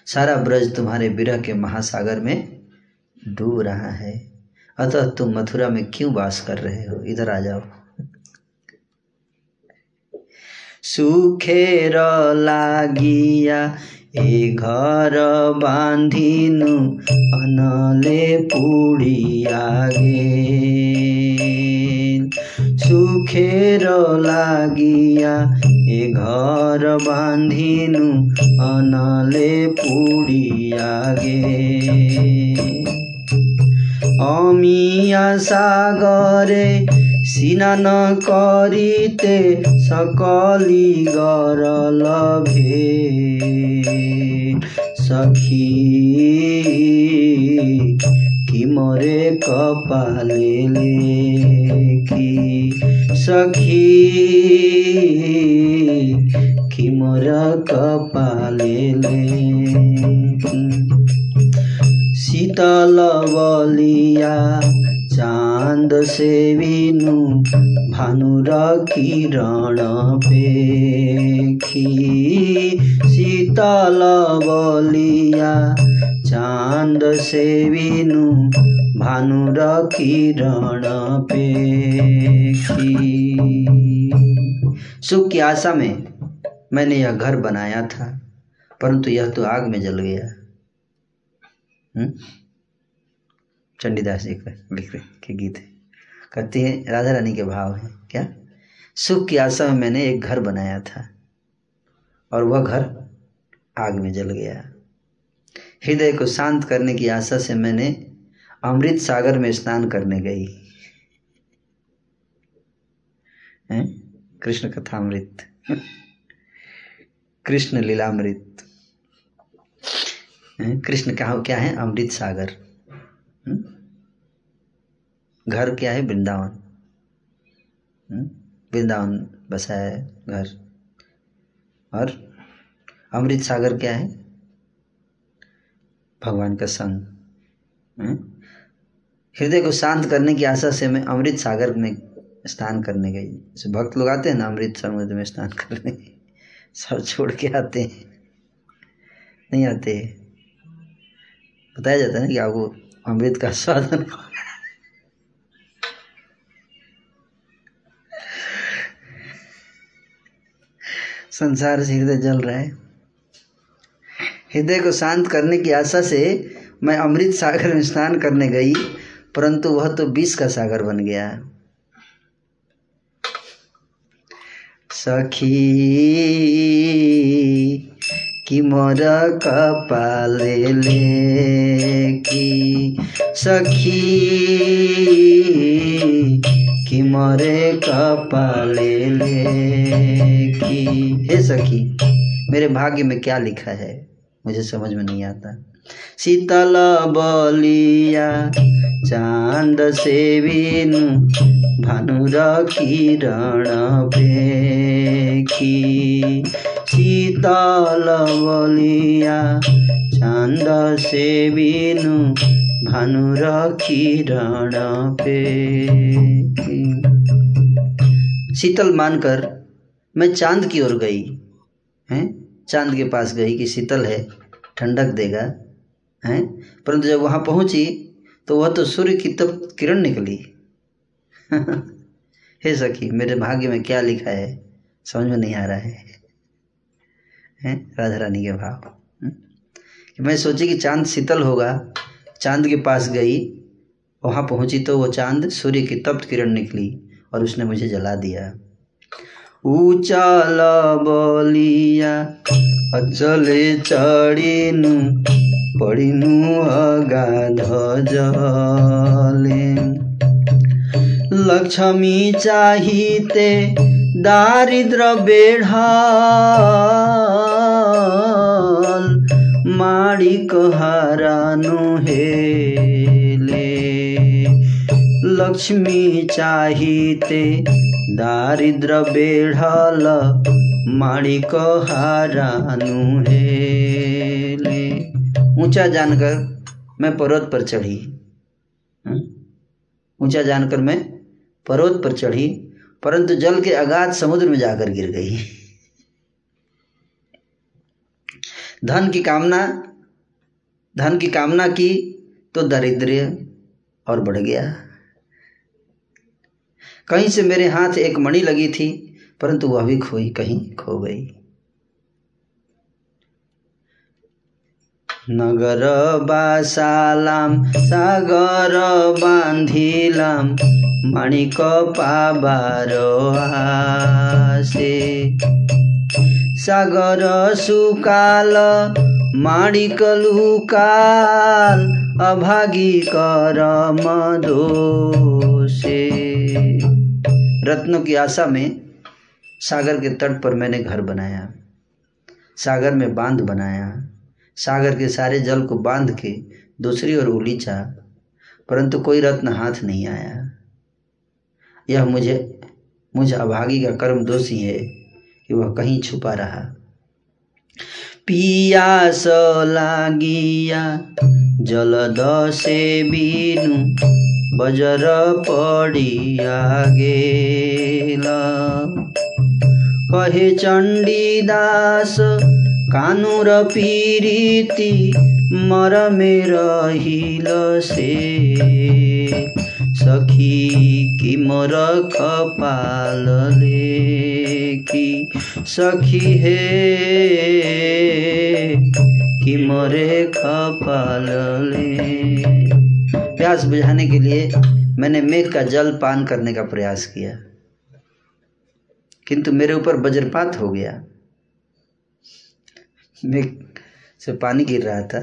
सारा ब्रज तुम्हारे विरह के महासागर में डूब रहा है। अतः तुम मथुरा में क्यों वास कर रहे हो? इधर आ जाओ। सुखेर लागिया ए घर बांधिनु अनले पुड़ी आगे सुख दुखेर लागिया ए घर बाँधिनु अनले पुडियागे अमिया सागरे सिनान करिते सकली गरल भे सखी कि मरे कपालेले कि सखी कि मर कपालेले शीतल बलिया चाँद सेविनु भानु र किरण पेखी शीतल बलिया चाँद सेविनु भानु र किरण पेखी सुख की आशा में मैंने यह घर बनाया था, परंतु यह तो आग में जल गया। हम्म? चंडीदास जी का लिख रहे, के गीत है। कहते हैं, राधा रानी के भाव है, क्या? सुख की आशा में मैंने एक घर बनाया था, और वह घर आग में जल गया। हृदय को शांत करने की आशा से मैंने अमृत सागर में स्नान करने गई। हैं? कृष्ण कथामृत। [LAUGHS] कृष्ण लीलामृत। कृष्ण कहा, क्या है? अमृत सागर? घर क्या है? वृंदावन। हम्म? वृंदावन बसा है घर। और अमृत सागर क्या है? भगवान का संग। हम्म? हृदय को शांत करने की आशा से मैं अमृत सागर में स्नान करने गई। जैसे भक्त लोग आते हैं ना, अमृत समुद्र में स्नान करने। सब छोड़ के आते हैं। नहीं आते। बताया जाता है ना कि आपको अमृत का स्वादन संसार से हृदय जल रहा है। हृदय को शांत करने की आशा से मैं अमृत सागर में स्नान करने गई, परंतु वह तो विष का सागर बन गया। सखी कि मोर कपाले की सखी, कि मोरे कपाले की हे सखी, मेरे भाग्य में क्या लिखा है? मुझे समझ में नहीं आता। शीतल बलिया, चाँद सेविनु भानुर किरण पेखी शीतल बलिया चाँद सेविनु भानुर किरण पे शीतल मानकर मैं चाँद की ओर गई। हैं? चाँद के पास गई कि शीतल है, ठंडक देगा। हैं? परंतु जब वहाँ पहुँची तो वह तो सूर्य की तप किरण निकली। [LAUGHS] हे सखी, मेरे भाग्य में क्या लिखा है? समझ में नहीं आ रहा है। हैं? राधा रानी के भाव। हम्म? कि मैं सोची कि चाँद शीतल होगा, चाँद के पास गई, वहाँ पहुँची तो वो चाँद सूर्य की तप्त किरण निकली और उसने मुझे जला दिया। उचाल बलिया अचले चढिनु, पढिनु जले लक्ष्मी चाहिते दारिद्र बेढाल। माडिक हारानु हेले। लक्ष्मी चाहिते दारिद्र बेढल। माडिक हारानु हेले। ऊँचा जानकर मैं पर्वत पर चढ़ी। हम्म? ऊँचा जानकर मैं पर्वत पर चढ़ी, परंतु जल के अगाध समुद्र में जाकर गिर गई। धन की कामना, धन की कामना की तो दारिद्र्य और बढ़ गया। कहीं से मेरे हाथ एक मणि लगी थी, परंतु वह भी खोई कहीं खो गई। नगर बासालाम, सागर बांधिलाम মাণিক পাবার আসে সাগর সুকাল মাণিক লুকাল अभागी करम दोषे रत्नों की आशा में सागर के तट पर मैंने घर बनाया सागर में बांध बनाया सागर के सारे जल को बांध के दूसरी ओर उलीचा परंतु कोई रत्न हाथ नहीं आया यह मुझे, मुझ अभागी का कर्म दोषी है कि वह कहीं छुपा रहा। पियास लागिया जलद से बिनु, बजर पड़िया गेल। कहे चण्डीदास कानुर पीरीति मर मेर हिल से। सखी कि मोर कपाल लेखी? सखी हे कि मोरे कपाल प्यास बुझाने के लिए मैंने मेघ का जल पान करने का प्रयास किया। किंतु मेरे ऊपर वज्रपात हो गया। मेघ से पानी गिर रहा था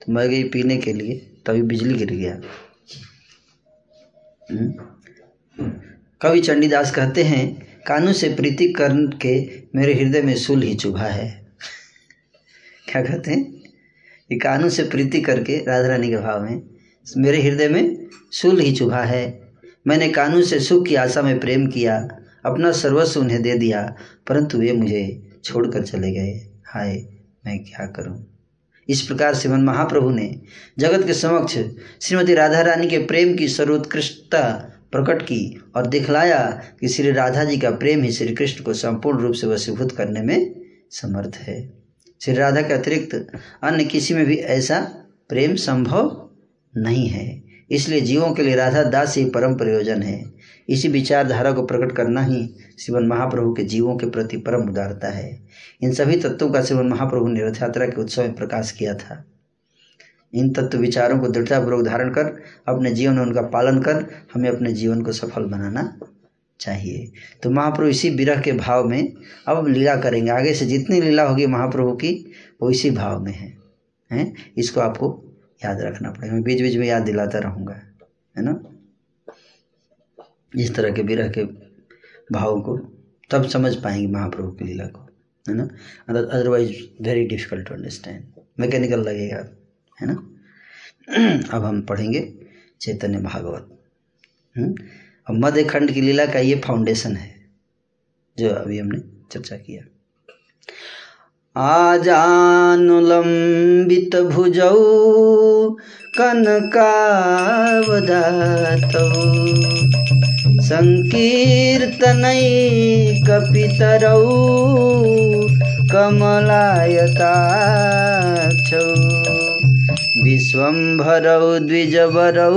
तो मैं गई पीने के लिए, तभी बिजली गिर गया। कवि चंडीदास कहते हैं कानू से प्रीति करके मेरे हृदय में सुल ही चुभा है। क्या कहते हैं? कि कानू से प्रीति करके राधा रानी के भाव में मेरे हृदय में सुल ही चुभा है। मैंने कानू से सुख की आशा में प्रेम किया, अपना सर्वस्व उन्हें दे दिया, परंतु वे मुझे छोड़कर चले गए। हाय, मैं क्या करूँ? इस प्रकार श्रीमन महाप्रभु ने जगत के समक्ष श्रीमती राधा रानी के प्रेम की सर्वोत्कृष्टता प्रकट की और दिखलाया कि श्री राधा जी का प्रेम ही श्री कृष्ण को संपूर्ण रूप से वशीभूत करने में समर्थ है। श्री राधा के अतिरिक्त अन्य किसी में भी ऐसा प्रेम संभव नहीं है। इसलिए जीवों के लिए राधा दास ही परम प्रयोजन है। इसी विचारधारा को प्रकट करना ही श्रीमन महाप्रभु के जीवों के प्रति परम उदारता है। इन सभी तत्वों का श्रीमन महाप्रभु ने रथ यात्रा के उत्सव में प्रकाश किया था। इन तत्व विचारों को दृढ़तापूर्वक धारण कर, अपने जीवन में उनका पालन कर, हमें अपने जीवन को सफल बनाना चाहिए। तो महाप्रभु इसी विरह के भाव में अब लीला करेंगे। आगे से जितनी लीला होगी महाप्रभु की, वो इसी भाव में है। हैं? इसको आपको याद रखना पड़ेगा। मैं बीच बीच में याद दिलाता रहूँगा। है ना? इस तरह के विरह के भाव को तब समझ पाएँगे महाप्रभु की लीला को, है ना? Otherwise very difficult to understand mechanical लगेगा, है ना? [CLEARS THROAT] अब हम पढ़ेंगे चैतन्य भागवत। अब मध्य खंड की लीला का ये फाउंडेशन है, जो अभी हमने चर्चा किया। आजानुलंबित भुजौ कनकावदातौ सङ्कीर्तनैकपितरौ कमलायताक्षौ। विश्वम्भरौ द्विजवरौ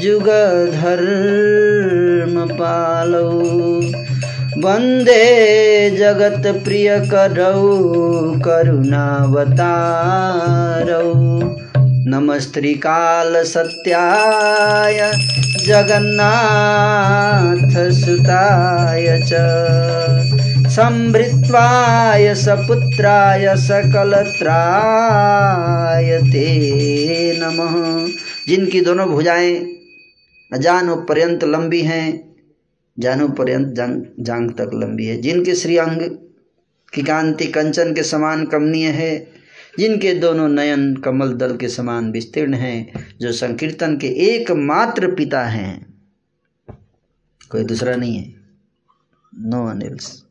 जुगधर्मपालौ। वन्दे जगत्प्रियकरौ करुणावतारौ। नमस्त्रिकालसत्याय जगन्नाथसुताय च। संभृत्वाय सपुत्राय सकलत्राय ते नमः। जिनकी दोनों भुजाएँ अजान पर्यंत लंबी हैं जानू पर्यंत जांग जांग तक लंबी है। जिनके श्री अंग की कांति कंचन के समान कमनीय है जिनके दोनों नयन कमल दल के समान विस्तीर्ण हैं, जो संकीर्तन के एकमात्र पिता हैं। कोई दूसरा नहीं है। नो वन एल्स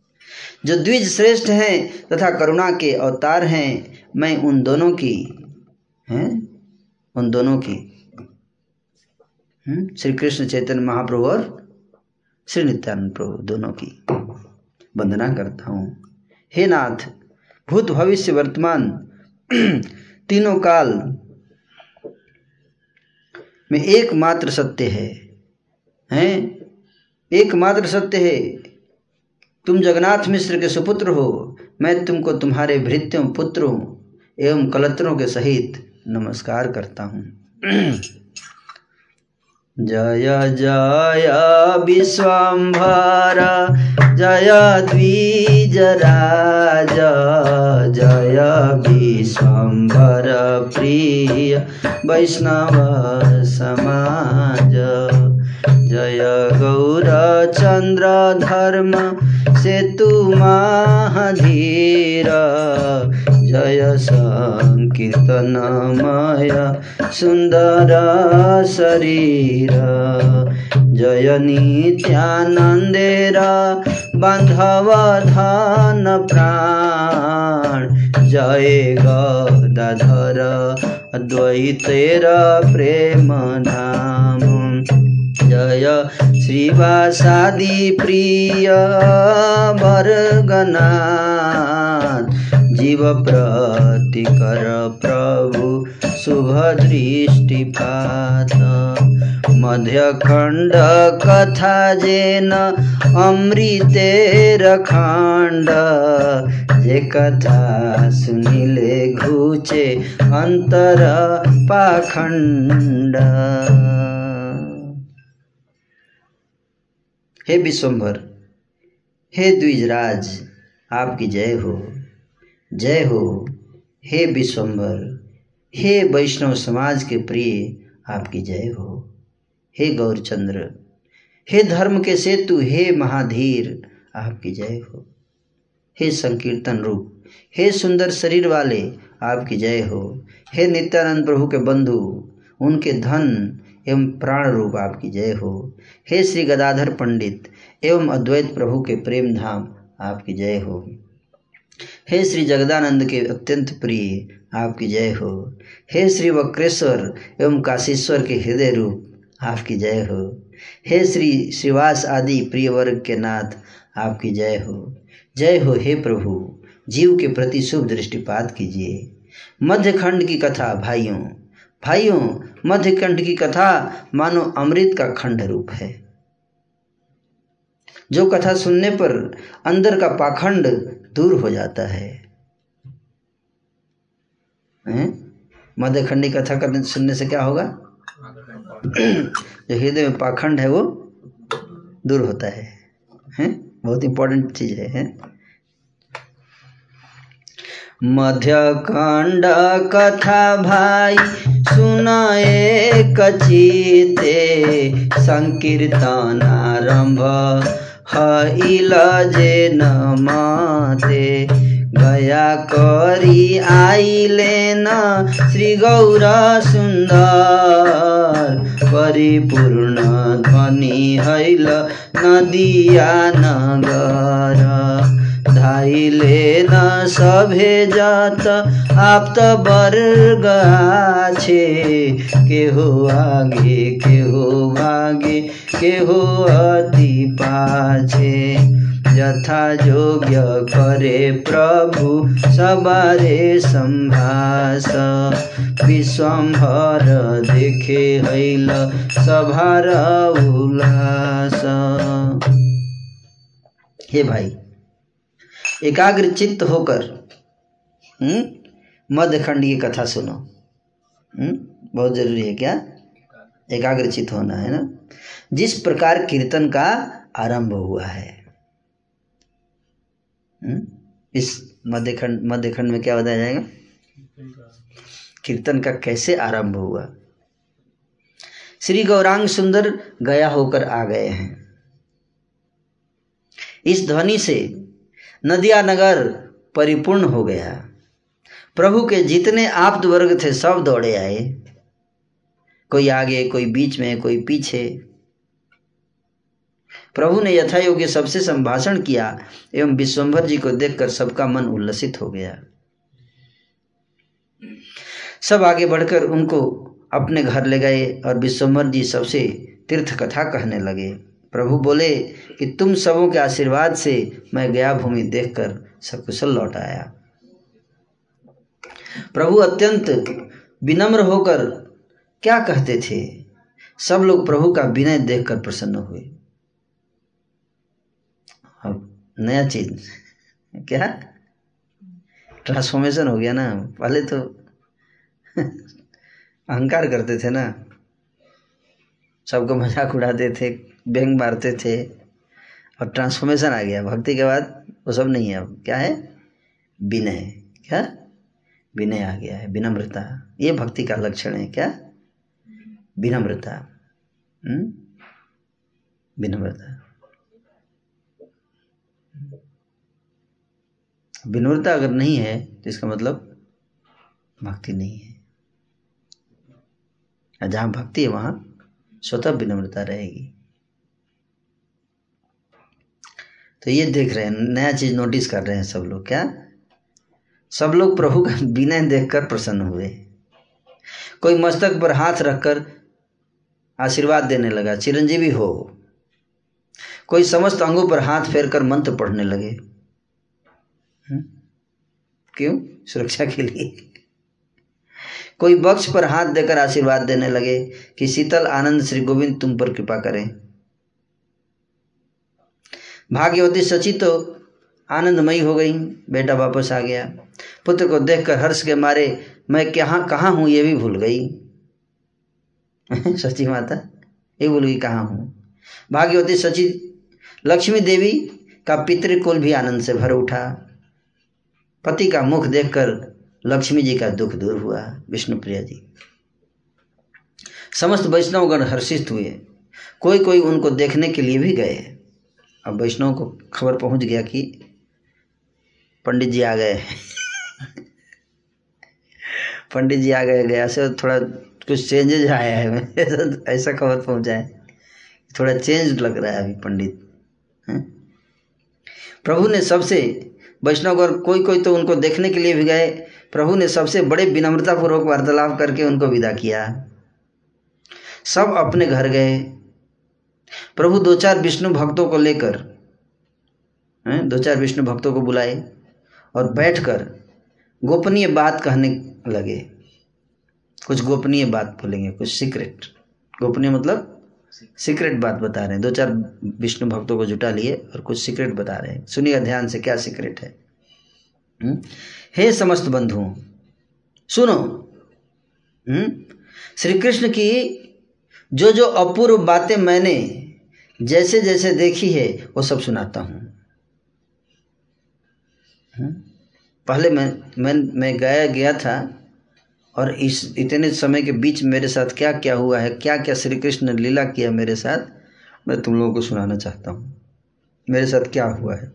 जो द्विज श्रेष्ठ हैं तथा करुणा के अवतार हैं, मैं उन दोनों की, हैं? उन दोनों की। श्री कृष्ण चैतन्य महाप्रभु और श्री नित्यानंद प्रभु दोनों की वंदना करता हूँ। हे नाथ, भूत भविष्य वर्तमान [CLEARS THROAT] तीनों काल में एकमात्र सत्य है। हैं? एकमात्र सत्य है। तुम जगन्नाथ मिश्र के सुपुत्र हो। मैं तुमको तुम्हारे भृत्यों, पुत्रों एवं कलत्रों के सहित नमस्कार करता हूँ। [CLEARS THROAT] जय जय विश्वम्भर। जय द्विजराज। जय विश्वम्भर प्रिय वैष्णव समाज। जय गौरचन्द्र धर्म सेतु महाधीर। जय सङ्कीर्तनमय सुन्दर शरीर। जय नित्यानन्देर बान्धव धन प्राण। जय गदाधर, अद्वैतेर प्रेम धाम। जय श्रीवासादि प्रिय वर्गनाथ जीव प्रतिकर प्रभु शुभ दृष्टिपात मध्यखण्ड कथा जेन अमृतेर खण्ड जे कथा सुनिले घुचे अन्तर पाखण्ड। हे विश्वम्भर हे द्विजराज, आपकी जय हो। जय हो, हे विश्वम्भर हे वैष्णव समाज के प्रिय, आपकी जय हो। हे गौरचंद्र, हे धर्म के सेतु, हे महाधीर, आपकी जय हो। हे संकीर्तन रूप, हे सुंदर शरीर वाले, आपकी जय हो। हे नित्यानंद प्रभु के बंधु, उनके धन एवं प्राण रूप, आपकी जय हो। हे श्री गदाधर पंडित एवं अद्वैत प्रभु के प्रेम धाम, आपकी जय हो। हे श्री जगदानंद के अत्यंत प्रिय, आपकी जय हो। हे श्री वक्रेश्वर एवं काशीश्वर के हृदय रूप, आपकी जय हो। हे श्री श्रीवास आदि प्रिय वर्ग के नाथ, आपकी जय हो। जय हो हे प्रभु, जीव के प्रति शुभ दृष्टिपात कीजिए। मध्यखंड की कथा, भाइयों। भाइयों, मध्यखंड की कथा मानो अमृत का खंड रूप है। जो कथा सुनने पर अंदर का पाखंड दूर हो जाता है। मध्यखंडी कथा करने सुनने से क्या होगा? जो हृदय में पाखंड है वो दूर होता है। हैं? बहुत इंपॉर्टेंट चीज़ है, है? मध्यखंड कथा भाई सुन एक चिते। संकीर्तन आरंभ हईल जे न गौर सुन्दर परिपूर्ण ध्वनि हैल नदिया नगर। धाइले न सभे जात, आप्त वर्ग आछे। के हो आगे के हो भागे के हो अति पाछे। यथा योग्य करे प्रभु, सबारे सम्भास विश्वम्भर देखे हैल, सभार उल्लास हे भाई, एकाग्र चित्त होकर मध्यखंड की कथा सुनो हुँ? बहुत ज़रूरी है क्या एकाग्रचित होना है ना जिस प्रकार कीर्तन का आरंभ हुआ हुँ? इस मध्यखंड मध्यखंड में क्या बताया जाएगा? कीर्तन का कैसे आरंभ हुआ? श्री गौरांग सुंदर गया होकर आ गए हैं। इस ध्वनि से नदिया नगर परिपूर्ण हो गया। प्रभु के जितने आप्त वर्ग थे सब दौड़े आए। कोई आगे, कोई बीच में, कोई पीछे। प्रभु ने यथा योग्य सबसे संभाषण किया एवं विश्वम्भर जी को देखकर सबका मन उल्लसित हो गया। सब आगे बढ़कर उनको अपने घर ले गए और विश्वम्भर जी सबसे तीर्थ कथा कहने लगे। प्रभु बोले कि तुम सबों के आशीर्वाद से मैं गया भूमि देखकर सकुशल लौट आया। प्रभु अत्यंत विनम्र होकर क्या कहते थे? सब लोग प्रभु का विनय देखकर प्रसन्न हुए अब नया चीज़। क्या? ट्रांसफॉर्मेशन हो गया ना। पहले तो अहंकार करते थे ना। सबको मज़ाक उड़ाते थे व्यंग मारते थे। और ट्रांसफॉर्मेशन आ गया। भक्ति के बाद वो सब नहीं है अब। क्या है? विनय। क्या? विनय आ गया है। विनम्रता। ये भक्ति का लक्षण है। क्या? विनम्रता। हम्म? विनम्रता। विनम्रता अगर नहीं है तो इसका मतलब भक्ति नहीं है। जहाँ भक्ति है, वहाँ स्वतः विनम्रता रहेगी। तो ये देख रहे हैं, नया चीज़ नोटिस कर रहे हैं सब लोग, क्या? सब लोग प्रभु का [LAUGHS] विनय देखकर प्रसन्न हुए। कोई मस्तक पर हाथ रखकर आशीर्वाद देने लगा, चिरंजीवी हो। कोई समस्त अंगों पर हाथ फेर कर मंत्र पढ़ने लगे? क्यों? सुरक्षा के लिए। कोई बक्ष पर हाथ देकर आशीर्वाद देने लगे कि शीतल आनंद श्री गोविंद तुम पर कृपा करें। भाग्यवती सची तो आनंदमयी हो गई, बेटा वापस आ गया। पुत्र को देखकर हर्ष के मारे, मैं कहाँ कहाँ हूँ ये भी भूल गई? [LAUGHS] सची माता, ये भूल गई, कहाँ हूँ? भाग्यवती सची लक्ष्मी देवी का पितृकुल भी आनंद से भर उठा। पति का मुख देखकर लक्ष्मी जी का दुख दूर हुआ, विष्णु प्रिया जी। समस्त वैष्णवगण हर्षित हुए। कोई कोई उनको देखने के लिए भी गए। अब वैष्णव को खबर पहुँच गया कि पंडित जी आ गए [LAUGHS] पंडित जी आ गए, गया से थोड़ा कुछ चेंजेज आया है। [LAUGHS] ऐसा खबर पहुँचा है थोड़ा चेंज लग रहा है अभी पंडित? प्रभु ने सबसे वैष्णव और कोई कोई तो उनको देखने के लिए भी गए। प्रभु ने सबसे बड़े विनम्रतापूर्वक वार्तालाप करके उनको विदा किया। सब अपने घर गए। प्रभु दो चार विष्णु भक्तों को लेकर दो चार विष्णु भक्तों को बुलाए और बैठकर गोपनीय बात कहने लगे। कुछ गोपनीय बात बोलेंगे, कुछ सीक्रेट गोपनीय मतलब सीक्रेट बात बता रहे हैं। दो चार विष्णु भक्तों को जुटा लिए और कुछ सीक्रेट बता रहे हैं। सुनिए ध्यान से क्या सीक्रेट है। हुँ? हे समस्त बंधुओं सुनो। हम्म? श्री कृष्ण की जो जो अपूर्व बातें मैंने जैसे जैसे देखी है, वो सब सुनाता हूँ। पहले मैं मैं मैं गया गया था और इस, इतने समय के बीच मेरे साथ क्या क्या हुआ है? क्या क्या श्री कृष्ण ने लीला किया मेरे साथ? मैं तुम लोगों को सुनाना चाहता हूँ। मेरे साथ क्या हुआ है?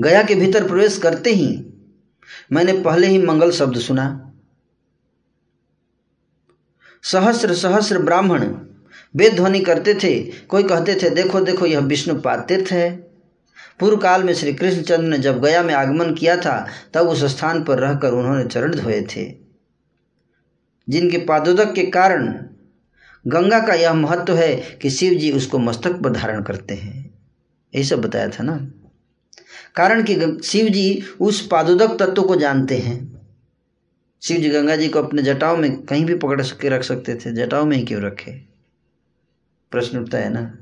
गया के भीतर प्रवेश करते ही मैंने पहले ही मंगल शब्द सुना। सहस्र सहस्र ब्राह्मण वेद ध्वनि करते थे। कोई कहते थे, देखो देखो, यह विष्णुपाद तीर्थ है। पूर्व काल में श्री कृष्णचंद्र ने जब गया में आगमन किया था, तब उस स्थान पर रहकर उन्होंने चरण धोए थे। जिनके पादोदक के कारण गंगा का यह महत्व है कि शिव जी उसको मस्तक पर धारण करते हैं। यही सब बताया था ना? कारण कि शिव जी उस पादोदक तत्व को जानते हैं। शिव जी गंगा जी को अपने जटाओं में कहीं भी पकड़ के रख सकते थे। जटाओं में ही क्यों रखे? प्रश्न उठता है ना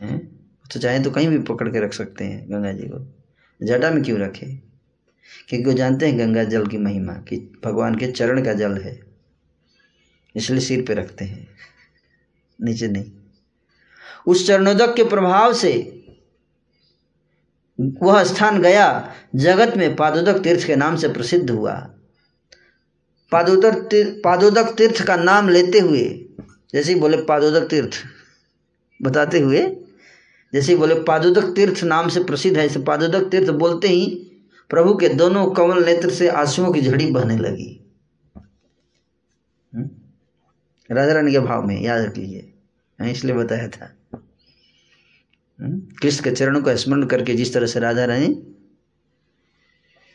है? तो चाहे तो कहीं भी पकड़ के रख सकते हैं गंगा जी को। जटा में क्यों रखे? क्योंकि वो जानते हैं गंगा जल की महिमा, कि भगवान के चरण का जल है। इसलिए सिर पे रखते हैं। नीचे नहीं। उस चरणोदक के प्रभाव से वह स्थान गया, जगत में पादोदक तीर्थ के नाम से प्रसिद्ध हुआ। पादोदक तीर्थ पादोदक तीर्थ का नाम लेते हुए, जैसे ही बोले पादोदक तीर्थ, बताते हुए जैसे बोले, पादुदक तीर्थ नाम से प्रसिद्ध है, इसे पादोदक तीर्थ बोलते ही प्रभु के दोनों कमल नेत्र से आंसुओं की झड़ी बहने लगी। राजा रानी के भाव में, याद रख लीजिए इसलिए बताया था। कृष्ण के चरणों का स्मरण करके जिस तरह से राजा रानी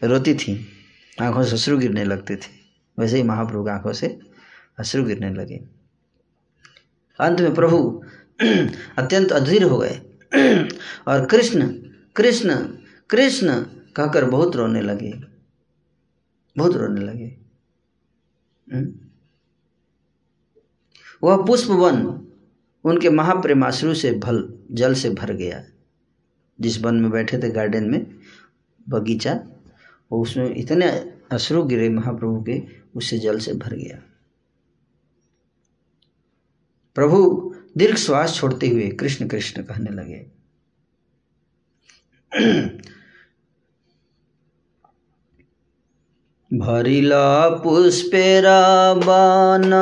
रोती थी, आँखों से अश्रु गिरने लगते थे, वैसे ही महाप्रभु आँखों से अश्रु गिरने लगे। अंत में प्रभु [CLEARS THROAT] अत्यंत अधीर हो गए। और कृष्ण कृष्ण कृष्ण कहकर बहुत रोने लगे। बहुत रोने लगे। वह पुष्प वन, उनके महाप्रेमाश्रु से भल, जल से भर गया। जिस वन में बैठे थे गार्डन में, बगीचा, वो उसमें इतने अश्रु गिरे महाप्रभु के, उससे जल से भर गया। प्रभु दीर्घ श्वास छोड़ते हुए कृष्ण कृष्ण कहने लगे। भरिला पुष्पेरा बान,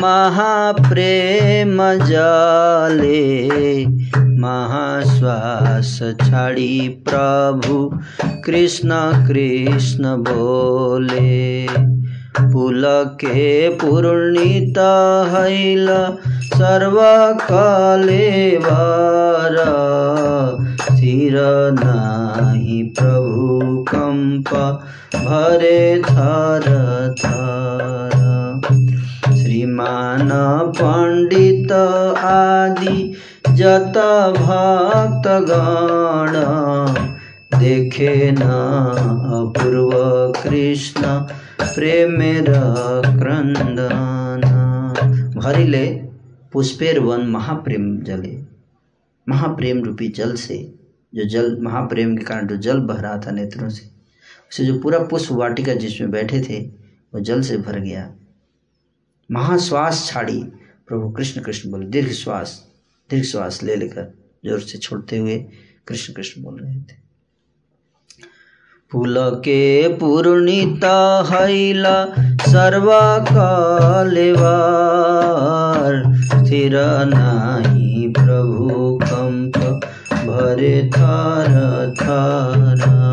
महाप्रेम जाले, महाश्वास छाड़ी प्रभु, कृष्ण कृष्ण बोले। पुलके पूर्णित हैल सर्वकालेवार स्थिर नाही प्रभु कंप भरे थर श्रीमान पंडित आदि जत भक्तगण देखे न अपूर्व कृष्ण प्रेमेर क्रंदन भरिले पुष्पेर वन महाप्रेम जले। महाप्रेम रूपी जल से, जो जल, महाप्रेम के कारण जो जल बह रहा था नेत्रों से, उसे जो पूरा पुष्प वाटिका जिसमें बैठे थे, वो जल से भर गया। महाश्वास छाड़ी, प्रभु कृष्ण कृष्ण बोले, दीर्घ श्वास दीर्घ श्वास ले लेकर ज़ोर से छोड़ते हुए कृष्ण कृष्ण बोल रहे थे। पुलके पूर्णित हैल सर्वकालेवार। स्थिर नाही प्रभु कंप भरे थर थर।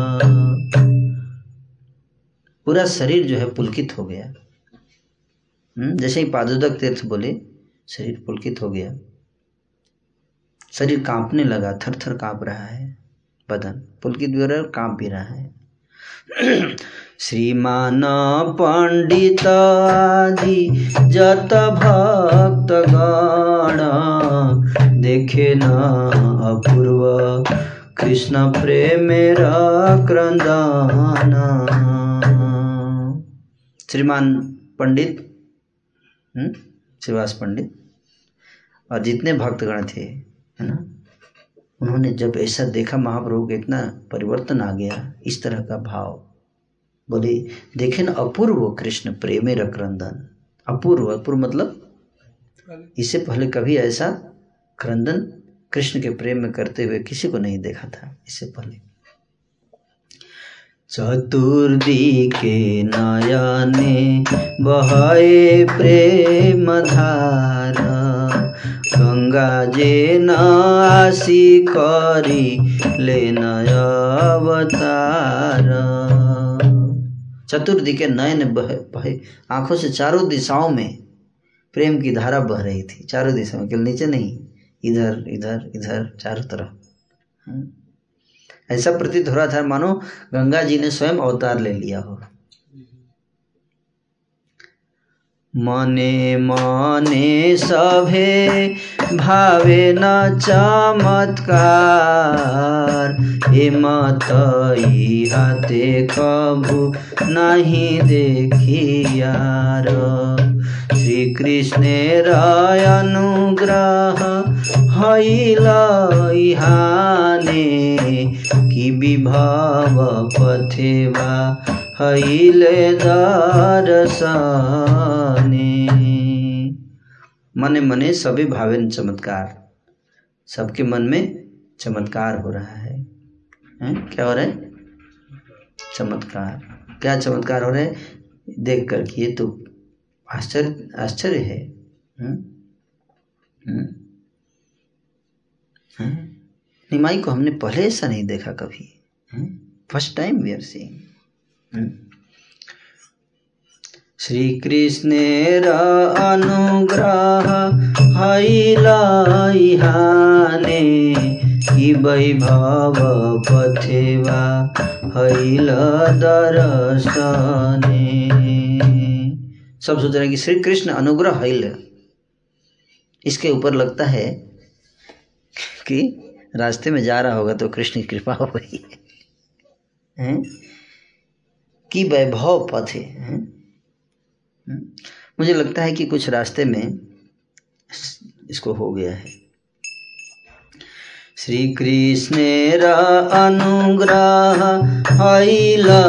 पूरा शरीर जो है पुलकित हो गया। हम्म, जैसे ही पादोदक तीर्थ बोले शरीर पुलकित हो गया। शरीर कांपने लगा थर थर काँप रहा है। बदन पुलकित भी हो रहा है काँप भी रहा है। श्रीमान पंडित आदि जत भक्त गण देखे न अपूर्व। कृष्ण प्रेमेर क्रंदन श्रीमान पंडित हम्म, श्रीवास पंडित और जितने भक्तगण थे है ना उन्होंने जब ऐसा देखा, महाप्रभु का इतना परिवर्तन आ गया, इस तरह का भाव, बोले, देखे न, अपूर्व कृष्ण, प्रेमे क्रंदन अपूर्व अपूर्व मतलब? इससे पहले कभी ऐसा क्रंदन कृष्ण के प्रेम में करते हुए किसी को नहीं देखा था इससे पहले। चतुर्दी के नया ने बहाए प्रेम धारा गंगा जे न आसी करी लेन अवतार चतुर्दी के नयन बह बहे, आँखों से चारों दिशाओं में प्रेम की धारा बह रही थी। चारों दिशाओं में, केवल नीचे नहीं, इधर इधर इधर, चारों तरफ़। हम्म। ऐसा प्रतीत हो रहा था, मानो गंगा जी ने स्वयं अवतार ले लिया हो। मने मने सभे भावे न चमत्कार। हिमत हाथे कभु नहीं देखियार श्री कृष्णेर अनुग्रह हैल इहाने। कि विभव पथेवा हैले दरसने मने मने सभी भावेन चमत्कार। सबके मन में चमत्कार हो रहा है। हैं? क्या हो रहा है? चमत्कार। क्या चमत्कार हो रहा है? देख कर ये तो आश्चर्य आश्चर्य? हैं? निमाई को हमने पहले ऐसा नहीं देखा कभी। First time we are seeing Shri कृष्णेर अनुग्रह हैलाइहाने कि वैभव पथेवा हैल दर्शने। सब सोच रहे कि श्री कृष्ण अनुग्रह हैल इसके ऊपर लगता है कि रास्ते में जा रहा होगा तो कृष्ण की कृपा हो गई है? कि वैभव पथ, है? मुझे लगता है कि कुछ रास्ते में इसको हो गया है। श्री कृष्णेर अनुग्रह हैलाइहाने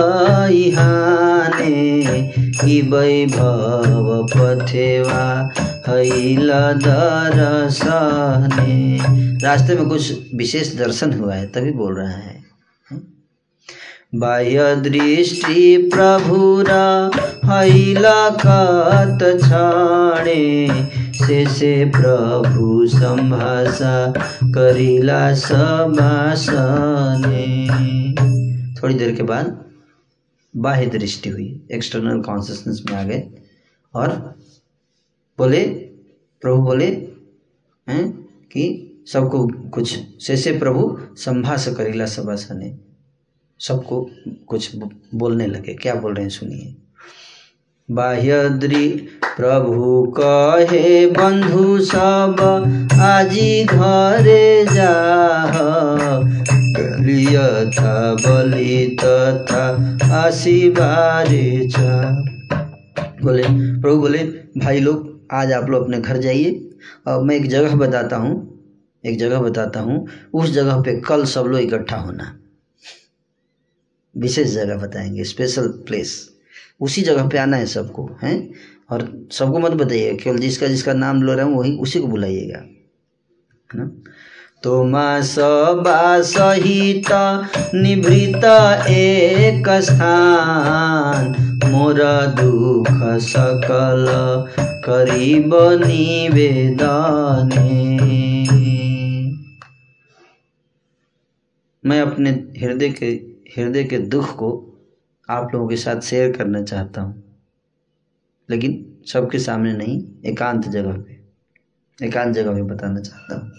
ई वैभव पथेवा हैल दरसने रास्ते में कुछ विशेष दर्शन हुआ है, तभी बोल रहा है। बाह्य दृष्टि प्रभुर हैल कत क्षणे से से प्रभु संभाषा, करिला सबासने थोड़ी देर के बाद बाह्य दृष्टि हुई एक्सटर्नल कॉन्सियसनेस में आ गए। और बोले, प्रभु बोले, हैं, कि सबको कुछ, से से प्रभु संभाष करिला सबासने सबको कुछ बोलने लगे। क्या बोल रहे हैं? सुनिए। बाह्य द्रि प्रभु कहे, बंधु सब आजी घरे जा बलि तथा आशीबारे बोले, प्रभु बोले, भाई लोग, आज आप लोग अपने घर जाइए। और मैं एक जगह बताता हूँ, एक जगह बताता हूँ, उस जगह पे कल सब लोग इकट्ठा होना। विशेष जगह बताएँगे स्पेशल प्लेस उसी जगह पे आना है सबको, हैं? और सबको मत बताइएगा, केवल जिसका जिसका नाम लो रहा हूँ, वही उसी को बुलाइएगा, है ना? तो सबा सहित निवृत्त एक स्थान, मोर दुख सकल करीब निवेदने। मैं अपने हृदय के हृदय के दुख को आप लोगों के साथ शेयर करना चाहता हूँ। लेकिन सबके सामने नहीं, एकांत जगह पे, एकांत जगह पे बताना चाहता हूँ।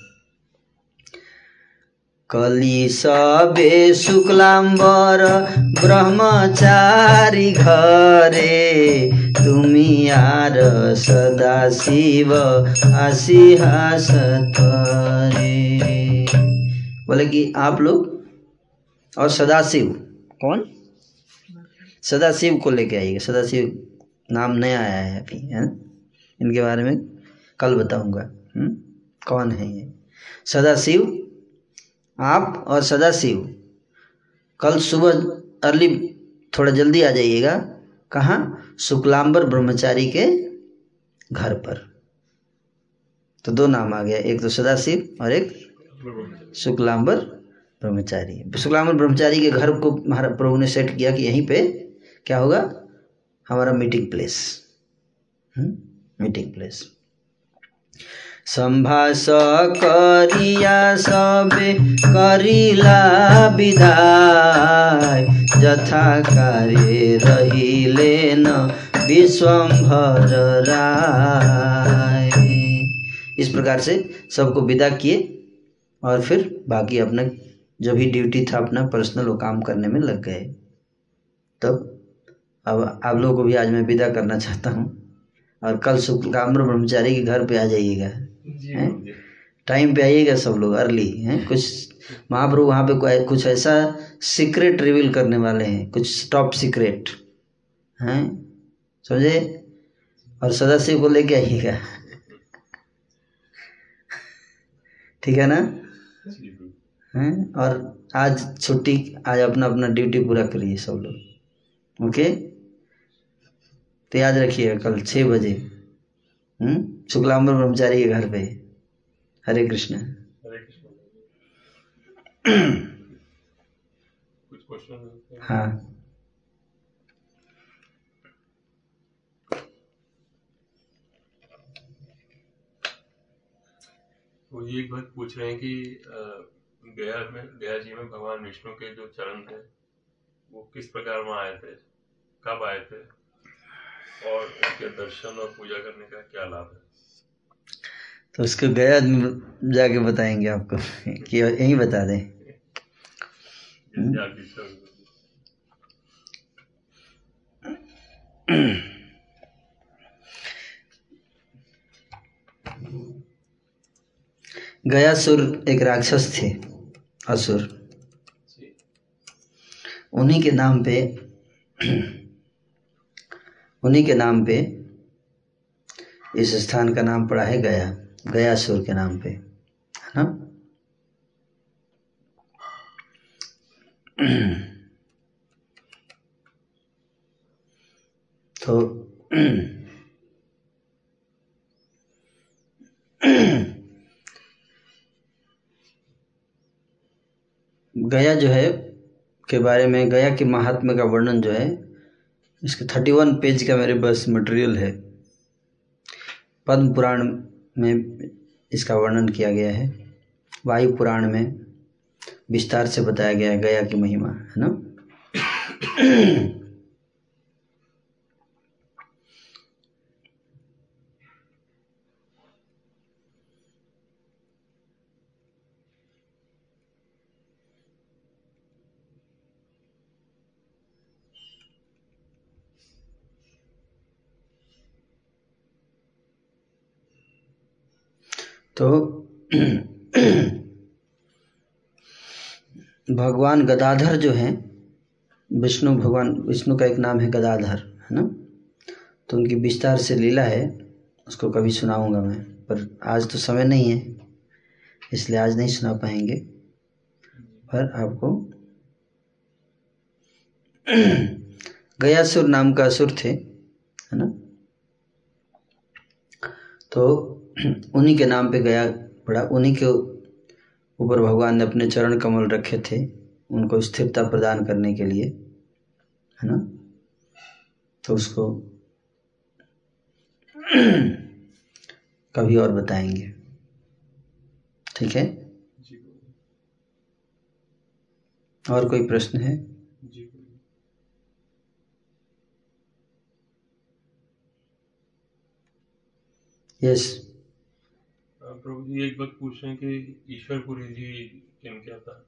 कली सबे शुक्लाम्बर ब्रह्मचारी घरे, तुमी आर सदा शिव आसिहास तरे। बोले कि आप लोग और सदाशिव। कौन? सदाशिव। को लेके आइएगा। सदाशिव नाम नया आया है अभी है इनके बारे में कल बताऊँगा। कौन है ये? सदाशिव आप और सदाशिव। कल सुबह अर्ली थोड़ा जल्दी आ जाइएगा। कहाँ? शुक्लाम्बर ब्रह्मचारी के घर पर। तो दो नाम आ गया एक तो सदाशिव और एक शुक्लांबर ब्रह्मचारी। शुक्लांबर ब्रह्मचारी के घर को महाराज प्रभु ने सेट किया कि यहीं पे क्या होगा? हमारा मीटिंग प्लेस मीटिंग प्लेस संभाष करिया सबे करिला विदाय, जथा कार्य रहिले न विश्वम्भर राय। इस प्रकार से सबको विदा किए और फिर बाकी अपना जो भी ड्यूटी था अपना पर्सनल वो काम करने में लग गए। तब अब आप लोगों को भी आज मैं विदा करना चाहता हूँ। और कल शुक्लाम्र ब्रह्मचारी के घर पे आ जाइएगा। हैं? टाइम पे आइएगा सब लोग अर्ली हैं? कुछ महाप्रभु वहाँ पे कोई कुछ ऐसा सीक्रेट रिवील करने वाले हैं। कुछ टॉप सीक्रेट हैं? समझे? और सदाशिव को लेके आइएगा। [LAUGHS] ठीक है ना? हैं और आज छुट्टी आज अपना अपना ड्यूटी पूरा करिए सब लोग। ओके तो याद रखिएगा कल छः बजे शुक्लाम्बर ब्रह्मचारी के घर पे। हरे कृष्ण। हरे कृष्ण। हाँ? वो ये एक बात पूछ रहे हैं कि गया में गया जी में भगवान विष्णु के जो चरण थे वो किस प्रकार वहाँ आए थे? कब आए थे? और उनके दर्शन और पूजा करने का क्या लाभ है? तो उसको गया जाके बताएँगे आपको [LAUGHS] कि यहीं बता दें। तरह- गयासुर एक राक्षस थे। असुर। उन्हीं के नाम पे, उन्हीं के नाम पे इस स्थान का नाम पड़ा है गया गया सुर के नाम पे, है ना? तो गया जो है के बारे में, गया के महात्म्य का वर्णन जो है, इसके थर्टी वन पेज का मेरे पास मटेरियल है। पद्म पुराण में इसका वर्णन किया गया है। वायु पुराण में विस्तार से बताया गया है गया की महिमा, है ना? तो भगवान गदाधर जो हैं, विष्णु भगवान, विष्णु का एक नाम है गदाधर, है ना? तो उनकी विस्तार से लीला है, उसको कभी सुनाऊँगा मैं, पर आज तो समय नहीं है, इसलिए आज नहीं सुना पाएँगे। पर आपको गयासुर नाम का असुर थे, है ना? तो [CLEARS THROAT] उन्हीं के नाम पे गया पड़ा। उन्हीं के ऊपर भगवान ने अपने चरण कमल रखे थे उनको स्थिरता प्रदान करने के लिए है ना? तो उसको [CLEARS THROAT] कभी और बताएँगे। ठीक है? और कोई प्रश्न है? यस प्रभु जी एक बात पूछ रहे हैं कि ईश्वरपुरी जी किन क्या था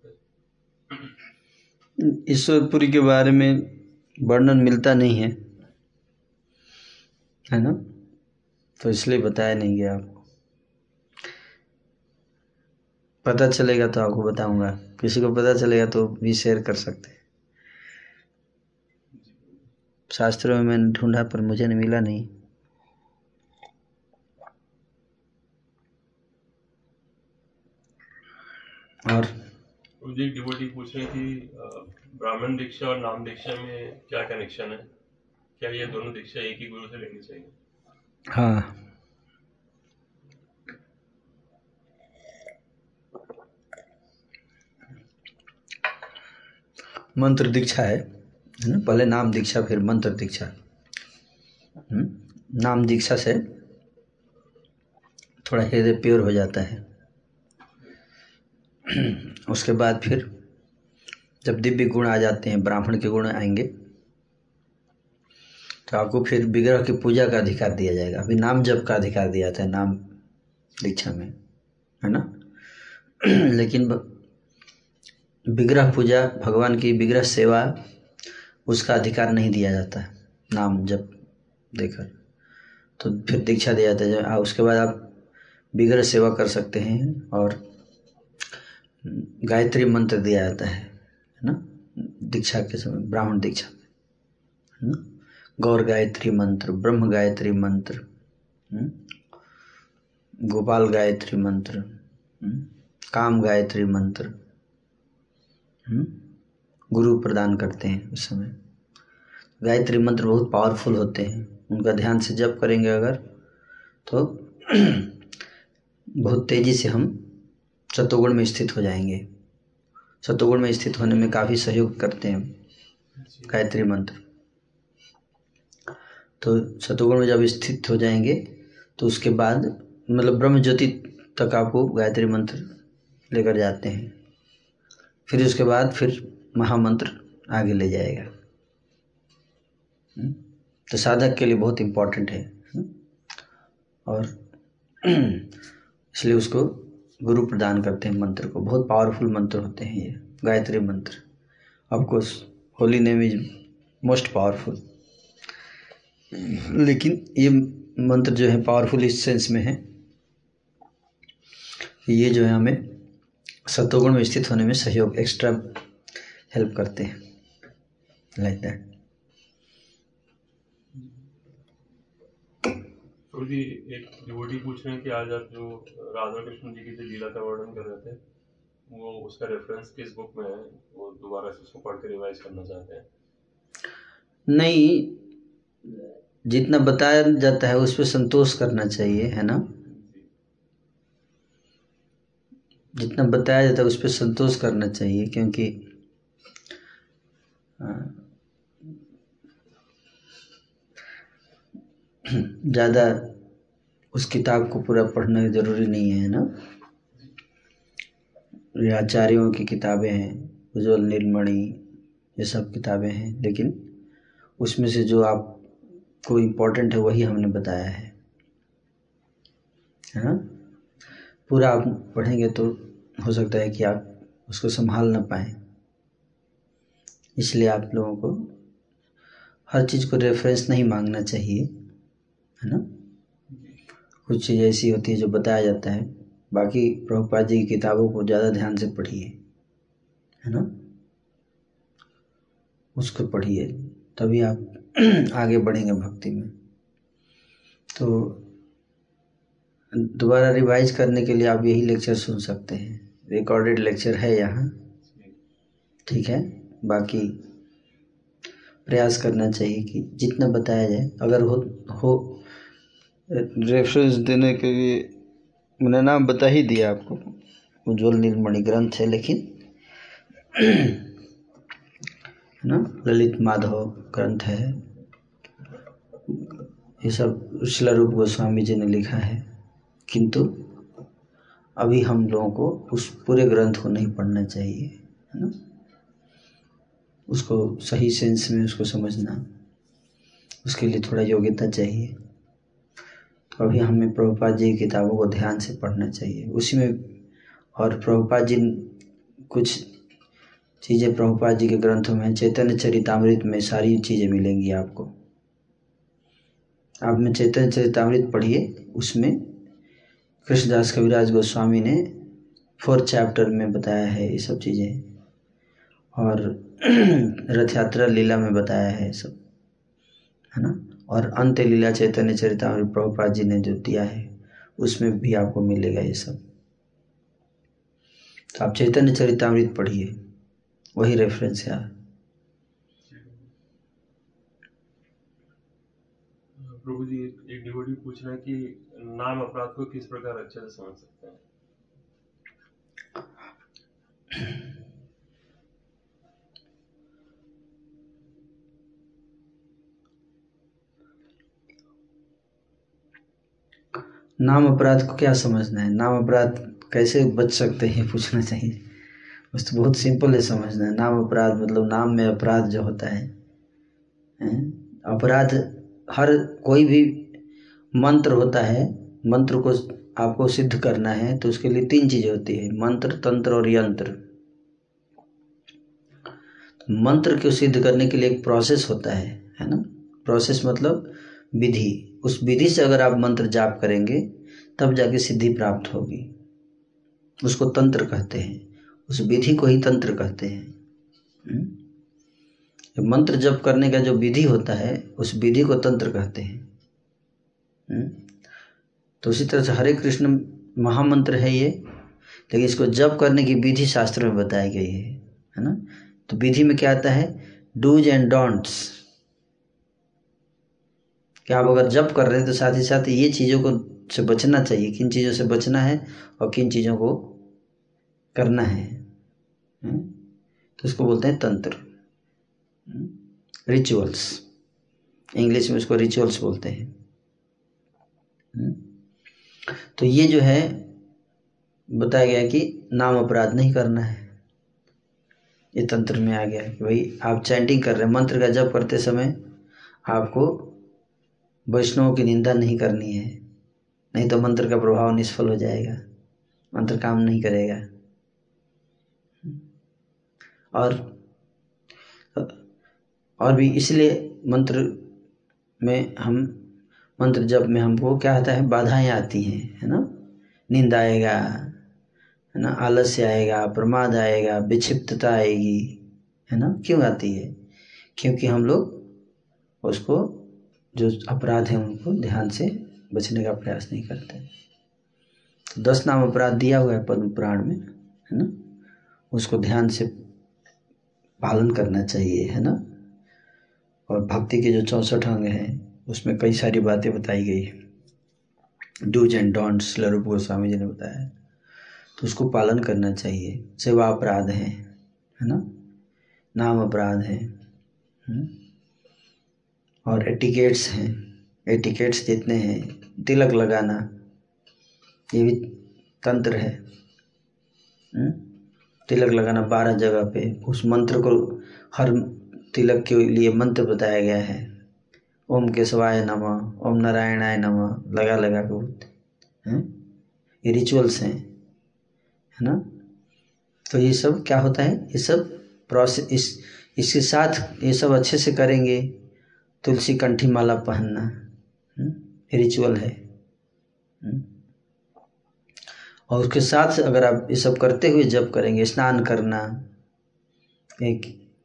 ईश्वरपुरी के बारे में वर्णन मिलता नहीं है। है ना? तो इसलिए बताया नहीं गया आपको। पता चलेगा तो आपको बताऊँगा। किसी को पता चलेगा तो भी शेयर कर सकते हैं। शास्त्रों में मैंने ढूंढा पर मुझे नहीं मिला नहीं। और जी डिवोटी पूछ रहे कि ब्राह्मण दीक्षा और नाम दीक्षा में क्या कनेक्शन है? क्या ये दोनों दीक्षा एक ही गुरु से लेनी चाहिए? हाँ। मंत्र दीक्षा है है ना? पहले नाम दीक्षा फिर मंत्र दीक्षा। हम्म, नाम दीक्षा से थोड़ा हृदय प्योर हो जाता है। [CLEARS THROAT] उसके बाद फिर जब दिव्य गुण आ जाते हैं, ब्राह्मण के गुण आएँगे तो आपको फिर विग्रह की पूजा का अधिकार दिया जाएगा। अभी नाम जप का अधिकार दिया था, नाम दीक्षा में, है ना? [CLEARS THROAT] लेकिन विग्रह पूजा, भगवान की विग्रह सेवा, उसका अधिकार नहीं दिया जाता है नाम जप देकर। तो फिर दीक्षा दिया जाता है। उसके बाद आप विग्रह सेवा कर सकते हैं और गायत्री मंत्र दिया जाता है है ना? दीक्षा के समय ब्राह्मण दीक्षा में है ना? गौर गायत्री मंत्र ब्रह्म गायत्री मंत्र हम्म, गोपाल गायत्री मंत्र हम्म, काम गायत्री मंत्र हम्म, गुरु प्रदान करते हैं उस समय। गायत्री मंत्र बहुत पावरफुल होते हैं। उनका ध्यान से जप करेंगे अगर तो [CLEARS THROAT] बहुत तेज़ी से हम सतोगुण में स्थित हो जाएँगे। सतोगुण में स्थित होने में काफ़ी सहयोग करते हैं। गायत्री मंत्र। तो सतोगुण में जब स्थित हो जाएँगे तो उसके बाद मतलब ब्रह्म ज्योति तक आपको गायत्री मंत्र लेकर जाते हैं। फिर उसके बाद फिर महामंत्र आगे ले जाएगा। हम्म? तो साधक के लिए बहुत इम्पोर्टेंट है। हम्म? और [CLEARS THROAT] इसलिए उसको गुरु प्रदान करते हैं मंत्र को। बहुत पावरफुल मंत्र होते हैं ये, गायत्री मंत्र। Of course holy name is most powerful लेकिन ये मंत्र जो है पावरफुल इस सेंस में है। ये जो है हमें सत्वगुण में स्थित होने में सहयोग एक्स्ट्रा हेल्प करते हैं। लाइक दैट जी, एक डिवोटी पूछ रहे हैं कि आज आप जो राधा कृष्ण जी की जो लीला का वर्णन कर रहे थे, वो उसका रेफरेंस किस बुक में है? वो दोबारा से उसको पढ़ के रिवाइज करना चाहते हैं। नहीं, जितना बताया जाता है उस पर संतोष करना चाहिए, है ना? जितना बताया जाता है उस पर संतोष करना चाहिए, क्योंकि [CLEARS THROAT] ज़्यादा उस किताब को पूरा पढ़ना ज़रूरी नहीं है ना? ये आचार्यों की किताबें हैं, उज्ज्वल नीलमणि ये सब किताबें हैं, लेकिन उसमें से जो आपको इम्पोर्टेंट है वही हमने बताया है। है ना? पूरा आप पढ़ेंगे तो हो सकता है कि आप उसको संभाल ना पाए। इसलिए आप लोगों को हर चीज़ को रेफरेंस नहीं मांगना चाहिए। है ना? कुछ चीज़ ऐसी होती है जो बताया जाता है। बाकी प्रभुपाद जी की किताबों को ज़्यादा ध्यान से पढ़िए, है ना? उसको पढ़िए, तभी आप [CLEARS THROAT] आगे बढ़ेंगे भक्ति में। तो दोबारा रिवाइज करने के लिए आप यही लेक्चर सुन सकते हैं। रिकॉर्डेड लेक्चर है यहाँ, ठीक है? बाकी प्रयास करना चाहिए कि जितना बताया जाए, अगर हो हो रेफरेंस देने के लिए मैंने नाम बता ही दिया आपको। उज्ज्वल नीलमणि ग्रंथ है लेकिन, ना, ललित माधव ग्रंथ है। ये सब शिला रूप गोस्वामी जी ने लिखा है। किंतु, अभी हम लोगों को उस पूरे ग्रंथ को नहीं पढ़ना चाहिए, है ना? उसको सही सेंस में उसको समझना, उसके लिए थोड़ा योग्यता चाहिए। अभी हमें प्रभुपाद जी की किताबों को ध्यान से पढ़ना चाहिए। उसी में और प्रभुपाद जी कुछ चीज़ें प्रभुपाद जी के ग्रंथों में चैतन्य चरितमृत में सारी चीज़ें मिलेंगी आपको। आप में चैतन्य चरितमृत पढ़िए, उसमें कृष्णदास कविराज गोस्वामी ने फोर्थ चैप्टर में बताया है ये सब चीज़ें। और [CLEARS THROAT] रथ यात्रा लीला में बताया है सब। है ना? और अंत्य लीला चैतन्य चरितामृत प्रभुपाद जी ने जो दिया है, उसमें भी आपको मिलेगा ये सब। तो आप चैतन्य चरितामृत पढ़िए, वही रेफरेंस है। प्रभु जी, एक डिवोटी पूछ रहे हैं कि नाम अपराध को किस प्रकार अच्छे से समझ सकते हैं? नाम अपराध को क्या समझना है? नाम अपराध कैसे बच सकते हैं पूछना चाहिए। बस तो बहुत सिंपल है समझना है। नाम अपराध मतलब नाम में अपराध जो होता है, है? अपराध हर कोई भी मंत्र होता है मंत्र को आपको सिद्ध करना है तो उसके लिए तीन चीज़ें होती है मंत्र तंत्र और यंत्र। तो मंत्र को सिद्ध करने के लिए एक प्रोसेस होता है है ना? प्रोसेस मतलब विधि। उस विधि से अगर आप मंत्र जाप करेंगे, तब जाके सिद्धि प्राप्त होगी। उसको तंत्र कहते हैं। उस विधि को ही तंत्र कहते हैं। हम्म? मंत्र जप करने का जो विधि होता है, उस विधि को तंत्र कहते हैं। हम्म? तो उसी तरह से हरे कृष्ण महामंत्र है ये। लेकिन इसको जप करने की विधि शास्त्र में बताई गई है है ना? तो विधि में क्या आता है? डूज एंड डोंट्स क्या आप अगर जब कर रहे हैं तो साथ ही साथ ये चीज़ों को से बचना चाहिए, किन चीज़ों से बचना है और किन चीज़ों को करना है। हम्म? तो इसको बोलते हैं तंत्र। रिचुअल्स इंग्लिश में उसको रिचुअल्स बोलते हैं। हम्म? तो ये जो है, बताया गया कि नाम अपराध नहीं करना है। ये तंत्र में आ गया कि भाई आप चैंटिंग कर रहे हैं, मंत्र का जप करते समय आपको वैष्णवों की निंदा नहीं करनी है, नहीं तो मंत्र का प्रभाव निष्फल हो जाएगा, मंत्र काम नहीं करेगा। और और भी इसलिए मंत्र में हम, मंत्र जब में हमको क्या आता है? बाधाएँ आती हैं, है ना? नींद आएगा, है ना? आलस्य आएगा, प्रमाद आएगा, विक्षिप्तता आएगी, है ना? क्यों आती है? क्योंकि हम लोग उसको जो अपराध है उनको ध्यान से बचने का प्रयास नहीं करते। दस नाम अपराध दिया हुआ है पद्म पुराण में, है ना? उसको ध्यान से पालन करना चाहिए, है ना? और भक्ति के जो चौंसठ अंग हैं, उसमें कई सारी बातें बताई गई है। डूज एंड डोंट्स लरूप गोस्वामी जी ने बताया। तो उसको पालन करना चाहिए। सेवा अपराध है है ना? नाम अपराध है हम्म? और एटिकेट्स हैं। एटिकेट्स जितने हैं, तिलक लगाना, ये भी तंत्र है। हम्म? तिलक लगाना बारह जगह पे, उस मंत्र को हर तिलक के लिए मंत्र बताया गया है। ओम केशवाय नमः, ओम नारायणाय नम, लगा लगा के बोलते हैं। ये रिचुअल्स हैं, है ना? तो ये सब क्या होता है? ये सब प्रोसेस इस, इसके साथ ये सब अच्छे से करेंगे। तुलसी कंठी माला पहनना रिचुअल है हम्म? और उसके साथ अगर आप ये सब करते हुए जब करेंगे, स्नान करना, एक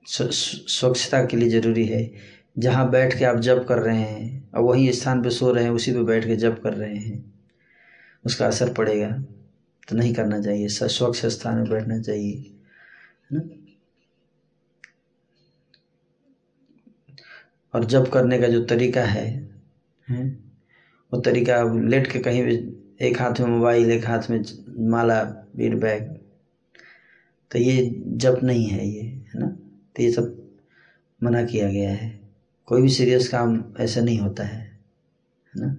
स्वच्छता के लिए ज़रूरी है। जहाँ बैठ के आप जब कर रहे हैं और वही स्थान पे सो रहे हैं, उसी पे बैठ के जब कर रहे हैं, उसका असर पड़ेगा। तो नहीं करना चाहिए स्वच्छ स्थान में बैठना चाहिए, है ना? और जब करने का जो तरीका है हैं वो तरीका लेट के कहीं भी एक हाथ में मोबाइल एक हाथ में माला बीड बैग तो ये जब नहीं है ये है ना? तो ये सब मना किया गया है। कोई भी सीरियस काम ऐसा नहीं होता है है ना?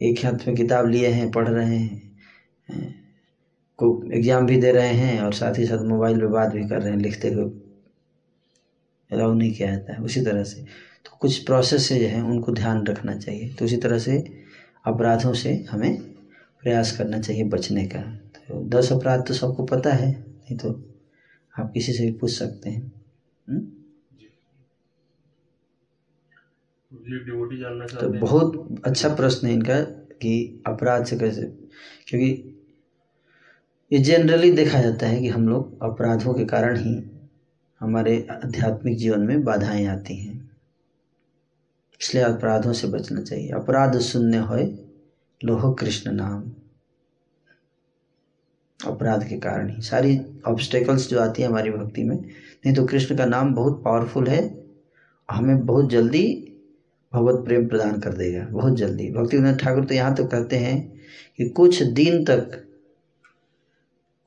एक हाथ में किताब लिए हैं पढ़ रहे हैं को एग्ज़ाम भी दे रहे हैं और साथ ही साथ मोबाइल पे बात भी कर रहे हैं लिखते हुए अलाउ नहीं किया जाता है उसी तरह से। कुछ प्रोसेस जो है उनको ध्यान रखना चाहिए। तो उसी तरह से अपराधों से हमें प्रयास करना चाहिए बचने का। तो दस अपराध तो सबको पता है नहीं तो आप किसी से भी पूछ सकते हैं। हम्म? तो बहुत अच्छा प्रश्न है इनका कि अपराध से कैसे क्योंकि ये जनरली देखा जाता है कि हम लोग अपराधों के कारण ही हमारे आध्यात्मिक जीवन में बाधाएँ आती हैं। इसलिए अपराधों से बचना चाहिए। अपराध शून्य हो लोह कृष्ण नाम। अपराध के कारण ही। सारी ऑब्स्टेकल्स जो आती है हमारी भक्ति में, नहीं तो कृष्ण का नाम बहुत पावरफुल है, हमें बहुत जल्दी भगवत प्रेम प्रदान कर देगा, बहुत जल्दी। भक्ति विनोद ठाकुर तो यहाँ तो कहते हैं कि कुछ दिन तक,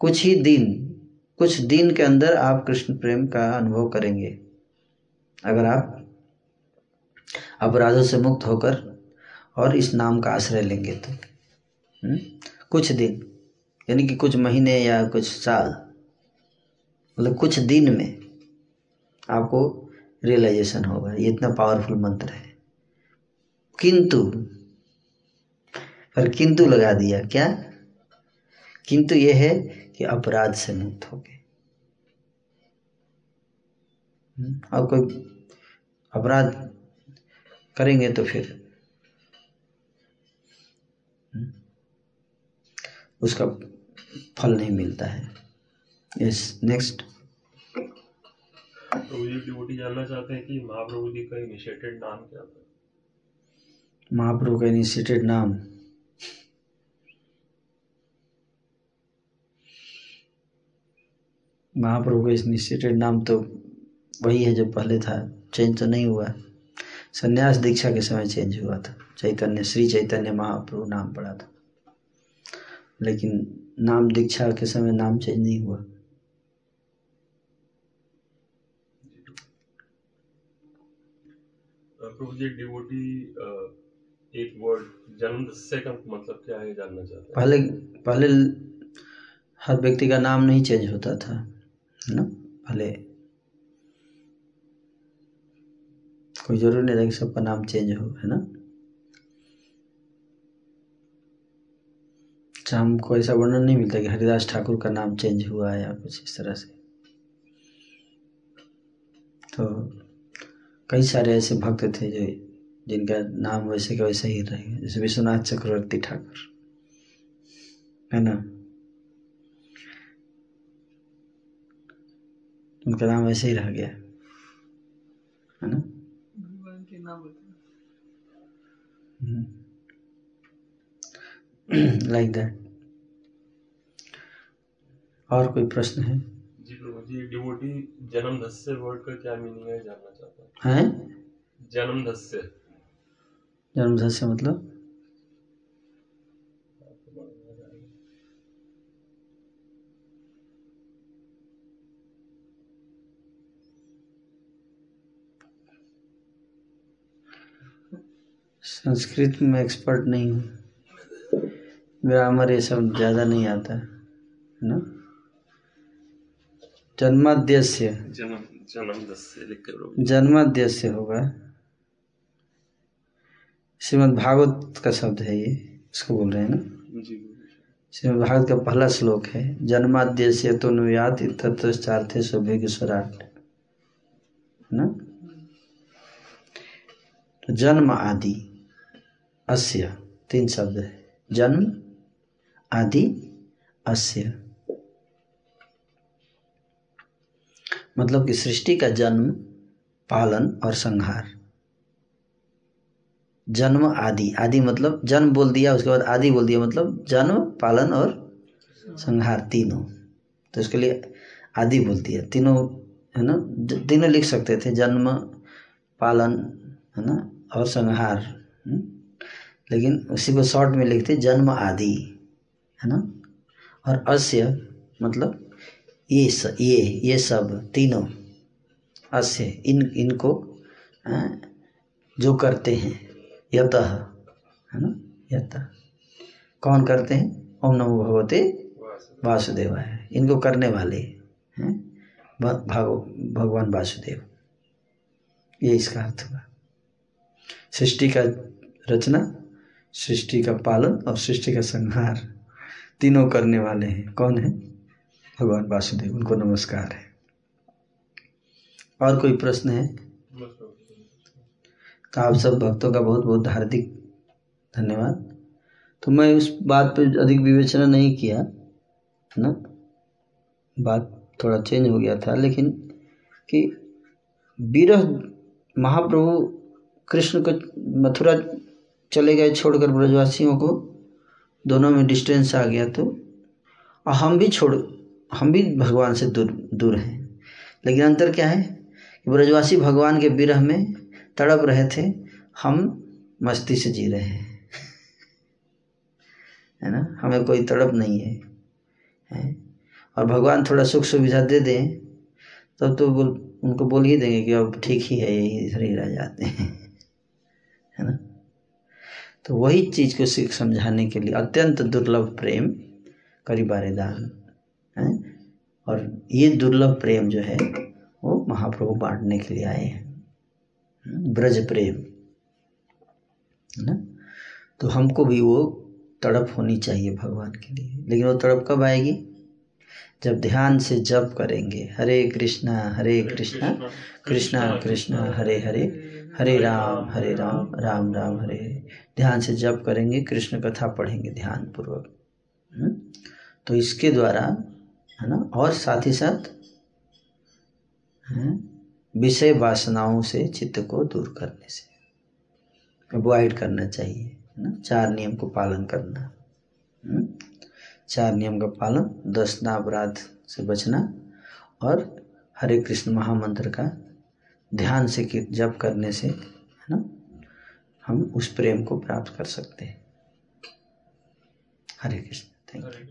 कुछ ही दिन, कुछ दिन के अंदर आप कृष्ण प्रेम का अनुभव करेंगे। अगर आप अपराधों से मुक्त होकर और इस नाम का आश्रय लेंगे तो? कुछ दिन, यानी कि कुछ महीने या कुछ साल मतलब कुछ दिन में आपको रियलाइजेशन होगा। ये इतना पावरफुल मंत्र है। किंतु, पर किंतु लगा दिया क्या? किंतु ये है कि अपराध से मुक्त हो गए। हम्म? और कोई अपराध करेंगे तो फिर। हम्म, उसका फल नहीं मिलता है। यस नेक्स्ट तो ये डिवोटी जानना चाहते हैं कि महाप्रभु जी का इनिशिएटेड नाम क्या था? महाप्रभु का इनिशिएटेड नाम। महाप्रभु का इनिशिएटेड नाम तो वही है जो पहले था चेंज तो नहीं हुआ। संन्यास दीक्षा के समय चेंज हुआ था। चैतन्य श्री चैतन्य महाप्रभु नाम पड़ा था। लेकिन नाम दीक्षा के समय नाम चेंज नहीं हुआ। प्रभु जी डिवोटी एक वर्ड जन्म से का मतलब क्या है जानना चाहते पहले पहले हर व्यक्ति का नाम नहीं चेंज होता था है ना? पहले कोई ज़रूरी नहीं रहेगा सबका नाम चेंज हो, है ना? अच्छा हमको ऐसा वर्णन नहीं मिलता कि हरिदास ठाकुर का नाम चेंज हुआ है या कुछ इस तरह से। तो कई सारे ऐसे भक्त थे जो, जिनका नाम वैसे का वैसे ही रहेगा जैसे विश्वनाथ चक्रवर्ती ठाकुर, है ना? उनका नाम वैसे ही रह गया, है ना? लाइक दैट [CLEARS THROAT] और कोई प्रश्न है? जी प्रभु जी डिवोटी जन्म वर्ड का क्या मीनिंग है जानना चाहता हूँ। हैं? जन्म दस्य। जन्म दस्य मतलब? संस्कृत में एक्सपर्ट नहीं हूँ। ग्रामर ये सब ज़्यादा नहीं आता है ना? जन्माद्यस्य। जन्माद्यस्य होगा। श्रीमद् भागवत का शब्द है ये इसको बोल रहे हैं ना? श्रीमद् भागवत का पहला श्लोक है जन्माद्यस्य तो नुयात तत्चार्थे सौभाग्य स्वराट ना? जन्म आदि। अस्य, तीन शब्द है। जन्म, आदि, अस्य। मतलब कि सृष्टि का जन्म, पालन और संहार। जन्म, आदि। आदि मतलब जन्म बोल दिया, उसके बाद आदि बोल दिया मतलब जन्म, पालन और संहार, तीनों। तो इसके लिए आदि बोल दिया। तीनों, है ना? तीनों लिख सकते थे, जन्म, पालन, है ना? और संहार। हम्म? लेकिन उसी को शॉर्ट में लिखते जन्म आदि है ना? और अस्य मतलब ये स, ये ये सब तीनों अस्य इन इनको अ, जो करते हैं यत है ना? यतः। कौन करते हैं? ओम नमो भगवते वासुदेव है इनको करने वाले हैं भ- भागव भगवान वासुदेव। ये इसका अर्थ हुआ। सृष्टि का रचना सृष्टि का पालन और सृष्टि का संहार तीनों करने वाले हैं। कौन है? भगवान वासुदेव। उनको नमस्कार है। और कोई प्रश्न है? तो आप सब भक्तों का बहुत बहुत हार्दिक धन्यवाद। तो मैं उस बात पर अधिक विवेचना नहीं किया, है ना? बात थोड़ा चेंज हो गया था, लेकिन कि विरह महाप्रभु कृष्ण को मथुरा चले गए छोड़कर ब्रजवासियों को। दोनों में डिस्टेंस आ गया तो। और हम भी छोड़ हम भी भगवान से दूर दूर हैं। लेकिन अंतर क्या है? कि ब्रजवासी भगवान के विरह में तड़प रहे थे हम मस्ती से जी रहे हैं। है ना? हमें कोई तड़प नहीं है, है? और भगवान थोड़ा सुख सुविधा दे दें तब तो बोल उनको बोल ही देंगे कि अब ठीक ही है यही इधर ही रह जाते हैं। [LAUGHS] है ना? तो वही चीज़ को सीख समझाने के लिए अत्यंत दुर्लभ प्रेम करीबारे दान है? और ये दुर्लभ प्रेम जो है वो महाप्रभु बांटने के लिए आए हैं। ब्रज प्रेम है ना? तो हमको भी वो तड़प होनी चाहिए भगवान के लिए। लेकिन वो तड़प कब आएगी? जब ध्यान से जप करेंगे हरे कृष्णा हरे कृष्णा कृष्णा कृष्णा हरे हरे हरे राम हरे राम राम राम हरे हरे ध्यान से जप करेंगे, कृष्ण कथा पढ़ेंगे ध्यान पूर्वक हम्म? तो इसके द्वारा, है ना, और साथ ही साथ विषय वासनाओं से चित्त को दूर करने से अवॉइड करना चाहिए, है ना, चार नियम को पालन करना हम्म? चार नियम का पालन, दस अपराध से बचना और हरे कृष्ण महामंत्र का ध्यान से जप करने से हम उस प्रेम को प्राप्त कर सकते हैं। हरे कृष्ण थैंक यू